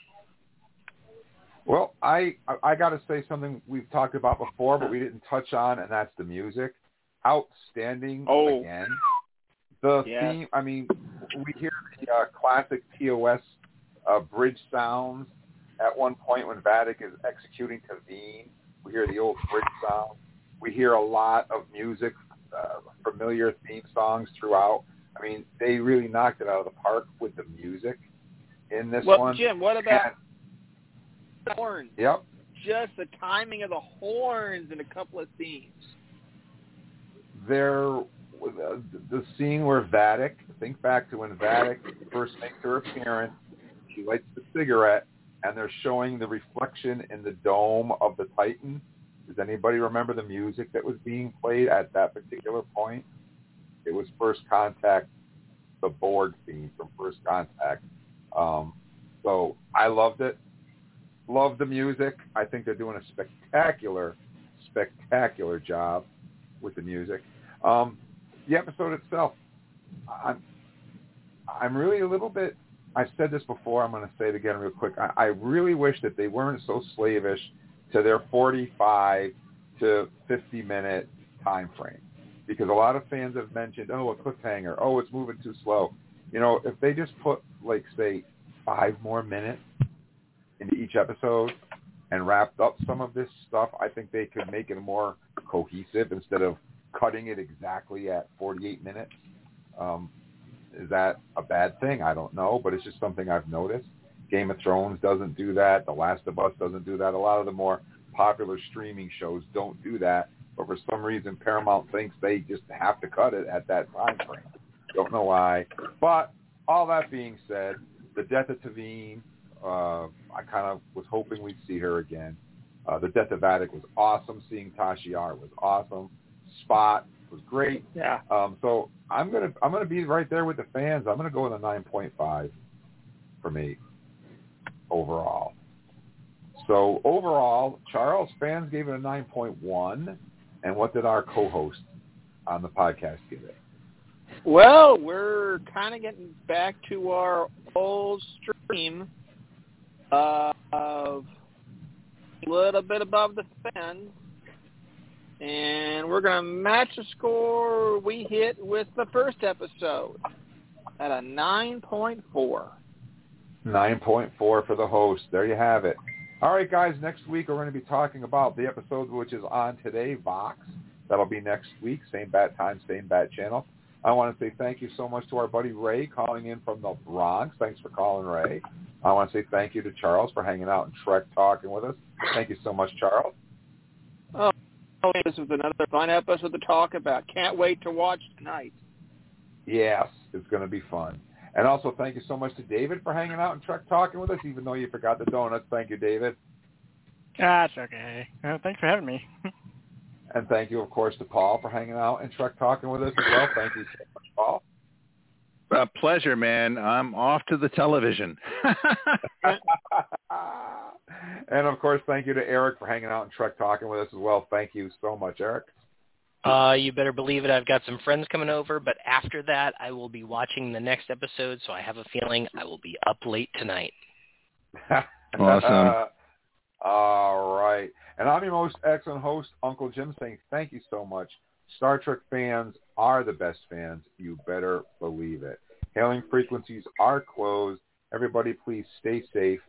Well, I I got to say something we've talked about before, but we didn't touch on, and that's the music. Outstanding Oh. again. The Yeah. theme. I mean, we hear the uh, classic TOS uh, bridge sounds at one point when Vadic is executing T'Veen. We hear the old bridge sound. We hear a lot of music, uh, familiar theme songs throughout. I mean, they really knocked it out of the park with the music in this Well, one. Jim, what about And- horns? yep. Just the timing of the horns in a couple of scenes. there uh, the scene where Vadic, think back to when Vadic first makes her appearance. She lights the cigarette, and they're showing the reflection in the dome of the Titan. Does anybody remember the music that was being played at that particular point? It was First Contact, the Borg theme from First Contact. Um, so I loved it. Loved the music. I think they're doing a spectacular, spectacular job with the music. Um, the episode itself, I'm, I'm really a little bit. I've said this before. I'm going to say it again real quick. I, I really wish that they weren't so slavish to their 45 to 50 minute time frame, because a lot of fans have mentioned, oh, a cliffhanger, oh, it's moving too slow. You know, if they just put like say five more minutes into each episode and wrapped up some of this stuff, I think they could make it more cohesive instead of cutting it exactly at 48 minutes. Um, is that a bad thing? I don't know, but it's just something I've noticed. Game of Thrones doesn't do that. The Last of Us doesn't do that. A lot of the more popular streaming shows don't do that, but for some reason Paramount thinks they just have to cut it at that time frame. Don't know why. But all that being said, the death of T'Veen, uh, I kind of was hoping we'd see her again. Uh, the death of Vadic was awesome. Seeing Tasha Yar was awesome. Spot was great. Yeah. Um, so I'm gonna I'm gonna be right there with the fans. I'm gonna go with a 9.5 for me overall. So overall, Charles fans gave it a 9.1, and what did our co-host on the podcast give it? Well, we're kind of getting back to our old stream of a little bit above the fence, and we're going to match the score we hit with the first episode at a 9.4. 9.4 for the host. There you have it. All right, guys, next week we're going to be talking about the episode which is on today, Vox. That'll be next week, same bat time, same bat channel. I want to say thank you so much to our buddy Ray calling in from the Bronx. Thanks for calling, Ray. I want to say thank you to Charles for hanging out and Trek talking with us. Thank you so much, Charles. Oh, this was another fun episode to talk about. Can't wait to watch tonight. Yes, it's going to be fun. And also thank you so much to David for hanging out and Trek talking with us, even though you forgot the donuts. Thank you, David. That's okay. Uh, thanks for having me. And thank you, of course, to Paul for hanging out and Trek talking with us as well. Thank you so much, Paul. A pleasure, man. I'm off to the television. and of course, thank you to Eric for hanging out and Trek talking with us as well. Thank you so much, Eric. Uh, you better believe it. I've got some friends coming over, but after that, I will be watching the next episode. So I have a feeling I will be up late tonight. Awesome. All right. And I'm your most excellent host, Uncle Jim, saying thank you so much. Star Trek fans are the best fans. You better believe it. Hailing frequencies are closed. Everybody, please stay safe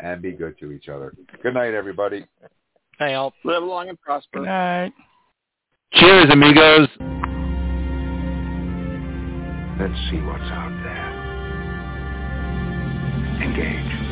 and be good to each other. Good night, everybody. Hey, all. Live long and prosper. Good night. Cheers, amigos. Let's see what's out there. Engage.